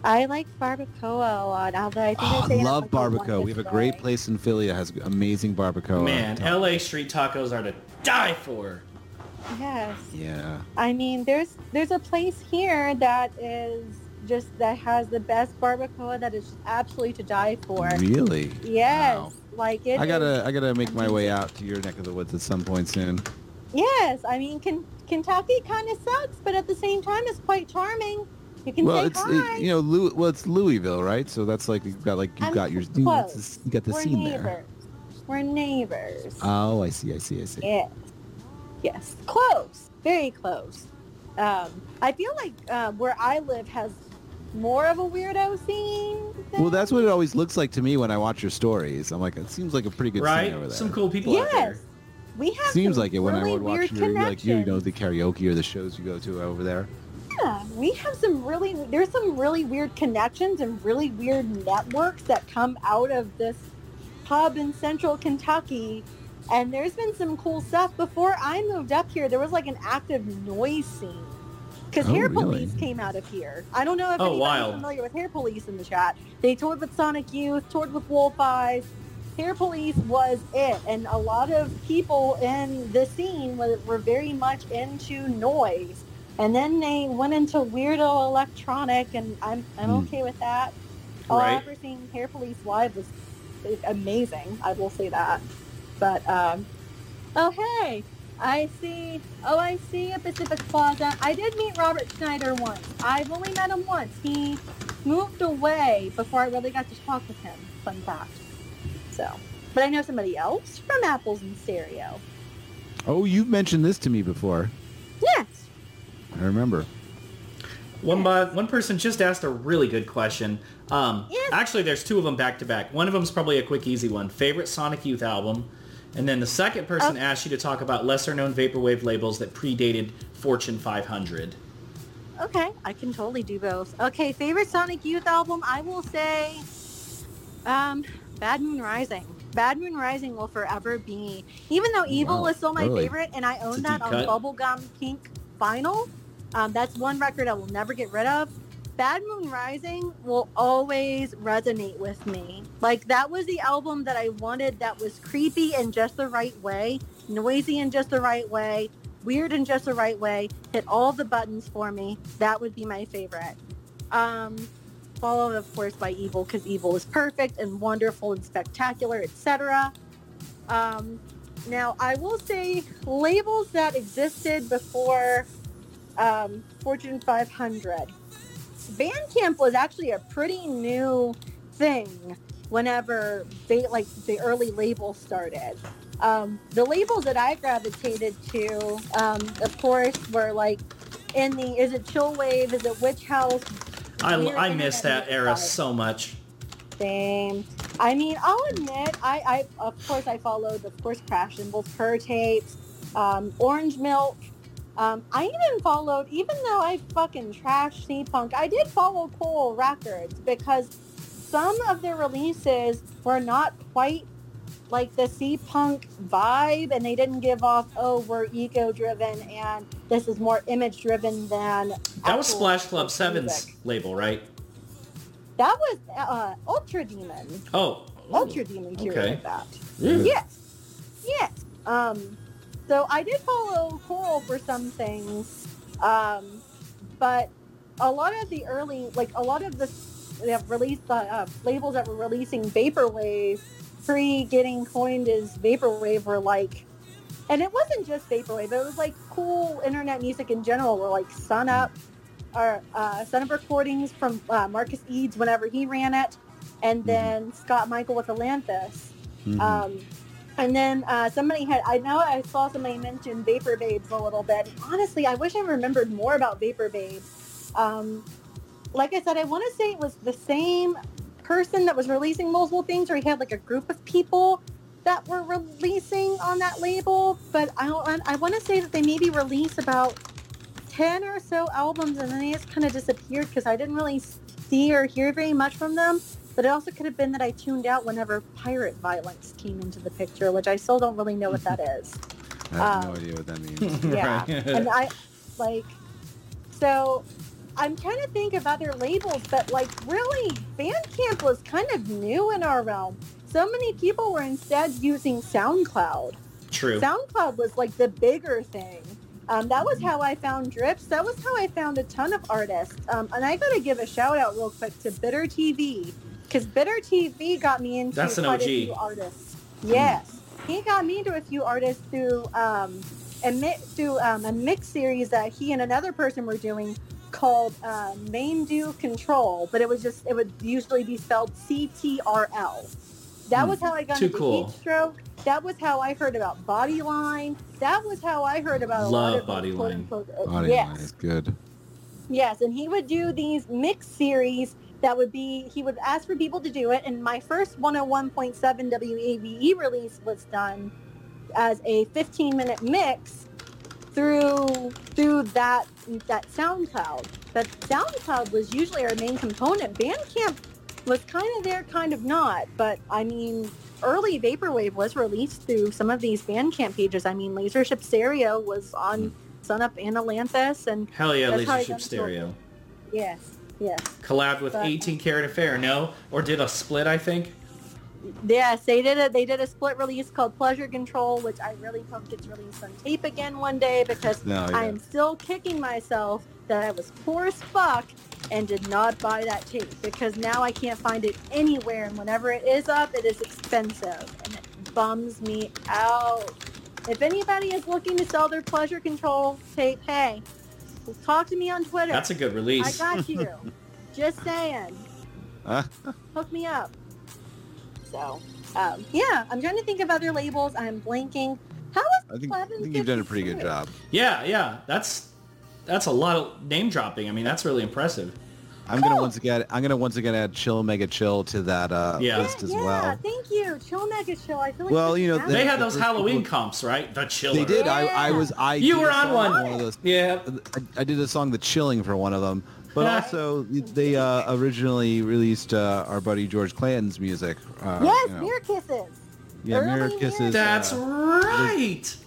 I like barbacoa a lot. Although I think Oh, I say I it love like barbacoa. We have a great place in Philly that has amazing barbacoa. Man, LA street tacos are to die for. Yes. Yeah. I mean, there's there's a place here that is just that has the best barbacoa that is absolutely to die for. Really? Yes, Wow. like it. I gotta, I gotta make my way out to your neck of the woods at some point soon. yes, I mean, Ken, Kentucky kind of sucks, but at the same time, it's quite charming. You can Well, say it's hi. it, you know, Louis, well, it's Louisville, right? So that's like you've got like you've I'm got your you, close. it's- you got the We're scene neighbors. there. We're neighbors. Oh, I see, I see, I see. Yes. Yes. Close. Very close. Um, I feel like uh, where I live has more of a weirdo scene. Than... Well, that's what it always looks like to me when I watch your stories. I'm like, it seems like a pretty good right? scene over there. Some cool people out Yes. We have Seems some like it when really I would watch your like you know the karaoke or the shows you go to over there. Yeah, we have some really there's some really weird connections and really weird networks that come out of this pub in central Kentucky. And there's been some cool stuff. Before I moved up here, there was like an active noise scene. Because Oh, Hair really? Police came out of here. I don't know if Oh, anybody's wild. familiar with Hair Police in the chat. They toured with Sonic Youth, toured with Wolf Eyes. Hair Police was it. And a lot of people in the scene were, were very much into noise. And then they went into weirdo electronic, and I'm I'm Hmm. okay with that. All Right. I've ever seen Hair Police live was amazing. I will say that. But um, oh hey, I see. Oh, I see a Pacific Plaza. I did meet Robert Schneider once. I've only met him once. He moved away before I really got to talk with him. Fun fact. So, but I know somebody else from Apples in Stereo. Oh, you've mentioned this to me before. Yes. I remember. One by, one person just asked a really good question. Um, Yes. Actually, there's two of them back to back. One of them's probably a quick, easy one. Favorite Sonic Youth album, and then the second person Oh. asked you to talk about lesser-known vaporwave labels that predated Fortune 500. Okay, I can totally do both. Okay, favorite Sonic Youth album, I will say, um, Bad Moon Rising. Bad Moon Rising will forever be, even though Evil Wow, is still my really? favorite, and I own that on cut. Bubblegum Pink vinyl. Um, that's one record I will never get rid of. Bad Moon Rising will always resonate with me. Like that was the album that I wanted that was creepy in just the right way, noisy in just the right way, weird in just the right way, hit all the buttons for me. That would be my favorite. Um, followed of course by Evil because Evil is perfect and wonderful and spectacular, etc. Um, now I will say labels that existed before um, Fortune 500. Bandcamp was actually a pretty new thing whenever they like the early labels started. Um, the labels that I gravitated to, um, of course, were like in the is it Chillwave, is it Witch House, I, I miss that era so much. Same. I mean, I'll admit, I, I of course I followed, of course, Crash Symbols, Her Tapes, um, Orange Milk. Um, I even followed, even though I fucking trash seapunk, I did follow Coral Records because some of their releases were not quite like the seapunk vibe, and they didn't give off, oh, we're ego driven and this is more image driven than. That was Splash Club music. 7's label, right? That was uh, Ultra Demon. Oh. Ultra Demon curated Okay. that. Mm. Yes. Yes. Um, so I did follow Coral for some things, um, but a lot of the early, like a lot of the that released the uh, labels that were releasing vaporwave pre getting coined as vaporwave were like, and it wasn't just vaporwave; it was like cool internet music in general. Were like Sun Up, or uh, Sun Up recordings from uh, Marcus Eads whenever he ran it, and then Scott Michael with Atlantis. Mhm. Um, and then uh, somebody had, I know I saw somebody mention Vapor Babes a little bit. Honestly, I wish I remembered more about Vapor Babes. Um, like I said, I want to say it was the same person that was releasing multiple things, or he had like a group of people that were releasing on that label. But I, I want to say that they maybe released about 10 or so albums and then they just kind of disappeared because I didn't really see or hear very much from them. But it also could have been that I tuned out whenever pirate violence came into the picture, which I still don't really know what that is. I have no um, idea what that means. Yeah. Right. and I like so I'm trying to think of other labels, but like really Bandcamp was kind of new in our realm. So many people were instead using SoundCloud. True. SoundCloud was like the bigger thing. Um, that was how I found Drips. That was how I found a ton of artists. Um, and I got to give a shout out real quick to Bitter TV because Bitter TV got me into That's an quite a few artists. Yes, he got me into a few artists through um, a mi- through um, a mix series that he and another person were doing called uh, Main Do Control, but it was just it would usually be spelled C T R L. That was how I got Too into cool. heat stroke. That was how I heard about Bodyline. That was how I heard about a lot of those Bodyline. quote-unquote- uh, Body yes. line is good. Yes, and he would do these mix series that would be, he would ask for people to do it. And my first 101.7 WAVE release was done as a 15 minute mix through through that that SoundCloud. But SoundCloud was usually our main component. Bandcamp was kind of there, kind of not. But I mean, early Vaporwave was released through some of these Bandcamp pages. I mean, Lasership Stereo was on hmm. Sunup and Atlantis, and Hell yeah, That's how I Laser Ship Stereo. yes, yes. Collabed with But- 18 Carat Affair, no? Or did a split, I think? Yes, they did a they did a split release called Pleasure Control, which I really hope gets released on tape again one day because No, I am still kicking myself that I was poor as fuck and did not buy that tape because now I can't find it anywhere and whenever it is up it is expensive and it bums me out. If anybody is looking to sell their Pleasure Control tape, hey, talk to me on Twitter. That's a good release. I got you. Just saying. Uh, hook me up. So, um, yeah, I'm trying to think of other labels. I'm blanking. How I think, I think you've done a pretty good job. Yeah, yeah. That's that's a lot of name dropping. I mean, that's really impressive. I'm gonna once again I'm gonna once again add chill mega chill to that uh, Yeah. list as yeah, well. Thank you. Chill Mega Chill. I feel like Well, you know, is They They- had those Halloween couple- comps, right? The Chiller. They did. I, I was I You were on song one. of those. Yeah. I, I did a song, "The Chilling," for one of them. But also, they uh, originally released uh, our buddy George Clanton's music. Uh, Yes, you know. beer kisses. Yeah, Early Mirror Kisses. That's uh, right.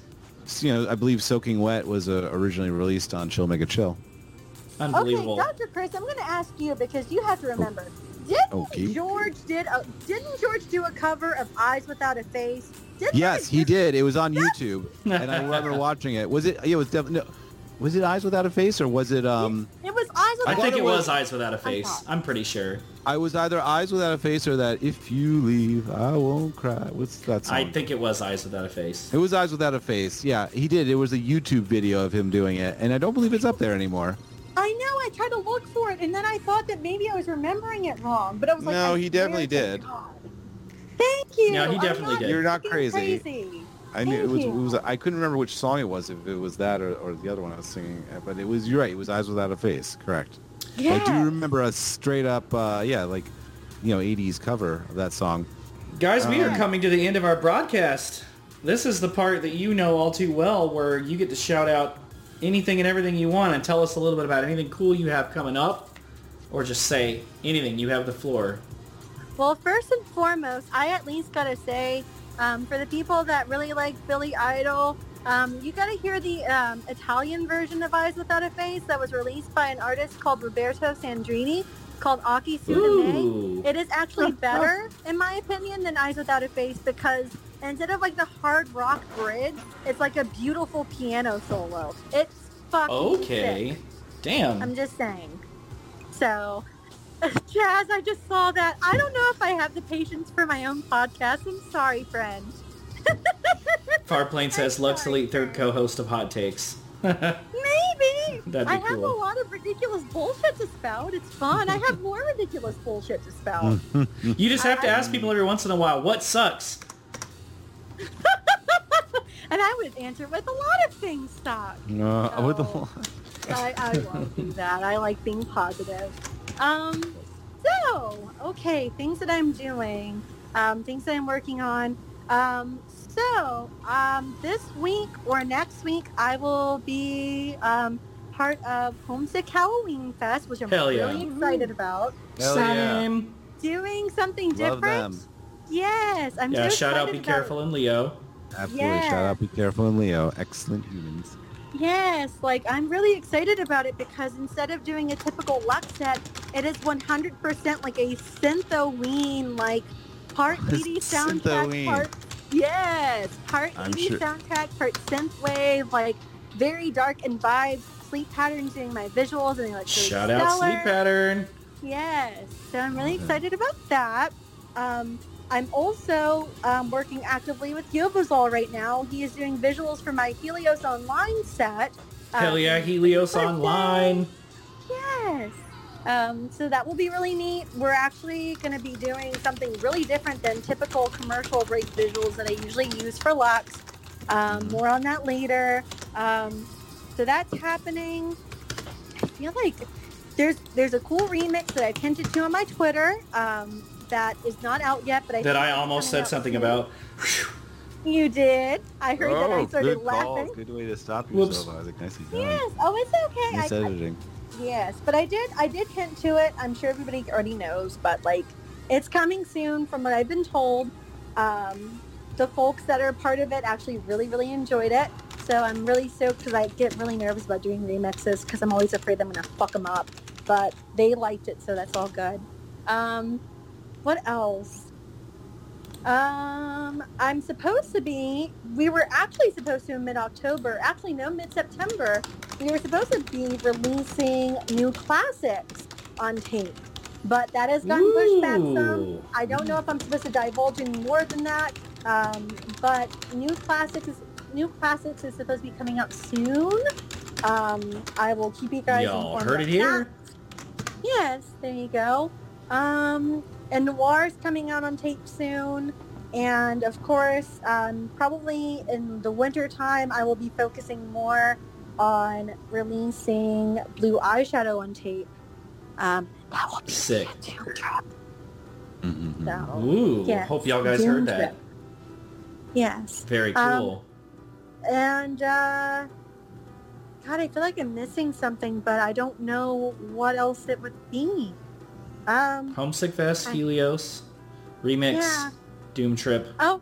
you know, I believe Soaking Wet was uh, originally released on Chill Mega Chill. Unbelievable. Okay, Dr. Chris, I'm going to ask you because you have to remember. Didn't Okay. George did a, didn't George do a cover of Eyes Without a Face? Didn't Yes, they he did. It was on YouTube, and I remember watching it. Was it? Yeah, it was definitely. No, was it Eyes Without a Face or was it? Um, It was Eyes I think it Face. was Eyes Without a Face. I'm pretty sure. I was either Eyes Without a Face or that If You Leave, I Won't Cry. What's that song? I think it was Eyes Without a Face. it was Eyes Without a Face. Yeah, he did. It was a YouTube video of him doing it, and I don't believe it's up there anymore. I know. I tried to look for it, and then I thought that maybe I was remembering it wrong. But I was like, No, I he definitely did. God. Thank you. No, he definitely did. You're not crazy. crazy. I knew it was, it was. I couldn't remember which song it was, if it was that or, or the other one I was singing. But it was. You're right. It was Eyes Without a Face. Correct. Yeah. I do remember a straight up, uh, yeah, like, you know, 80s cover of that song. Guys, we are Um, coming to the end of our broadcast. This is the part that you know all too well where you get to shout out anything and everything you want and tell us a little bit about anything cool you have coming up or just say anything. You have the floor. Well, first and foremost, I at least gotta say, um, for the people that really like Billy Idol, um, you gotta hear the um, Italian version of Eyes Without a Face that was released by an artist called Roberto Sandrini called Aki Tsuname. Ooh. It is actually better, in my opinion, than Eyes Without a Face because instead of like the hard rock bridge, it's like a beautiful piano solo. It's fucking Okay. sick. Damn. I'm just saying. So, Jazz, I just saw that. I don't know if I have the patience for my own podcast. I'm sorry, friend. Farplane says Lux Elite third co-host of Hot Takes. Maybe. That'd be I have cool. a lot of ridiculous bullshit to spout. It's fun. I have more ridiculous bullshit to spout. You just have to ask people um, every once in a while, what sucks? and I would answer with a lot of things suck. Uh, with the, No. I, I won't do that. I like being positive. Um, so, okay, things that I'm doing, um, things that I'm working on. Um, so, um, this week or next week, I will be um, part of Homesick Halloween Fest, which I'm Hell yeah. really excited about. Hell yeah. Same. Doing something Love different. them. Yes, I'm Yeah, so shout out Be excited about Careful and Leo. Absolutely. Yeah. Shout out, be careful, and Leo. Excellent humans. Yes, like I'm really excited about it because instead of doing a typical Lux set, it is 100% like a synthoween, like part 80 soundtrack, Synthoween. part yes, part I'm 80 sure- soundtrack, part synthwave, like very dark and vibes. Sleep patterns doing my visuals and they like really Shout out. Sleep Pattern. Yes, so I'm really excited about that. Um, I'm also um, working actively with Yobazol right now. He is doing visuals for my Helios Online set. Hell Um, yeah, Helios. Online. Yes. Um, so that will be really neat. We're actually going to be doing something really different than typical commercial break visuals that I usually use for Lux. Um, more on that later. Um, so that's happening. I feel like there's there's a cool remix that I have hinted to on my Twitter um, that is not out yet, but I That I almost said something soon. about. You did. I heard that I Oh, started good call. laughing. Good way to stop Whoops. yourself, Isaac. Nicely done. Yes. Oh, it's okay. Nice I, I, editing. Yes, but I did I did hint to it. I'm sure everybody already knows, but like it's coming soon from what I've been told. Um, the folks that are part of it actually really really enjoyed it. So I'm really stoked because I get really nervous about doing remixes because I'm always afraid I'm gonna fuck them up. But they liked it, so that's all good. Um, what else? Um, I'm supposed to be. We were actually supposed to in mid-October. Actually, no, mid-September. We were supposed to be releasing new classics on tape, but that has gotten pushed back some. I don't know if I'm supposed to divulge any more than that. Um, but new classics is new classics is supposed to be coming out soon. Um, I will keep you guys Y'all informed heard it here. that. Yes, there you go. Um, and Noir is coming out on tape soon. And of course, um, probably in the winter time, I will be focusing more on releasing Blue Eyeshadow on tape. Um, that will be Sick. a Doom Trip. Mhm. So, Ooh, yes, hope y'all guys Doom heard that. Trip. Yes. Very Um, cool. And, uh, God, I feel like I'm missing something, but I don't know what else it would be. Um, Homesick Fest, I- Helios, Remix, yeah. Doom Trip. Oh,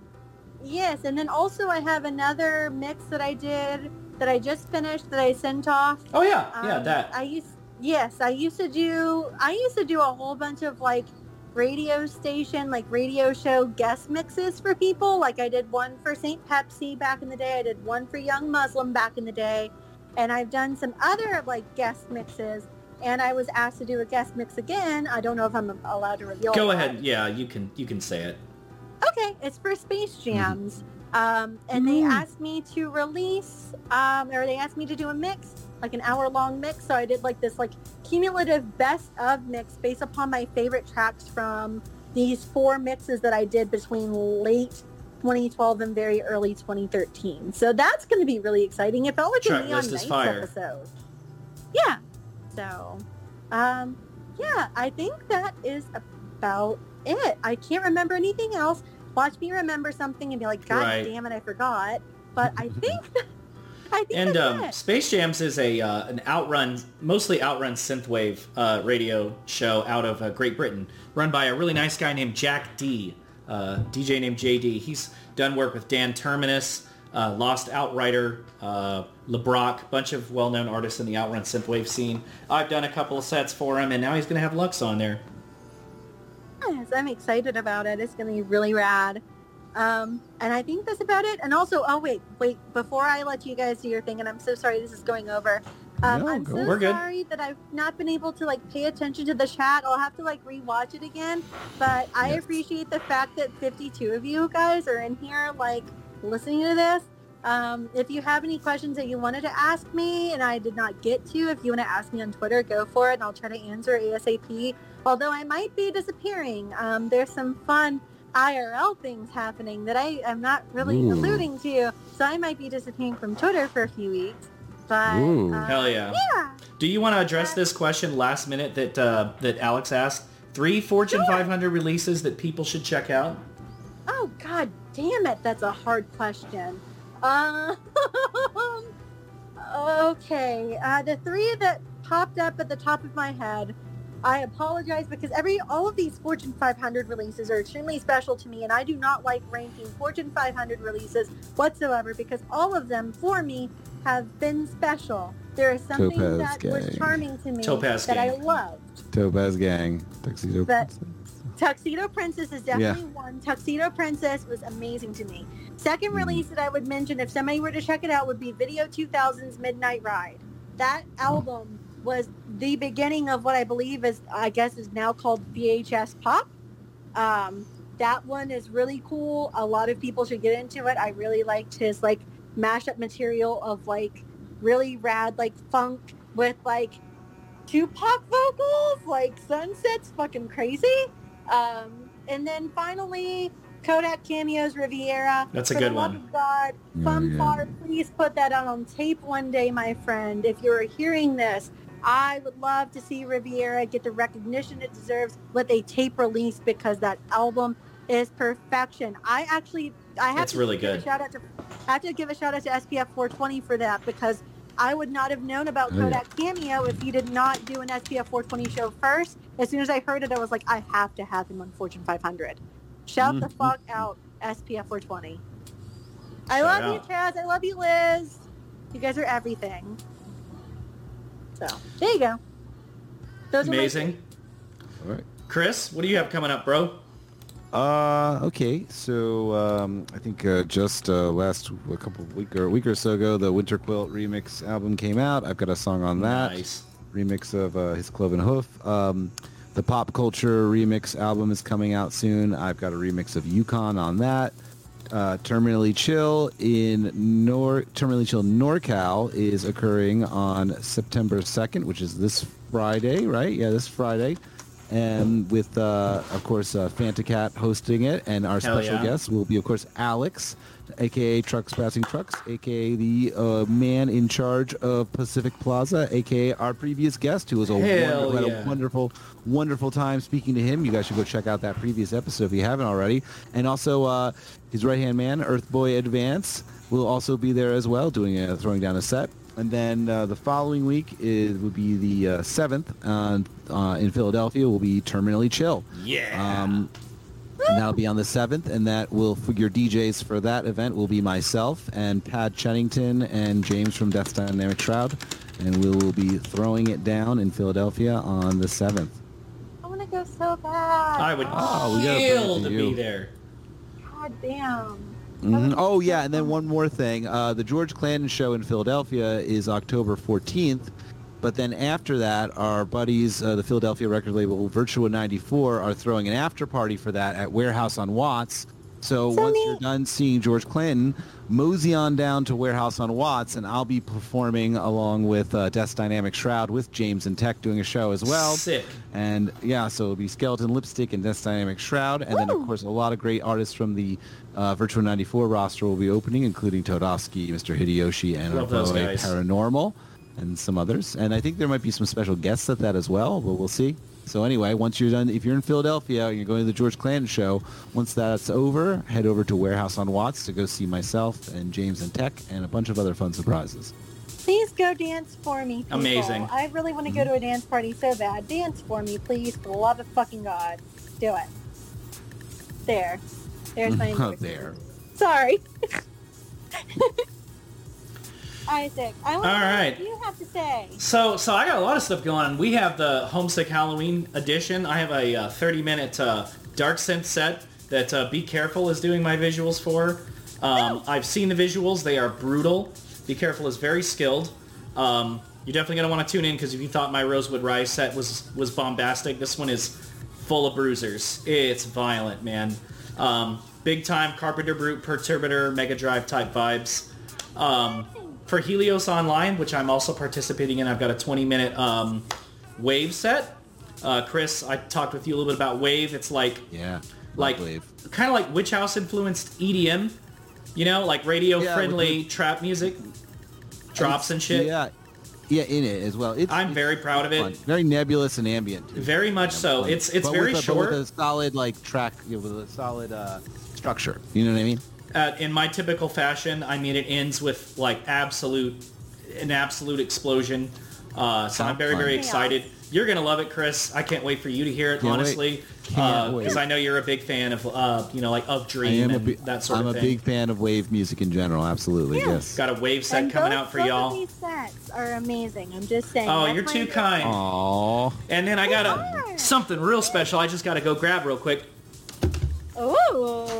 yes, and then also I have another mix that I did that I just finished that I sent off. Oh yeah, yeah, Um, that. I used yes, I used to do I used to do a whole bunch of like radio station like radio show guest mixes for people. Like I did one for St. Pepsi back in the day. I did one for Young Muslim back in the day, and I've done some other like guest mixes. And I was asked to do a guest mix again. I don't know if I'm allowed to reveal. Go that. ahead. Yeah, you can you can say it. Okay, it's for Space Jams. Um, and they asked me to release, um, or they asked me to do a mix, like an hour long mix. So I did like this like cumulative best of mix based upon my favorite tracks from these four mixes that I did between late 2012 and very early 2013. So that's going to be really exciting. It felt like Track a Neon list is Nights fire. episode. Yeah. So, um, yeah, I think that is about it. I can't remember anything else. Watch me remember something and be like, God Right. damn it, I forgot. But I think, I think And that's um, it. Space Jams is a uh, an outrun, mostly outrun synthwave uh, radio show out of uh, Great Britain, run by a really nice guy named Jack D, uh, DJ named JD. He's done work with Dan Terminus, uh, Lost Outrider, uh, LeBrock, bunch of well-known artists in the outrun synthwave scene. I've done a couple of sets for him, and now he's going to have Lux on there. Yes, I'm excited about it. It's going to be really rad. Um, and I think that's about it. And also, oh wait, wait, before I let you guys do your thing, and I'm so sorry this is going over. Um, No, I'm go. so We're good. sorry that I've not been able to like pay attention to the chat. I'll have to like rewatch it again. But I Yes. appreciate the fact that 52 of you guys are in here like listening to this. Um, if you have any questions that you wanted to ask me and I did not get to, if you want to ask me on Twitter, go for it and I'll try to answer ASAP. Although I might be disappearing. Um, there's some fun IRL things happening that I am not really Ooh. alluding to. So I might be disappearing from Twitter for a few weeks. But um, Hell yeah. yeah. Do you want to address this question last minute that uh, that Alex asked? Three Fortune 500 releases that people should check out. Oh god damn it, that's a hard question. Um, okay, uh, the three that popped up at the top of my head. I apologize because every all of these Fortune 500 releases are extremely special to me, and I do not like ranking Fortune 500 releases whatsoever because all of them for me have been special. There is something Topaz that was charming to me Topaz that I Gang. loved. Topaz Gang, Tuxedo But- Princess. Tuxedo Princess is definitely one. Tuxedo Princess was amazing to me. Second Mhm. release that I would mention if somebody were to check it out would be Video 2000's Midnight Ride. That album was the beginning of what I believe is, I guess, is now called VHS pop. Um, that one is really cool. A lot of people should get into it. I really liked his like mashup material of like really rad like funk with like Tupac vocals, like Sunset's fucking crazy. Um, and then finally, Kodak cameos Riviera. That's a For good the love one. of God, Fun yeah. Far, please put that out on tape one day, my friend. If you're hearing this, I would love to see Riviera get the recognition it deserves with a tape release because that album is perfection. I actually, I have It's to really give good. A shout out to, I have to give a shout out to SPF 420 for that because I would not have known about Oh, yeah. Kodak Cameo if he did not do an SPF 420 show first. As soon as I heard it, I was like, I have to have him on Fortune 500. Shout the Mhm. fuck out, SPF 420. I Shout love out. you, Chaz. I love you, Liz. You guys are everything. So there you go. Those are Amazing. All right. Chris, what do you have coming up, bro? Uh, okay. So um, I think uh, just uh, last a couple of week or a week or so ago, the Winter Quilt remix album came out. I've got a song on that Nice. Remix of uh, his Cloven Hoof. Um, the Pop Culture remix album is coming out soon. I've got a remix of Yukon on that. Uh, Terminally Chill in Nor Terminally Chill NorCal is occurring on September 2nd, which is this Friday, right? Yeah, this Friday. And with, uh, of course, uh, Fantacat hosting it, and our Hell special yeah. guest will be, of course, Alex, aka Trucks Passing Trucks, aka the uh, man in charge of Pacific Plaza, aka our previous guest, who was a, wonderful, had a wonderful, wonderful time speaking to him. You guys should go check out that previous episode if you haven't already. And also, uh, his right-hand man, Earthboy Advance, will also be there as well, doing a, throwing down a set. And then uh, the following week is would be the uh, seventh uh, uh, in Philadelphia. Will be Terminally Chill. Yeah. Um, and that'll be on the 7th. And that will, for your DJs for that event will be myself and Pad Chennington and James from Death Dynamic Shroud. And we will be throwing it down in Philadelphia on the 7th. I want to go so bad. I would Oh, we gotta kill to to be there. God damn. Mhm. Oh yeah, and then one more thing. Uh, the George Clanton show in Philadelphia is October 14th, but then after that, our buddies, uh, the Philadelphia record label Virtua 94, are throwing an after party for that at Warehouse on Watts. So, So once neat. you're done seeing George Clanton, mosey on down to Warehouse on Watts, and I'll be performing along with uh, Death Dynamic Shroud with James and Tech doing a show as well. Sick. And yeah, so it'll be Skeleton Lipstick and Death Dynamic Shroud. And then, of course, a lot of great artists from the uh, Virtual 94 roster will be opening, including Todosky, Mr. Hideyoshi, and Love those our boy. Paranormal, and some others. And I think there might be some special guests at that as well, but we'll see. So anyway, once you're done, if you're in Philadelphia and you're going to the George Clanton show, once that's over, head over to Warehouse on Watts to go see myself and James and Tech and a bunch of other fun surprises. Please go dance for me. People. Amazing. I really want to go to a dance party so bad. Dance for me, please. For the love of fucking God. Do it. There. There's my Oh, there. Sorry. Isaac, I want All to right. what you have to say. So, so I got a lot of stuff going on. We have the Homesick Halloween edition. I have a uh, 30-minute uh, dark synth set that uh, Be Careful is doing my visuals for. Um, I've seen the visuals. They are brutal. Be Careful is very skilled. Um, you're definitely going to want to tune in because if you thought my Rosewood Rise set was, was bombastic, this one is full of bruisers. It's violent, man. Um, big time Carpenter Brut, Perturbator, Mega Drive type vibes. Um, for Helios Online, which I'm also participating in, I've got a 20 minute um, Wave set. Uh, Chris, I talked with you a little bit about Wave. It's like Yeah. like Wave. kind of like Witch House influenced EDM, you know, like radio Yeah, friendly trap music, drops and shit. Yeah, yeah, in it as well. It's, I'm it's very proud of it. fun. Very nebulous and ambient. Too. Very much so. Fun. It's it's But very with a, but short. with a solid like track, you know, with a solid uh, structure. You know what I mean? Uh, in my typical fashion, I mean it ends with like absolute, an absolute explosion. Uh, so I'm very very excited. You're gonna love it, Chris. I can't wait for you to hear it. Can't honestly, because wait. I know you're a big fan of uh, you know like of I Dream am a and big, that sort I'm of a big fan of wave music in general. Absolutely, Yeah. yes. Got a wave set and coming both, out for both y'all. Of these sets are amazing. I'm just saying. Oh, you're too kind. Aww. And then I got a something real special. I just got to go grab real quick. Ooh.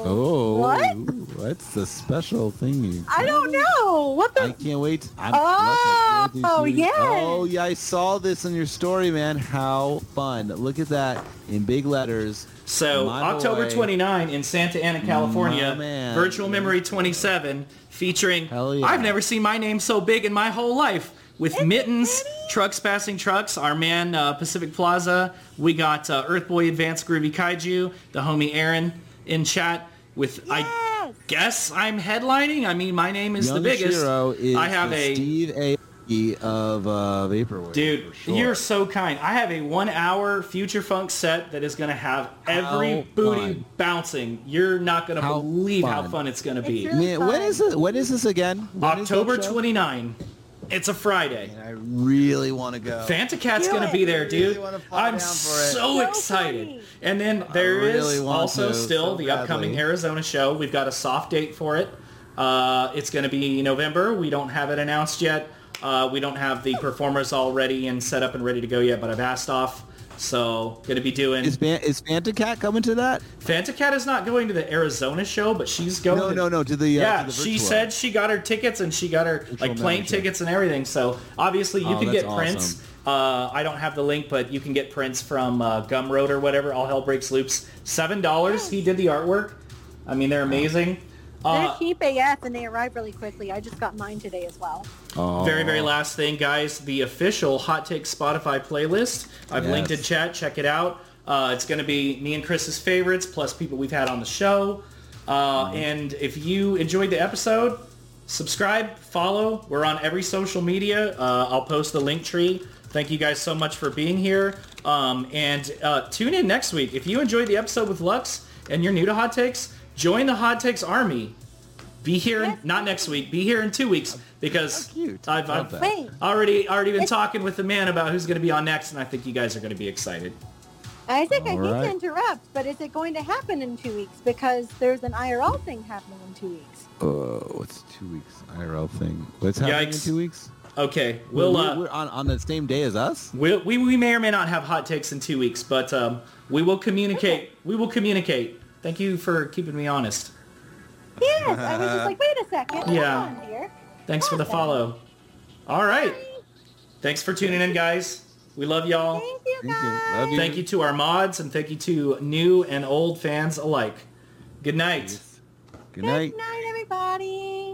Oh, What? What's the special thing? You I don't know. What the? I can't wait. I'm, Oh, look, I can't wait to see- yes. Oh, yeah, I saw this in your story, man. How fun. Look at that in big letters. So My October boy. 29 in Santa Ana, California, man. Virtual Memory 27, featuring Hell yeah. I've never seen my name so big in my whole life. With mittens, trucks passing trucks, our man uh, Pacific Plaza. We got uh, Earthboy Advanced Groovy Kaiju, the homie Aaron in chat. With I guess I'm headlining. I mean, my name is Young the biggest. Shiro is I have the a Steve Aoki of uh, Vaporwave. Dude, sure. you're so kind. I have a one-hour Future Funk set that is going to have every How booty fun. bouncing. You're not going to How believe how fun. fun it's going to be. It's really Man, when fun. is it? When is this again? When is that October show? 29. It's a Friday. I really want to go. Fantacat's Do going to be there, I really dude. I'm down it. so So excited. funny. And then there is really want also to, still so the upcoming. Arizona show. We've got a soft date for it. Uh, it's going to be November. We don't have it announced yet. Uh, we don't have the performers all ready and set up and ready to go yet, but I've asked off. So going to be doing. Is Fan- is Fantacat coming to that? Fantacat is not going to the Arizona show, but she's going. No, to, no, no. To the uh, Yeah, to the she said she got her tickets and she got her like plane manager. tickets and everything. So obviously you Oh, can that's get prints. Uh, I don't have the link, but you can get prints from uh, Gumroad or whatever. All Hell Breaks Loops. Seven dollars. He did the artwork. I mean, they're amazing. They're Uh, cheap AF and they arrive really quickly. I just got mine today as well. Oh. very, very last thing, guys. The official Hot Take Spotify playlist. I've linked in chat. Check it out. Uh, it's going to be me and Chris's favorites, plus people we've had on the show. Uh, Mm-hmm. And if you enjoyed the episode, subscribe, follow. We're on every social media. Uh, I'll post the link tree. Thank you guys so much for being here. Um, and uh, tune in next week. If you enjoyed the episode with Lux and you're new to Hot Takes, join the Hot Takes Army. Be here, in, not next week. Be here in two weeks because cute. I've, I've already already been talking with the man about who's going to be on next, and I think you guys are going to be excited. Isaac, I hate Alright. to interrupt, but is it going to happen in two weeks? Because there's an IRL thing happening in two weeks. Oh, what's two weeks IRL thing? What's happening in two weeks? Okay, we'll We're- uh, we're on on the same day as us. we'll we, we may or may not have hot takes in two weeks, but um, we will communicate. We will communicate. Thank you for keeping me honest. Yes, I was just like, wait a second. Yeah. Hold on here. Thanks for the follow. All right. Thanks for tuning in, guys. We love y'all. Thank you, Thank you. guys. Love you. Thank you to our mods and thank you to new and old fans alike. Good night. Good night. Good night, everybody.